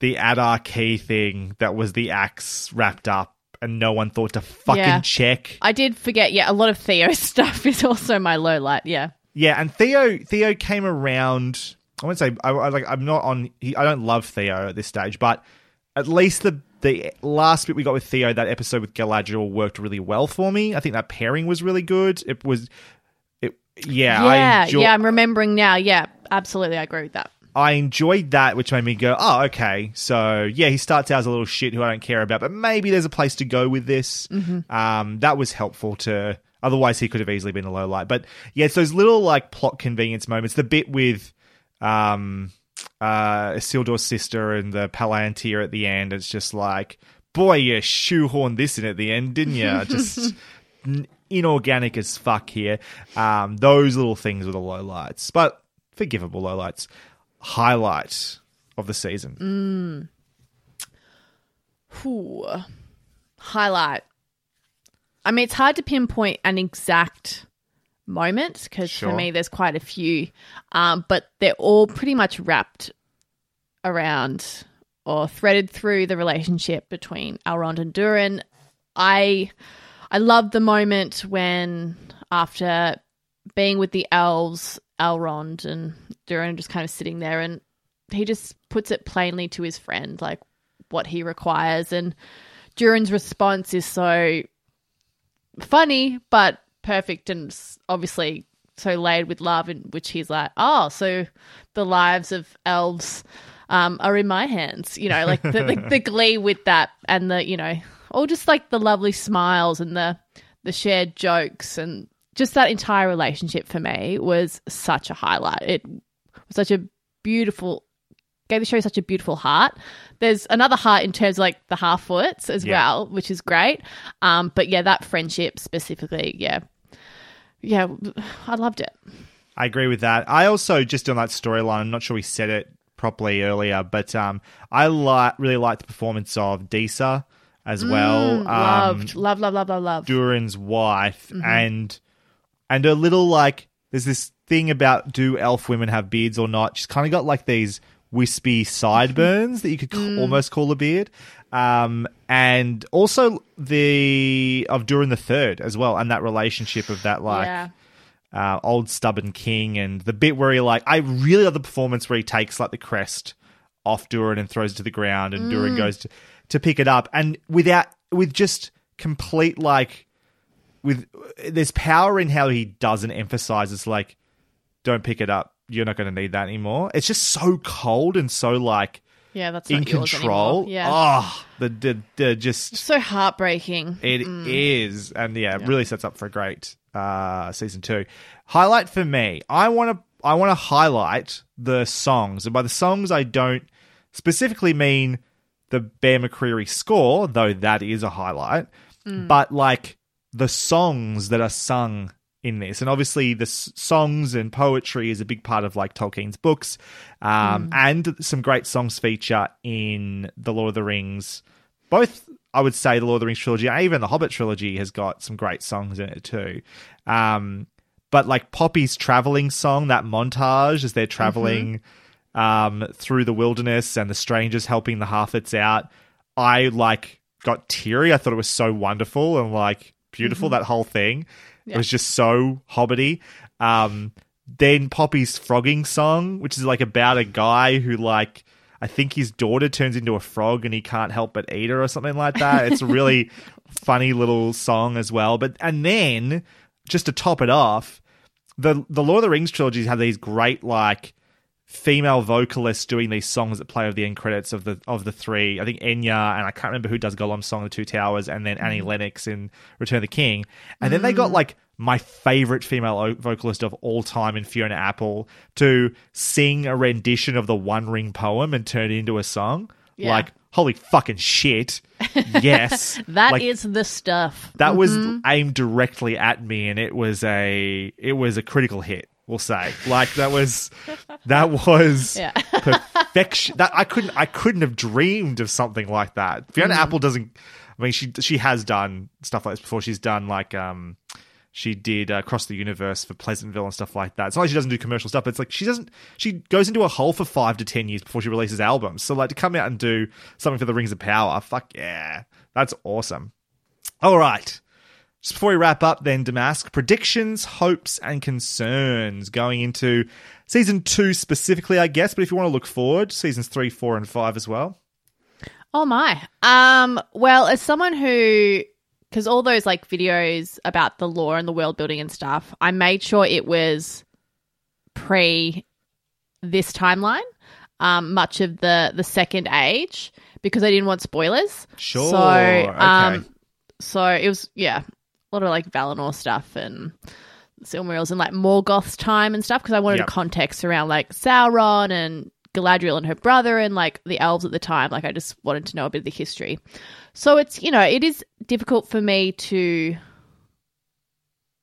the Adar key thing that was the axe wrapped up and no one thought to fucking Yeah. check. I did forget. Yeah, a lot of Theo stuff is also my low light. Yeah. Yeah, and Theo Theo came around. I won't say I, I like. I'm not on. He, I don't love Theo at this stage, but at least the the last bit we got with Theo, that episode with Galadriel, worked really well for me. I think that pairing was really good. It was. It yeah. I yeah, enjoy- yeah. I'm remembering now. Yeah, absolutely. I agree with that. I enjoyed that, which made me go, oh, okay. So, yeah, he starts out as a little shit who I don't care about, but maybe there's a place to go with this. Mhm. Um, that was helpful to. Otherwise, he could have easily been a low light. But yeah, it's those little like plot convenience moments. The bit with um, uh, Isildur's sister and the Palantir at the end. It's just like, boy, you shoehorned this in at the end, didn't you? just inorganic as fuck here. Um, those little things were the low lights, but forgivable low lights highlight of the season? Mm. Highlight. I mean, it's hard to pinpoint an exact moment because Sure. for me, there's quite a few, um, but they're all pretty much wrapped around or threaded through the relationship between Elrond and Durin. I I love the moment when after being with the elves, Elrond and Durin just kind of sitting there and he just puts it plainly to his friend, like what he requires. And Durin's response is so funny, but perfect and obviously so laid with love, in which he's like, oh, so the lives of elves um, are in my hands. You know, like the, the, the glee with that and the, you know, or just like the lovely smiles and the, the shared jokes and just that entire relationship for me was such a highlight. It was such a beautiful gave the show such a beautiful heart. There's another heart in terms of like the half foots as Yeah. well, which is great. Um, but yeah, that friendship specifically, yeah, yeah, I loved it. I agree with that. I also just on that storyline. I'm not sure we said it properly earlier, but um, I like really liked the performance of Disa as well. Mm, Um, loved, love, love, love, love, love. Durin's wife, Mhm. and and a little like there's this thing about do elf women have beards or not. She's kind of got like these wispy sideburns that you could Mm. almost call a beard. Um, and also the of Durin the Third as well, and that relationship of that like yeah. uh, old stubborn king, and the bit where he like I really love the performance where he takes like the crest off Durin and throws it to the ground, and Durin Mm. goes to to pick it up, and without with just complete like with there's power in how he doesn't emphasize it's like don't pick it up you're not going to need that anymore it's just so cold and so like Yeah, that's in control. Yeah. oh the, the, the just So heartbreaking. it Mm. is, and yeah, it really sets up for a great uh, season two. Highlight for me, I want to I want to highlight the songs, and by the songs I don't specifically mean the Bear McCreary score, though that is a highlight, Mm. but like the songs that are sung in this, and obviously the s- songs and poetry is a big part of like Tolkien's books, um, Mm. and some great songs feature in the Lord of the Rings both I would say the Lord of the Rings trilogy, and even the Hobbit trilogy has got some great songs in it too. Um, but like Poppy's traveling song, that montage as they're traveling um, through the wilderness and the strangers helping the Harfoots out, I like got teary. I thought it was so wonderful and like beautiful. Mhm. That whole thing, Yeah. it was just so hobbity. Um, then Poppy's frogging song, which is like about a guy who like I think his daughter turns into a frog and he can't help but eat her or something like that. It's a really funny little song as well. But and then just to top it off, the the Lord of the Rings trilogies have these great like female vocalists doing these songs that play over the end credits of the of the three. I think Enya and I can't remember who does Gollum's song, The Two Towers, and then Annie Lennox in Return of the King. And then they got Mm. like my favorite female o- vocalist of all time in Fiona Apple to sing a rendition of the One Ring poem and turn it into a song. Yeah. Like holy fucking shit. Yes. That is Like, the stuff. that was Mhm. aimed directly at me and it was a it was a critical hit we'll say. Like that was that was Yeah. perfection. That i couldn't i couldn't have dreamed of something like that. Fiona Mhm. apple doesn't i mean she she has done stuff like this before. She's done like um she did uh, across the universe for pleasantville and stuff like that. It's not like she doesn't do commercial stuff but it's like she doesn't she goes into a hole for five to ten years before she releases albums. So like to come out and do something for the rings of power fuck yeah. That's awesome. All right. Just before we wrap up, then, Damask, predictions, hopes, and concerns going into season two specifically, I guess. But if you want to look forward, seasons three, four, and five as well. Oh my. Um. Well, as someone who, because all those like videos about the lore and the world building and stuff, I made sure it was pre this timeline. Um, much of the the second age because I didn't want spoilers. Sure, So, okay. um, so it was yeah, a lot of like Valinor stuff and Silmarils and like Morgoth's time and stuff because I wanted Yep. context around like Sauron and Galadriel and her brother and like the elves at the time. Like I just wanted to know a bit of the history. So it's you know it is difficult for me to.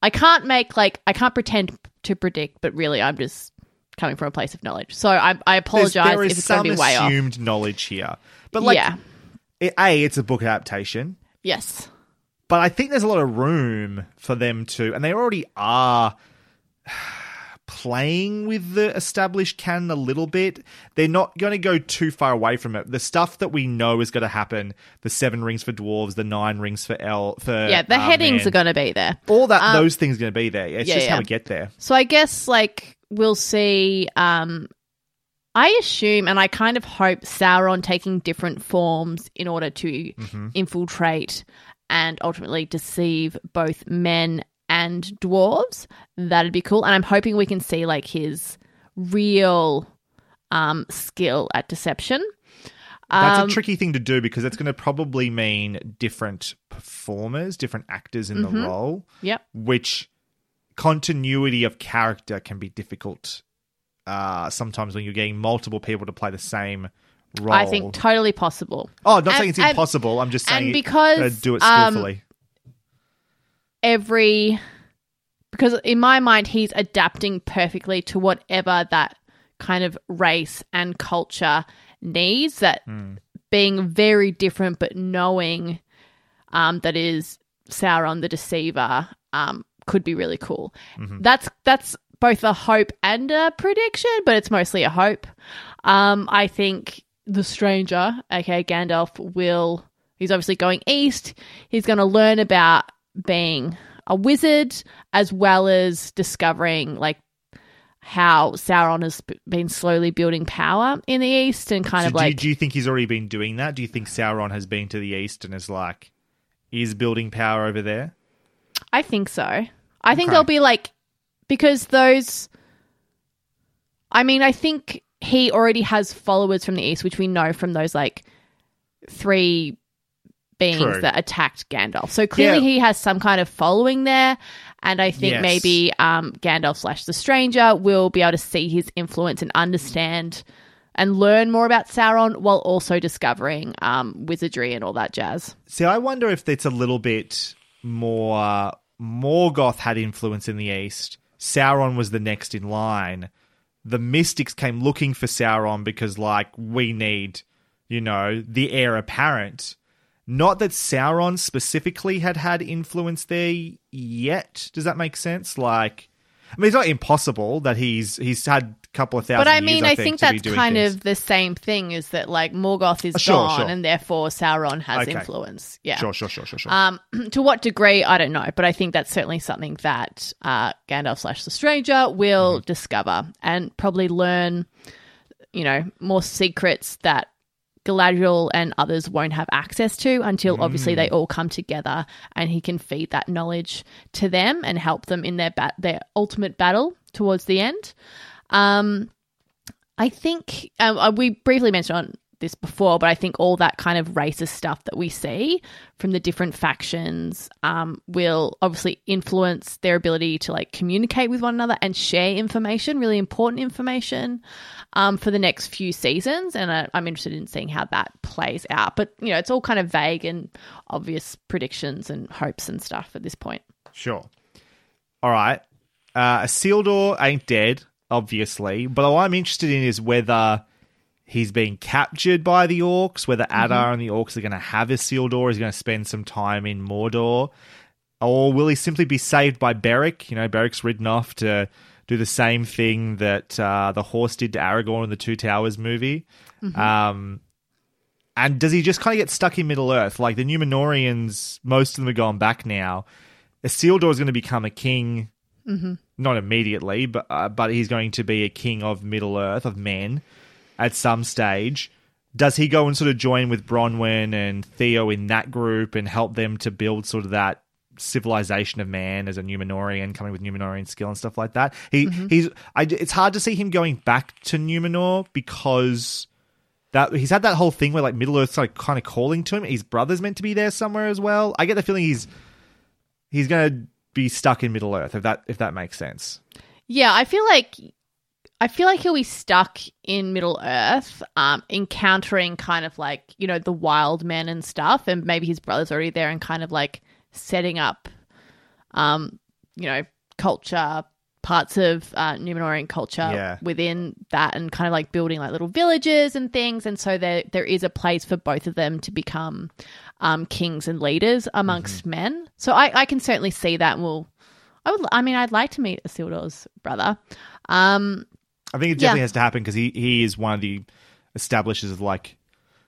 I can't make like I can't pretend to predict, but really I'm just coming from a place of knowledge. So I I apologize there is if it's going some to be way off. assumed knowledge here. But like, yeah. it, a it's a book adaptation, Yes. But I think there's a lot of room for them to, and they already are playing with the established canon a little bit. They're not going to go too far away from it. The stuff that we know is going to happen, the seven rings for dwarves, the nine rings for el for yeah, the uh, headings man. are going to be there. all that Um, those things are going to be there. It's yeah, just how we get there. So I guess like we'll see um I assume and I kind of hope Sauron taking different forms in order to Mm-hmm. infiltrate and ultimately deceive both men and dwarves. That'd be cool. And I'm hoping we can see like his real um skill at deception. That's Um, a tricky thing to do because that's going to probably mean different performers, different actors in Mhm. the role. Yep. Which continuity of character can be difficult uh, sometimes when you're getting multiple people to play the same role. I think totally possible. oh, not And- saying it's and- impossible. I'm just saying because, gotta do it um, skillfully. every because in my mind he's adapting perfectly to whatever that kind of race and culture needs that being very different but knowing um, that is Sauron the deceiver um, could be really cool. That's that's both a hope and a prediction, but it's mostly a hope. Um, I think the stranger, okay, Gandalf, will he's obviously going east. He's going to learn about being a wizard as well as discovering like how Sauron has been slowly building power in the east and kind So of do, you, like do you think he's already been doing that? Do you think Sauron has been to the east and is like is building power over there? I think so. I think Okay. there'll be like because those I mean, I think he already has followers from the east, which we know from those like three beings True. that attacked Gandalf. So clearly Yeah. he has some kind of following there. And I think Yes. maybe um, Gandalf slash the stranger will be able to see his influence and understand and learn more about Sauron while also discovering um, wizardry and all that jazz. See, I wonder if it's a little bit more. Morgoth had influence in the east. Sauron was the next in line. The mystics came looking for Sauron because, like, we need, you know, the heir apparent. Not that Sauron specifically had had influence there yet. Does that make sense? Like, I mean, it's not impossible that he's he's had couple of thousand. But I years, mean, I I think, think, that's kind things. of the same thing. Is that like Morgoth is Uh, sure, gone, sure. and therefore Sauron has Okay. influence. Yeah, Sure, sure, sure, sure, sure. Um, to what degree, I don't know, but I think that's certainly something that uh, Gandalf slash the Stranger will Mm-hmm. discover and probably learn. You know, more secrets that Galadriel and others won't have access to until obviously Mm. they all come together, and he can feed that knowledge to them and help them in their bat- their ultimate battle towards the end. Um, I think um, uh, we briefly mentioned on this before, but I think all that kind of racist stuff that we see from the different factions um, will obviously influence their ability to like communicate with one another and share information, really important information, um, for the next few seasons. And I, I'm interested in seeing how that plays out. But you know, it's all kind of vague and obvious predictions and hopes and stuff at this point. Sure. All right. Uh, Isildur ain't dead, obviously, but what I'm interested in is whether he's being captured by the orcs, whether Adar and the orcs are going to have Isildur, is going to spend some time in Mordor, or will he simply be saved by Berek? You know, Berek's ridden off to do the same thing that uh, the horse did to Aragorn in the Two Towers movie. Um, and does he just kind of get stuck in Middle Earth? Like the Númenóreans, most of them are gone back now. Isildur is going to become a king, Mm-hmm. Not immediately, but uh, but he's going to be a king of Middle Earth of men at some stage. Does he go and sort of join with Bronwyn and Theo in that group and help them to build sort of that civilization of man as a Númenórean, coming with Númenórean skill and stuff like that? He Mhm. he's I, it's hard to see him going back to Numenor because that he's had that whole thing where like Middle Earth's like kind of calling to him. His brother's meant to be there somewhere as well. I get the feeling he's he's gonna be stuck in Middle Earth if that if that makes sense. Yeah, I feel like I feel like he'll be stuck in Middle Earth, um, encountering kind of like you know the wild men and stuff, and maybe his brother's already there and kind of like setting up, um, you know, culture, parts of uh, Númenórean culture Yeah. within that, and kind of like building like little villages and things. And so there there is a place for both of them to become um, kings and leaders amongst Mm-hmm. men. So I, I can certainly see that. And we'll, I would, I mean, I'd like to meet Isildur's brother. Um, I think it definitely Yeah. has to happen because he, he is one of the establishers of like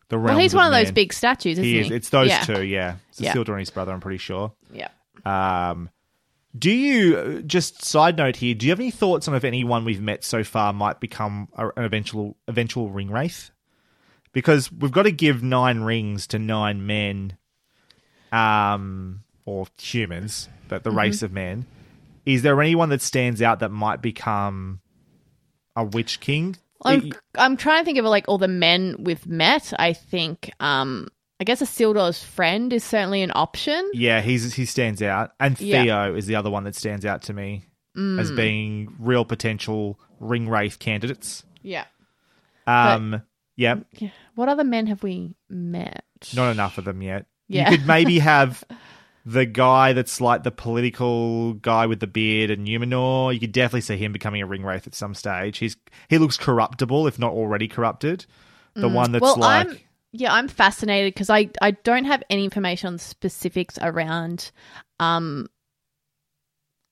the realms. well, he's one of those big statues, isn't He he? is. It's those Yeah. two, yeah. It's. Isildur and his brother, I'm pretty sure. Yeah. Um, do you just side note here? Do you have any thoughts on if anyone we've met so far might become an eventual eventual ring wraith? Because we've got to give nine rings to nine men, um, or humans, but the Mhm. race of men. Is there anyone that stands out that might become a witch king? I'm I'm trying to think of like all the men we've met. I think um I guess Isildur's friend is certainly an option. Yeah, he's he stands out, and Yeah. Theo is the other one that stands out to me as Mm. being real potential ring wraith candidates. Yeah. Um, yeah, Yeah. What other men have we met? not enough of them yet. Yeah. You could maybe have the guy that's like the political guy with the beard and Numenor. You could definitely see him becoming a ring wraith at some stage. He's he looks corruptible, if not already corrupted. The Mm. one that's well, like I'm, yeah, I'm fascinated because I I don't have any information on specifics around um.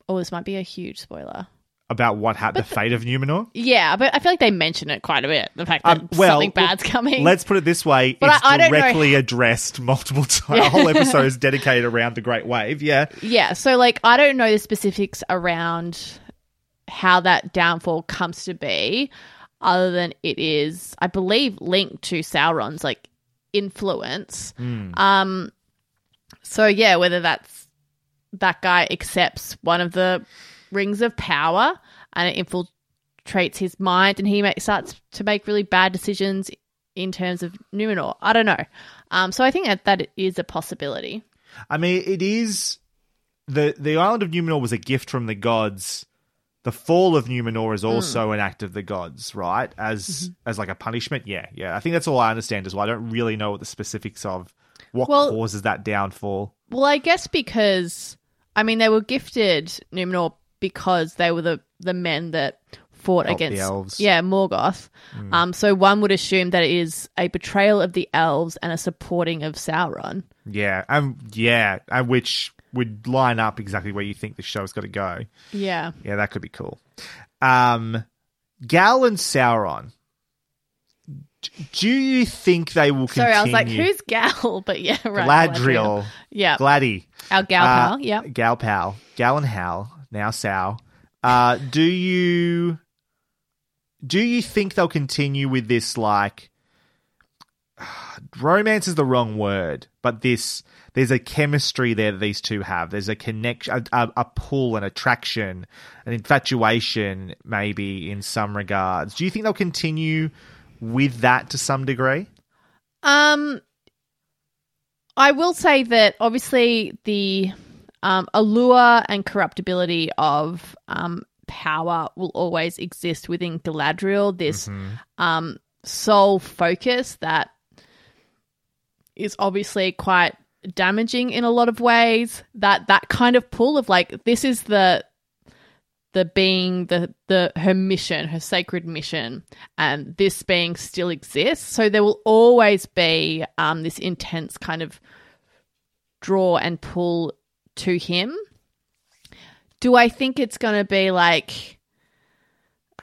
Oh, this might be a huge spoiler. about what happened, the fate of Numenor. Yeah, but I feel like they mention it quite a bit. The fact that Um, well, something bad's coming. Let's put it this way: But it's I- I directly addressed multiple times. Yeah. A whole episode is dedicated around the Great Wave. Yeah, Yeah, so like I don't know the specifics around how that downfall comes to be, other than it is, I believe, linked to Sauron's like influence. Mm. Um, so yeah, whether that's that guy accepts one of the rings of power and it infiltrates his mind, and he ma- starts to make really bad decisions in terms of Numenor. I don't know. Um, so I think that that is a possibility. I mean, it is the the island of Numenor was a gift from the gods. The fall of Numenor is also an act of the gods, right? As as like a punishment. Yeah, yeah. I think that's all I understand as well. I don't really know what the specifics of what Well- causes that downfall. Well, I guess because I mean they were gifted Numenor because they were the the men that fought the against elves. yeah Morgoth. Mm. Um, so one would assume that it is a betrayal of the elves and a supporting of Sauron. Yeah, um, yeah, and which would line up exactly where you think the show's got to go. Yeah. Yeah, that could be cool. Um, Gal and Sauron. Do you think they will continue? Sorry, I was like, who's Gal? But yeah, right. Gladriel? Yeah. Gladdy. Our Gal Uh, pal. Yeah. Gal pal. Gal and Hal. Now Sal. Uh, do you do you think they'll continue with this like romance is the wrong word, but this there's a chemistry there that these two have. There's a connection, a, a, a pull, an attraction, an infatuation, maybe in some regards. Do you think they'll continue with that to some degree? Um, I will say that obviously the um, allure and corruptibility of um, power will always exist within Galadriel. This um, sole focus that is obviously quite damaging in a lot of ways. That that kind of pull of like this is the the being the the her mission, her sacred mission, and this being still exists. So there will always be um, this intense kind of draw and pull to him. Do I think it's going to be like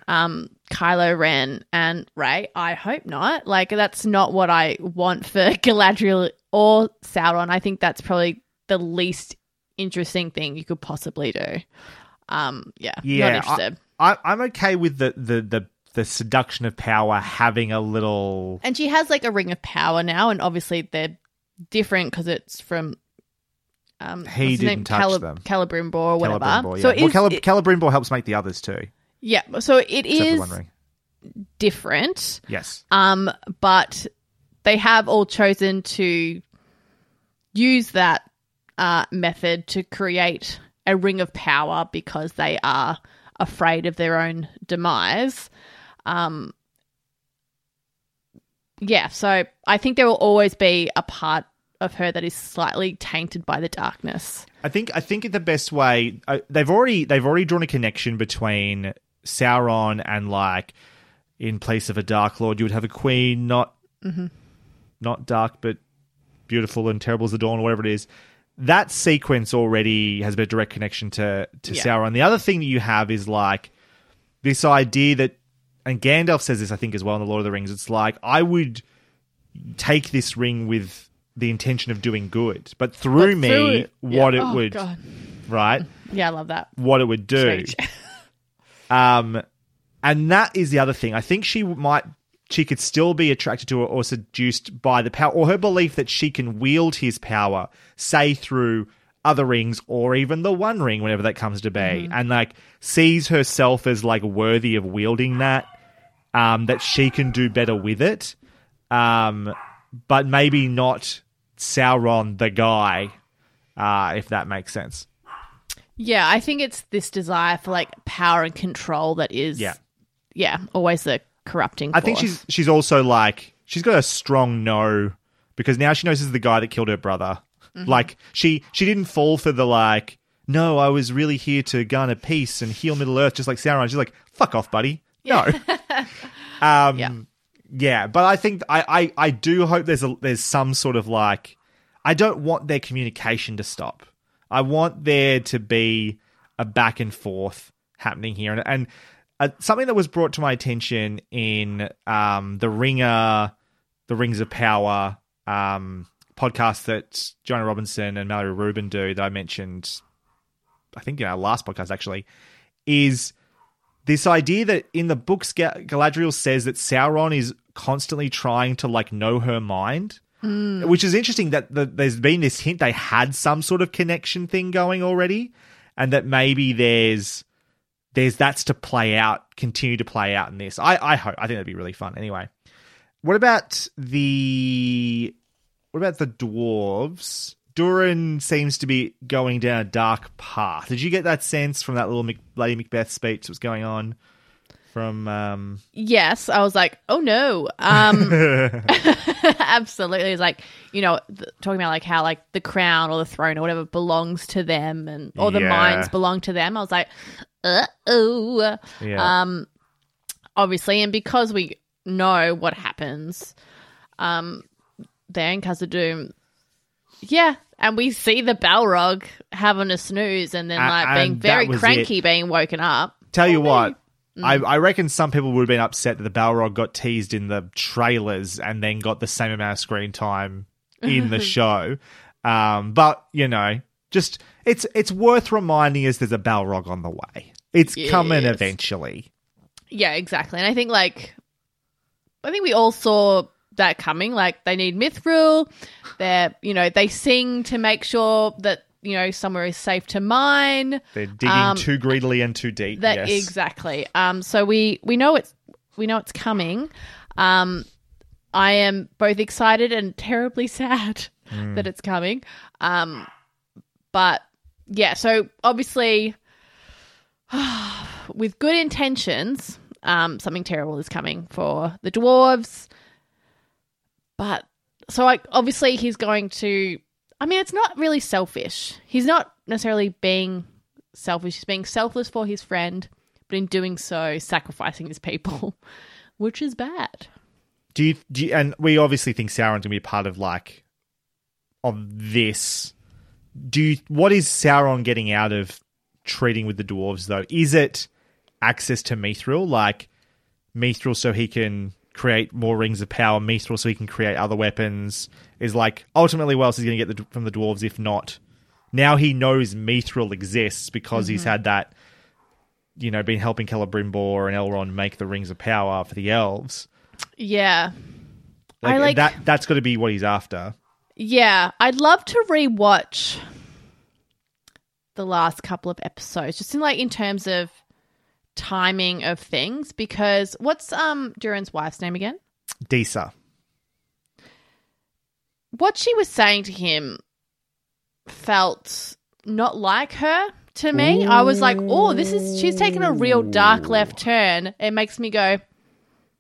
um, Kylo Ren and Rey? I hope not. Like that's not what I want for Galadriel or Sauron. I think that's probably the least interesting thing you could possibly do. Um, yeah, Yeah. I, I'm okay with the, the the the seduction of power having a little. And she has like a ring of power now, and obviously they're different because it's from. Um, He didn't touch Calib- them. Celebrimbor or whatever. Celebrimbor, yeah. So well, is- Calib- it- Celebrimbor helps make the others too. yeah, so it Except is for One Ring. different. Yes. Um, but they have all chosen to use that uh, method to create a ring of power because they are afraid of their own demise. Um, yeah, so I think there will always be a part of her that is slightly tainted by the darkness. I think I think the best way uh, they've already they've already drawn a connection between Sauron and like in place of a Dark Lord, you would have a queen, not Mhm. Not dark but beautiful and terrible as the dawn, or whatever it is. That sequence already has a direct connection to to Yeah. Sauron. The other thing that you have is like this idea that, and Gandalf says this, I think, as well in the Lord of the Rings. It's like I would take this ring with the intention of doing good, but through But me, through it- what yeah. it Oh, would, God. right? Yeah, I love that. What it would do. Um, and that is the other thing. I think she might, she could still be attracted to or, or seduced by the power, or her belief that she can wield his power, say through other rings or even the One Ring, whenever that comes to be, Mm-hmm. and like sees herself as like worthy of wielding that. Um, that she can do better with it. Um, but maybe not Sauron the guy, uh, if that makes sense. Yeah, I think it's this desire for like power and control that is, Yeah. yeah, always the corrupting. I think she's she's also like she's got a strong no because now she knows this is the guy that killed her brother. Mhm. Like she she didn't fall for the like no, I was really here to garner peace and heal Middle Earth just like Sauron. She's like fuck off, buddy. No. um yeah. but I think I, I I do hope there's a there's some sort of like I don't want their communication to stop. I want there to be a back and forth happening here, and, and uh, something that was brought to my attention in um, the Ringer, the Rings of Power um, podcast that Joanna Robinson and Mallory Rubin do that I mentioned, I think in our last podcast actually, is this idea that in the books Ga- Galadriel says that Sauron is constantly trying to like know her mind. Mm. Which is interesting that the, there's been this hint they had some sort of connection thing going already, and that maybe there's there's that's to play out, continue to play out in this. I I hope I think that'd be really fun. Anyway, what about the what about the dwarves? Durin seems to be going down a dark path. Did you get that sense from that little Mac- Lady Macbeth speech that was going on? From um, Yes, I was like, oh no. Um, absolutely. It's like, you know, th- talking about like how like the crown or the throne or whatever belongs to them and or the Yeah. mines belong to them. I was like, uh oh. Yeah. Um, obviously, and because we know what happens, um, there in Khazad-dûm, yeah, and we see the Balrog having a snooze and then like being and that very cranky, it. being woken up. Tell you what, Mm. I, I reckon some people would have been upset that the Balrog got teased in the trailers and then got the same amount of screen time in the show. Um, but you know, just it's it's worth reminding us there's a Balrog on the way. It's coming eventually. Yeah, exactly. And I think like I think we all saw that coming. Like they need Mithril. They're you know, they sing to make sure that, you know, somewhere is safe to mine. They're digging Um, too greedily and too deep. That yes. exactly. Um so we we know it's we know it's coming. Um I am both excited and terribly sad Mm. that it's coming. Um but yeah, so obviously with good intentions, um, something terrible is coming for the dwarves. But so, like, obviously, he's going to. I mean, it's not really selfish. He's not necessarily being selfish. He's being selfless for his friend, but in doing so, sacrificing his people, which is bad. Do you, do you, and we obviously think Sauron's gonna be a part of like of this. Do you, what is Sauron getting out of treating with the dwarves though? Is it access to Mithril, like Mithril, so he can create more rings of power, Mithril, so he can create other weapons? Is like ultimately, what else is gonna get the, from the dwarves if not? Now he knows Mithril exists because he's Mhm. had that, you know, been helping Celebrimbor and Elrond make the rings of power for the elves. Yeah. Like, I like that. That's got to be what he's after. Yeah, I'd love to rewatch the last couple of episodes, just in like in terms of timing of things. Because what's um Durin's wife's name again? Disa. What she was saying to him felt not like her to me. I was like, oh, this is she's taken a real dark left turn. It makes me go,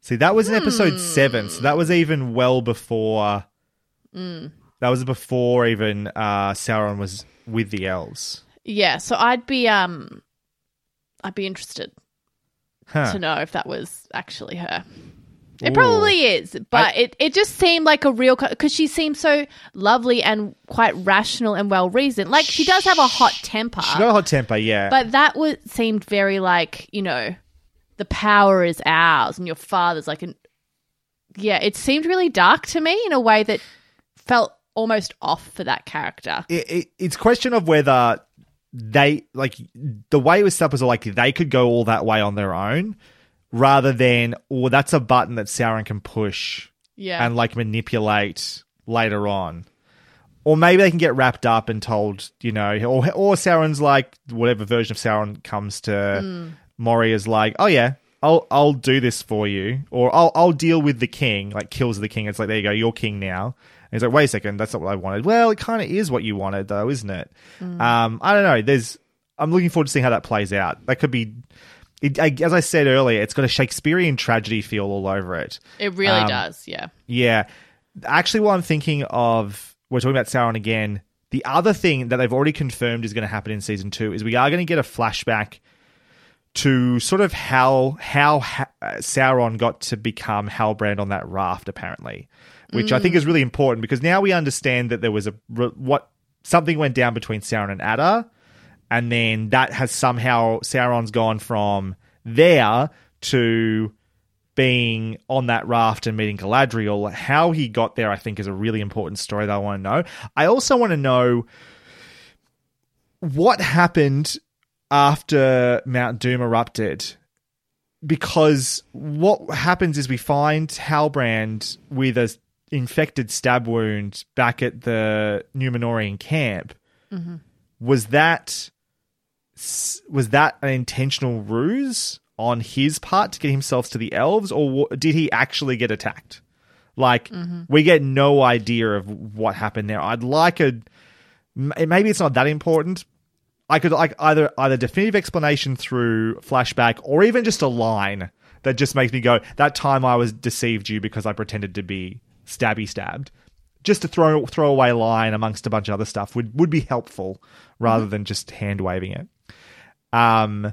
See, that was in Hmm. episode seven, so that was even well before. mm, That was before even uh, Sauron was with the elves. Yeah, so I'd be um I'd be interested Huh. to know if that was actually her. It Ooh. probably is, but it, it just seemed like a real because she seems so lovely and quite rational and well reasoned. Like she does have a hot temper, She's got a hot temper, yeah. but that was seemed very like you know, the power is ours and your father's like an. Yeah, it seemed really dark to me in a way that felt almost off for that character. it, it, it's question of whether they like the way it was set up was like they could go all that way on their own rather than or that's a button that Sauron can push Yeah. and like manipulate later on. Or maybe they can get wrapped up and told, you know, or or Sauron's like whatever version of Sauron comes to Mm. Moria is like, oh yeah, I'll I'll do this for you, or I'll I'll deal with the king. Like kills the king. It's like there you go, you're king now. He's like, wait a second, that's not what I wanted. Well, it kind of is what you wanted, though, isn't it? Mm. Um, I don't know. There's, I'm looking forward to seeing how that plays out. That could be, it, I, as I said earlier, it's got a Shakespearean tragedy feel all over it. It really Um, does, yeah. Yeah. Actually, what I'm thinking of, we're talking about Sauron again. The other thing that they've already confirmed is going to happen in season two is we are going to get a flashback to sort of how how ha- uh, Sauron got to become Halbrand on that raft, apparently, which I think Mm. is really important because now we understand that there was a what something went down between Sauron and Adar, and then that has somehow Sauron's gone from there to being on that raft and meeting Galadriel. How he got there, I think, is a really important story that I want to know. I also want to know what happened after Mount Doom erupted. Because what happens is we find Halbrand with a infected stab wound back at the Númenórean camp. Mhm. Was that was that an intentional ruse on his part to get himself to the elves, or did he actually get attacked? Like Mhm. we get no idea of what happened there. I'd like a maybe it's not that important. I could like either either definitive explanation through flashback or even just a line that just makes me go, "That time I was deceived you because I pretended to be stabby stabbed." Just a throw throwaway line amongst a bunch of other stuff would would be helpful rather than just hand waving it. Um,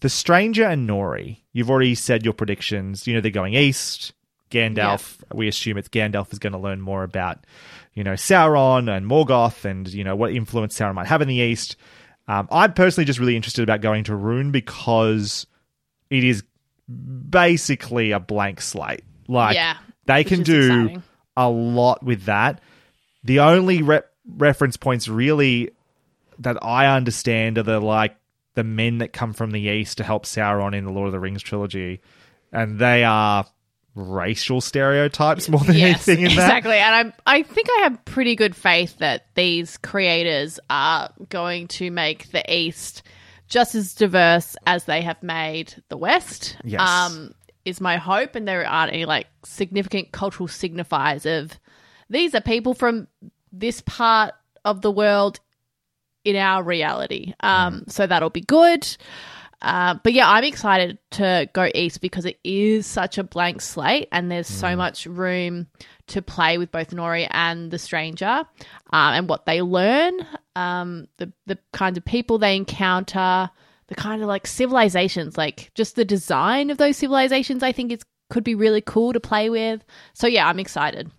the stranger and Nori. You've already said your predictions. You know they're going east. Gandalf. We assume it's Gandalf is going to learn more about, you know, Sauron and Morgoth, and you know what influence Sauron might have in the east. Um, I'm personally just really interested about going to Rhûn because it is basically a blank slate. Like Yeah, they which can do exciting. a lot with that. The only re- reference points really that I understand are the like the men that come from the east to help Sauron in the Lord of the Rings trilogy, and they are racial stereotypes more than yes, anything in that. exactly. And I'm, I think I have pretty good faith that these creators are going to make the East just as diverse as they have made the West. Yes. Um, is my hope, and there aren't any like significant cultural signifiers of these are people from this part of the world in our reality. Um, so that'll be good. Uh, but yeah, I'm excited to go east because it is such a blank slate and there's so much room to play with both Nori and the stranger um, and what they learn, um, the, the kinds of people they encounter, the kind of like civilizations, like just the design of those civilizations, I think is could be really cool to play with. So yeah, I'm excited.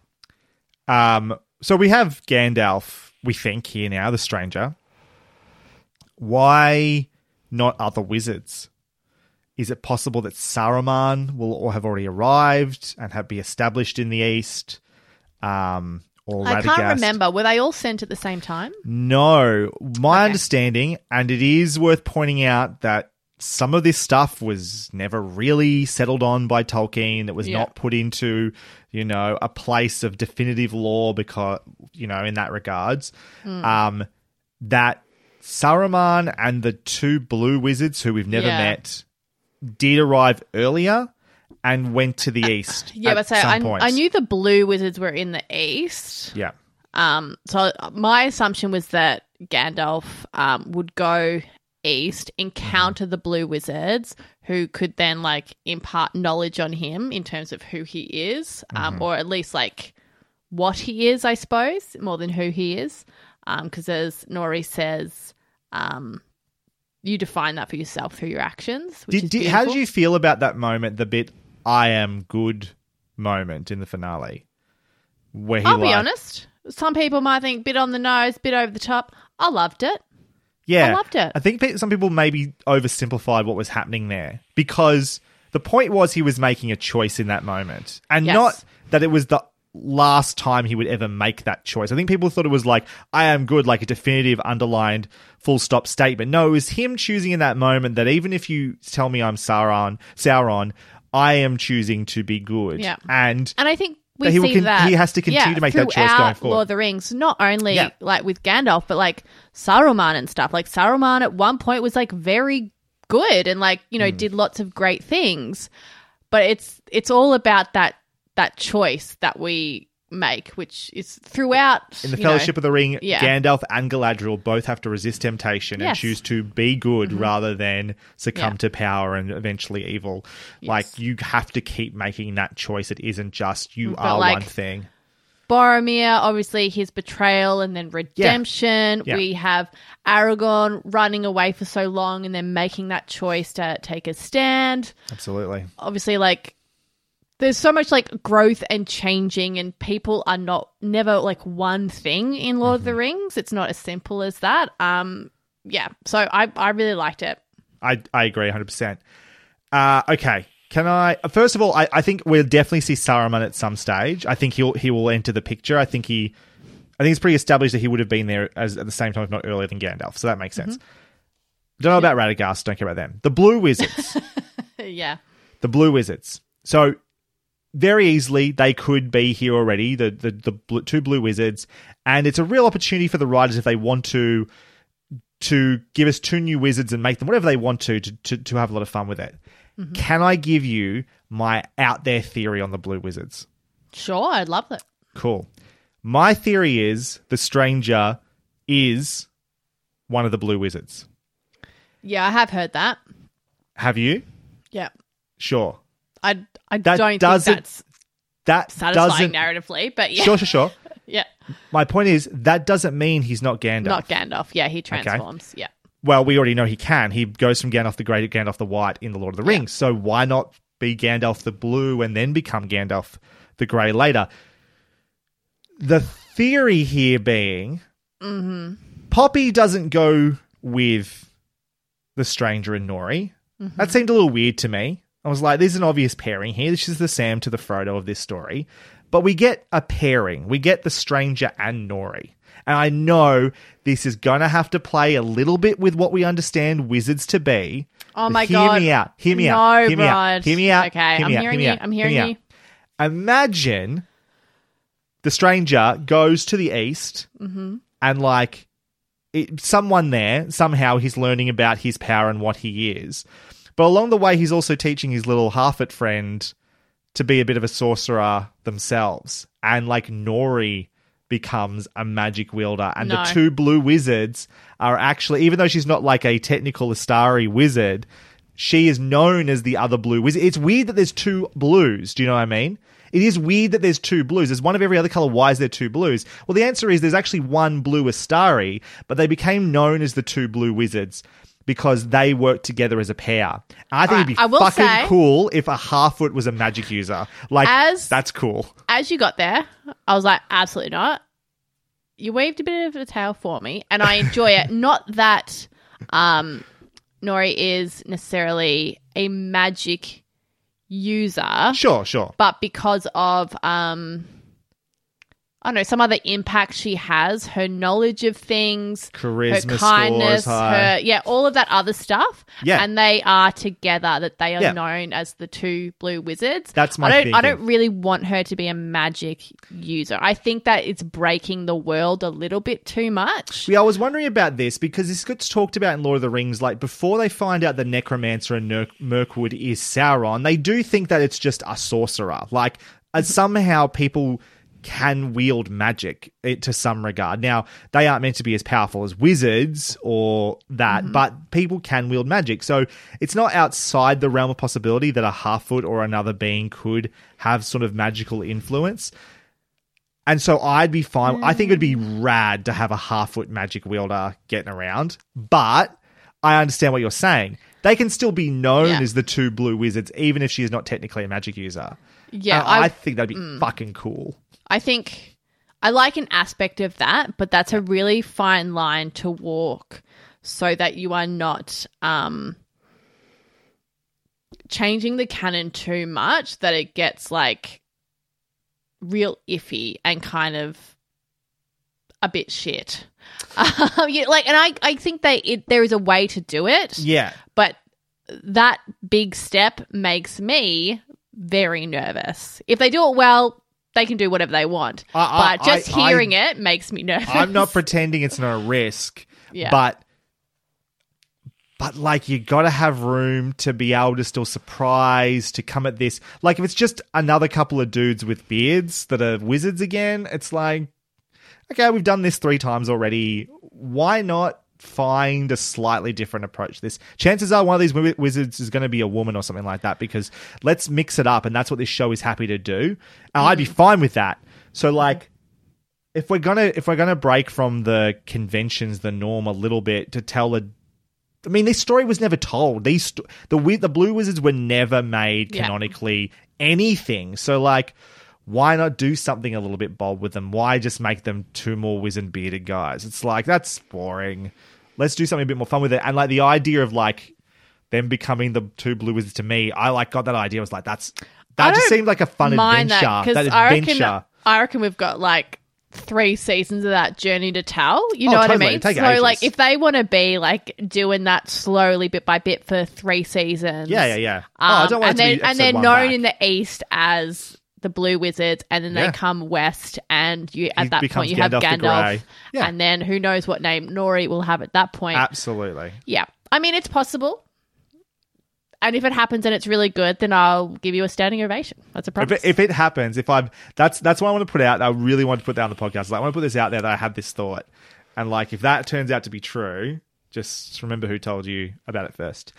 Um, so we have Gandalf, we think here now, the stranger. Why not other wizards? Is it possible that Saruman will have already arrived and have be established in the east? Um, or I can't remember. Were they all sent at the same time? No, my understanding, and it is worth pointing out that some of this stuff was never really settled on by Tolkien. That was Yeah. not put into, you know, a place of definitive law because, you know, in that regards. Hmm. Um, that Saruman and the two blue wizards who we've never Yeah. met did arrive earlier and went to the east. Yeah, but so I. I knew the blue wizards were in the east. Yeah. Um, so my assumption was that Gandalf um, would go east, encounter the blue wizards, who could then like impart knowledge on him in terms of who he is, um, Mhm. or at least like what he is, I suppose, more than who he is. because as Nori says, um, you define that for yourself through your actions. Which Did, is did, how did you feel about that moment, the bit "I am good" moment in the finale, where he I'll be honest. Some people might think bit on the nose, bit over the top. I loved it. Yeah, I loved it. I think some people maybe oversimplified what was happening there because the point was he was making a choice in that moment, and Yes. not that it was the last time he would ever make that choice. I think people thought it was like "I am good," like a definitive, underlined, full stop statement. No, it was him choosing in that moment that even if you tell me I'm Sauron, Sauron, I am choosing to be good. Yeah. and And I think we he see con- that he has to continue yeah, to make that choice going forward. Lord of the Rings, not only Yeah. like with Gandalf, but like Saruman and stuff. Like Saruman at one point was like very good and like you know Hmm. did lots of great things, but it's it's all about that that choice that we make, which is throughout In the you know- Fellowship of the Ring, Yeah. Gandalf and Galadriel both have to resist temptation and choose to be good Mhm. rather than succumb Yeah. to power and eventually evil. Like you have to keep making that choice. It isn't just you But, are like, one thing. Boromir, obviously his betrayal and then redemption. Yeah. We have Aragorn running away for so long and then making that choice to take a stand. Absolutely. Obviously, like there's so much like growth and changing, and people are not never like one thing in Lord of the Rings. It's not as simple as that. Um, yeah. So I I really liked it. I I agree 100%. Uh, okay. Can I first of all? I, I think we'll definitely see Saruman at some stage. I think he'll he will enter the picture. I think he, I think it's pretty established that he would have been there as at the same time, if not earlier than Gandalf. So that makes sense. Don't know about Radagast. Don't care about them. The Blue Wizards. yeah. the Blue Wizards. So very easily they could be here already. The the the bl- two Blue Wizards, and it's a real opportunity for the writers if they want to to give us two new wizards and make them whatever they want to to to, to have a lot of fun with it. Mhm. Can I give you my out there theory on the Blue Wizards? Sure, I'd love it. Cool. My theory is the stranger is one of the Blue Wizards. Yeah, I have heard that. Have you? Yeah. Sure. I I That don't think that's That satisfying doesn't narratively, but yeah. Sure, sure, sure. yeah. My point is that doesn't mean he's not Gandalf. Not Gandalf. Yeah, he transforms. Yeah. Well, we already know he can. He goes from Gandalf the Grey to Gandalf the White in the Lord of the Rings. So why not be Gandalf the Blue and then become Gandalf the Grey later? The theory here being Mm-hmm. Poppy doesn't go with the stranger and Nori. Mhm. That seemed a little weird to me. I was like, there's an obvious pairing here. This is the Sam to the Frodo of this story. But we get a pairing. We get the stranger and Nori. And I know this is going to have to play a little bit with what we understand wizards to be. Oh my hear God. me out. Hear me No, out. Hear me out. Hear me out. Okay, Hear I'm me out. hearing Hear you. out. I'm Hear me hearing out. Imagine the stranger goes to the east Mm-hmm. and like it, someone there somehow he's learning about his power and what he is but along the way he's also teaching his little half-it friend to be a bit of a sorcerer themselves and like nori becomes a magic wielder and No. the two blue wizards are actually even though she's not like a technical Istari wizard she is known as the other blue wizard it's weird that there's two blues do you know what i mean it is weird that there's two blues. There's one of every other color. Why is there two blues? Well, the answer is there's actually one blue Istari, but they became known as the two blue wizards because they work together as a pair. I think Alright, it'd be fucking say- cool if a Harfoot was a magic user. Like As- that's cool. As you got there, I was like, absolutely not. You waved a bit of a tail for me, and I enjoy it. Not that um, Nori is necessarily a magic user. Sure, sure. But because of um I don't know, some other impact she has, her knowledge of things, Charisma her kindness, her yeah, all of that other stuff. Yeah. And they are together, that they are Yeah. known as the two blue wizards. That's my I don't I don't really want her to be a magic user. I think that it's breaking the world a little bit too much. Yeah, I was wondering about this because this gets talked about in Lord of the Rings. Like before they find out the Necromancer and Ner- Mirkwood is Sauron, they do think that it's just a sorcerer. Like uh, somehow people can wield magic eh, to some regard. Now they aren't meant to be as powerful as wizards or that, but people can wield magic. So it's not outside the realm of possibility that a Harfoot or another being could have sort of magical influence. And so I'd be fine. I think it'd be rad to have a Harfoot magic wielder getting around, but I understand what you're saying. They can still be known Yeah. as the two blue wizards, even if she is not technically a magic user. Yeah, And I, I- think that'd be mm. fucking cool. I think I like an aspect of that, but that's a really fine line to walk so that you are not um changing the canon too much that it gets like real iffy and kind of a bit shit. Um, yeah, like, and I, I think that it, there is a way to do it, Yeah. but that big step makes me very nervous. If they do it well, they can do whatever they want. I- I- but just I- hearing it makes me nervous. I'm not pretending it's not a risk, Yeah. but but like you got to have room to be able to still surprise to come at this. Like if it's just another couple of dudes with beards that are wizards again, it's like okay, we've done this 3 times already. Why not find a slightly different approach to this? Chances are one of these wizards is going to be a woman or something like that because let's mix it up and that's what this show is happy to do. And I'd be mm. fine with that. So like if we're gonna if we're gonna break from the conventions, the norm a little bit to tell a, I mean, this story was never told. These st- the the Blue Wizards were never made Yeah. canonically anything. So like, why not do something a little bit bold with them? Why just make them two more wizened bearded guys? It's like that's boring. Let's do something a bit more fun with it. And like the idea of like them becoming the two Blue Wizards to me, I like got that idea. I was like, that's that just seemed like a fun adventure. that That, I adventure. reckon I reckon we've got like three seasons of that journey to tell. You Oh, know what totally. I mean? So ages. like if they want to be like doing that slowly bit by bit for three seasons. Yeah, yeah, yeah. Oh, I Um, don't want and to then and they're known back. in the east as the Blue Wizards, and then Yeah. they come west, and you at He that point you have Gandalf the Gandalf, Yeah. and then who knows what name Nori will have at that point. Absolutely. Yeah. I mean, it's possible. And if it happens and it's really good, then I'll give you a standing ovation. That's a If promise. it, if it happens, if I'm that's that's what I want to put out. I really want to put that on the podcast. Like, I want to put this out there that I had this thought, and like if that turns out to be true, just remember who told you about it first.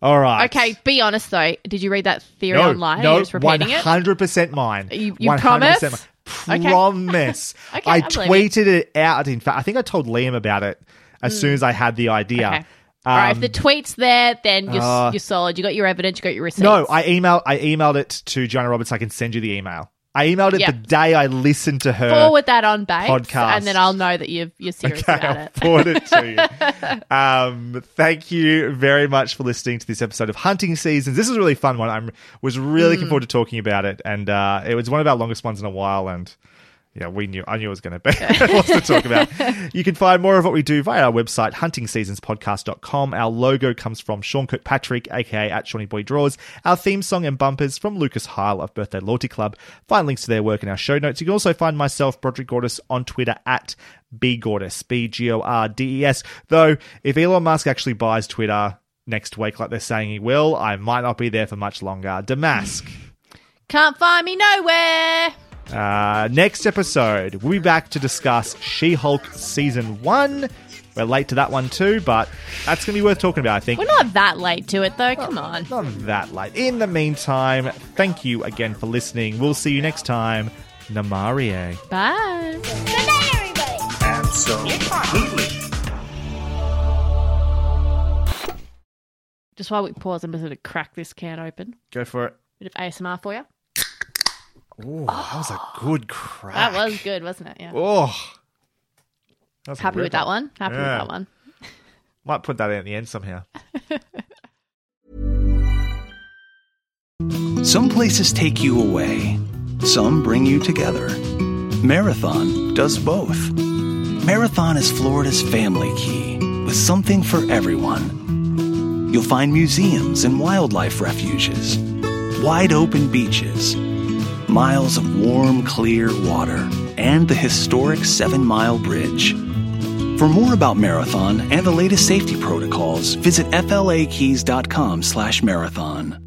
All right. okay, be honest though. Did you read that theory No, online? no, You're just repeating one it? hundred percent mine. You- you 100% promise? mine. Promise. Okay, I I believe tweeted it out. In fact, I think I told Liam about it as soon as I had the idea. Okay. All right, if Um, the tweet's there, then you're, uh, you're solid. You got your evidence, you got your receipts. No, I emailed I emailed it to Joanna Roberts. I can send you the email. I emailed it Yeah. the day I listened to her forward that on base, podcast. and then I'll know that you've, you're serious Okay, about I'll it. forward it to you. um, thank you very much for listening to this episode of Hunting Seasons. This is a really fun one. I was really Mm. looking forward to talking about it, and uh, it was one of our longest ones in a while. And yeah, we knew I knew it was going to be lots to talk about. You can find more of what we do via our website, huntingseasonspodcast.com. Our logo comes from Sean Kirkpatrick, aka at Shawnee Boy Draws. Our theme song and bumpers from Lucas Heil of Birthday Loyalty Club. Find links to their work in our show notes. You can also find myself, Broderick Gordes, on Twitter at bgordes, B G O R D E S. Though, if Elon Musk actually buys Twitter next week, like they're saying he will, I might not be there for much longer. Damask. Can't find me nowhere. Uh, next episode, we'll be back to discuss She Hulk Season 1. We're late to that one too, but that's going to be worth talking about, I think. We're not that late to it, though. Come on. Not that late. In the meantime, thank you again for listening. We'll see you next time. Namarie. Bye. Good night, everybody. Absolutely. Just while we pause, I'm just going to crack this can open. Go for it. Bit of ASMR for you. Oh, that was a good crack. That was good, wasn't it? Yeah. Oh. That's Happy with that one. Happy with that one. Might put that in at the end somehow. Some places take you away, some bring you together. Marathon does both. Marathon is Florida's family key with something for everyone. You'll find museums and wildlife refuges, wide open beaches, miles of warm, clear water, and the historic Seven Mile Bridge. For more about Marathon and the latest safety protocols, visit flakeys.com slash marathon.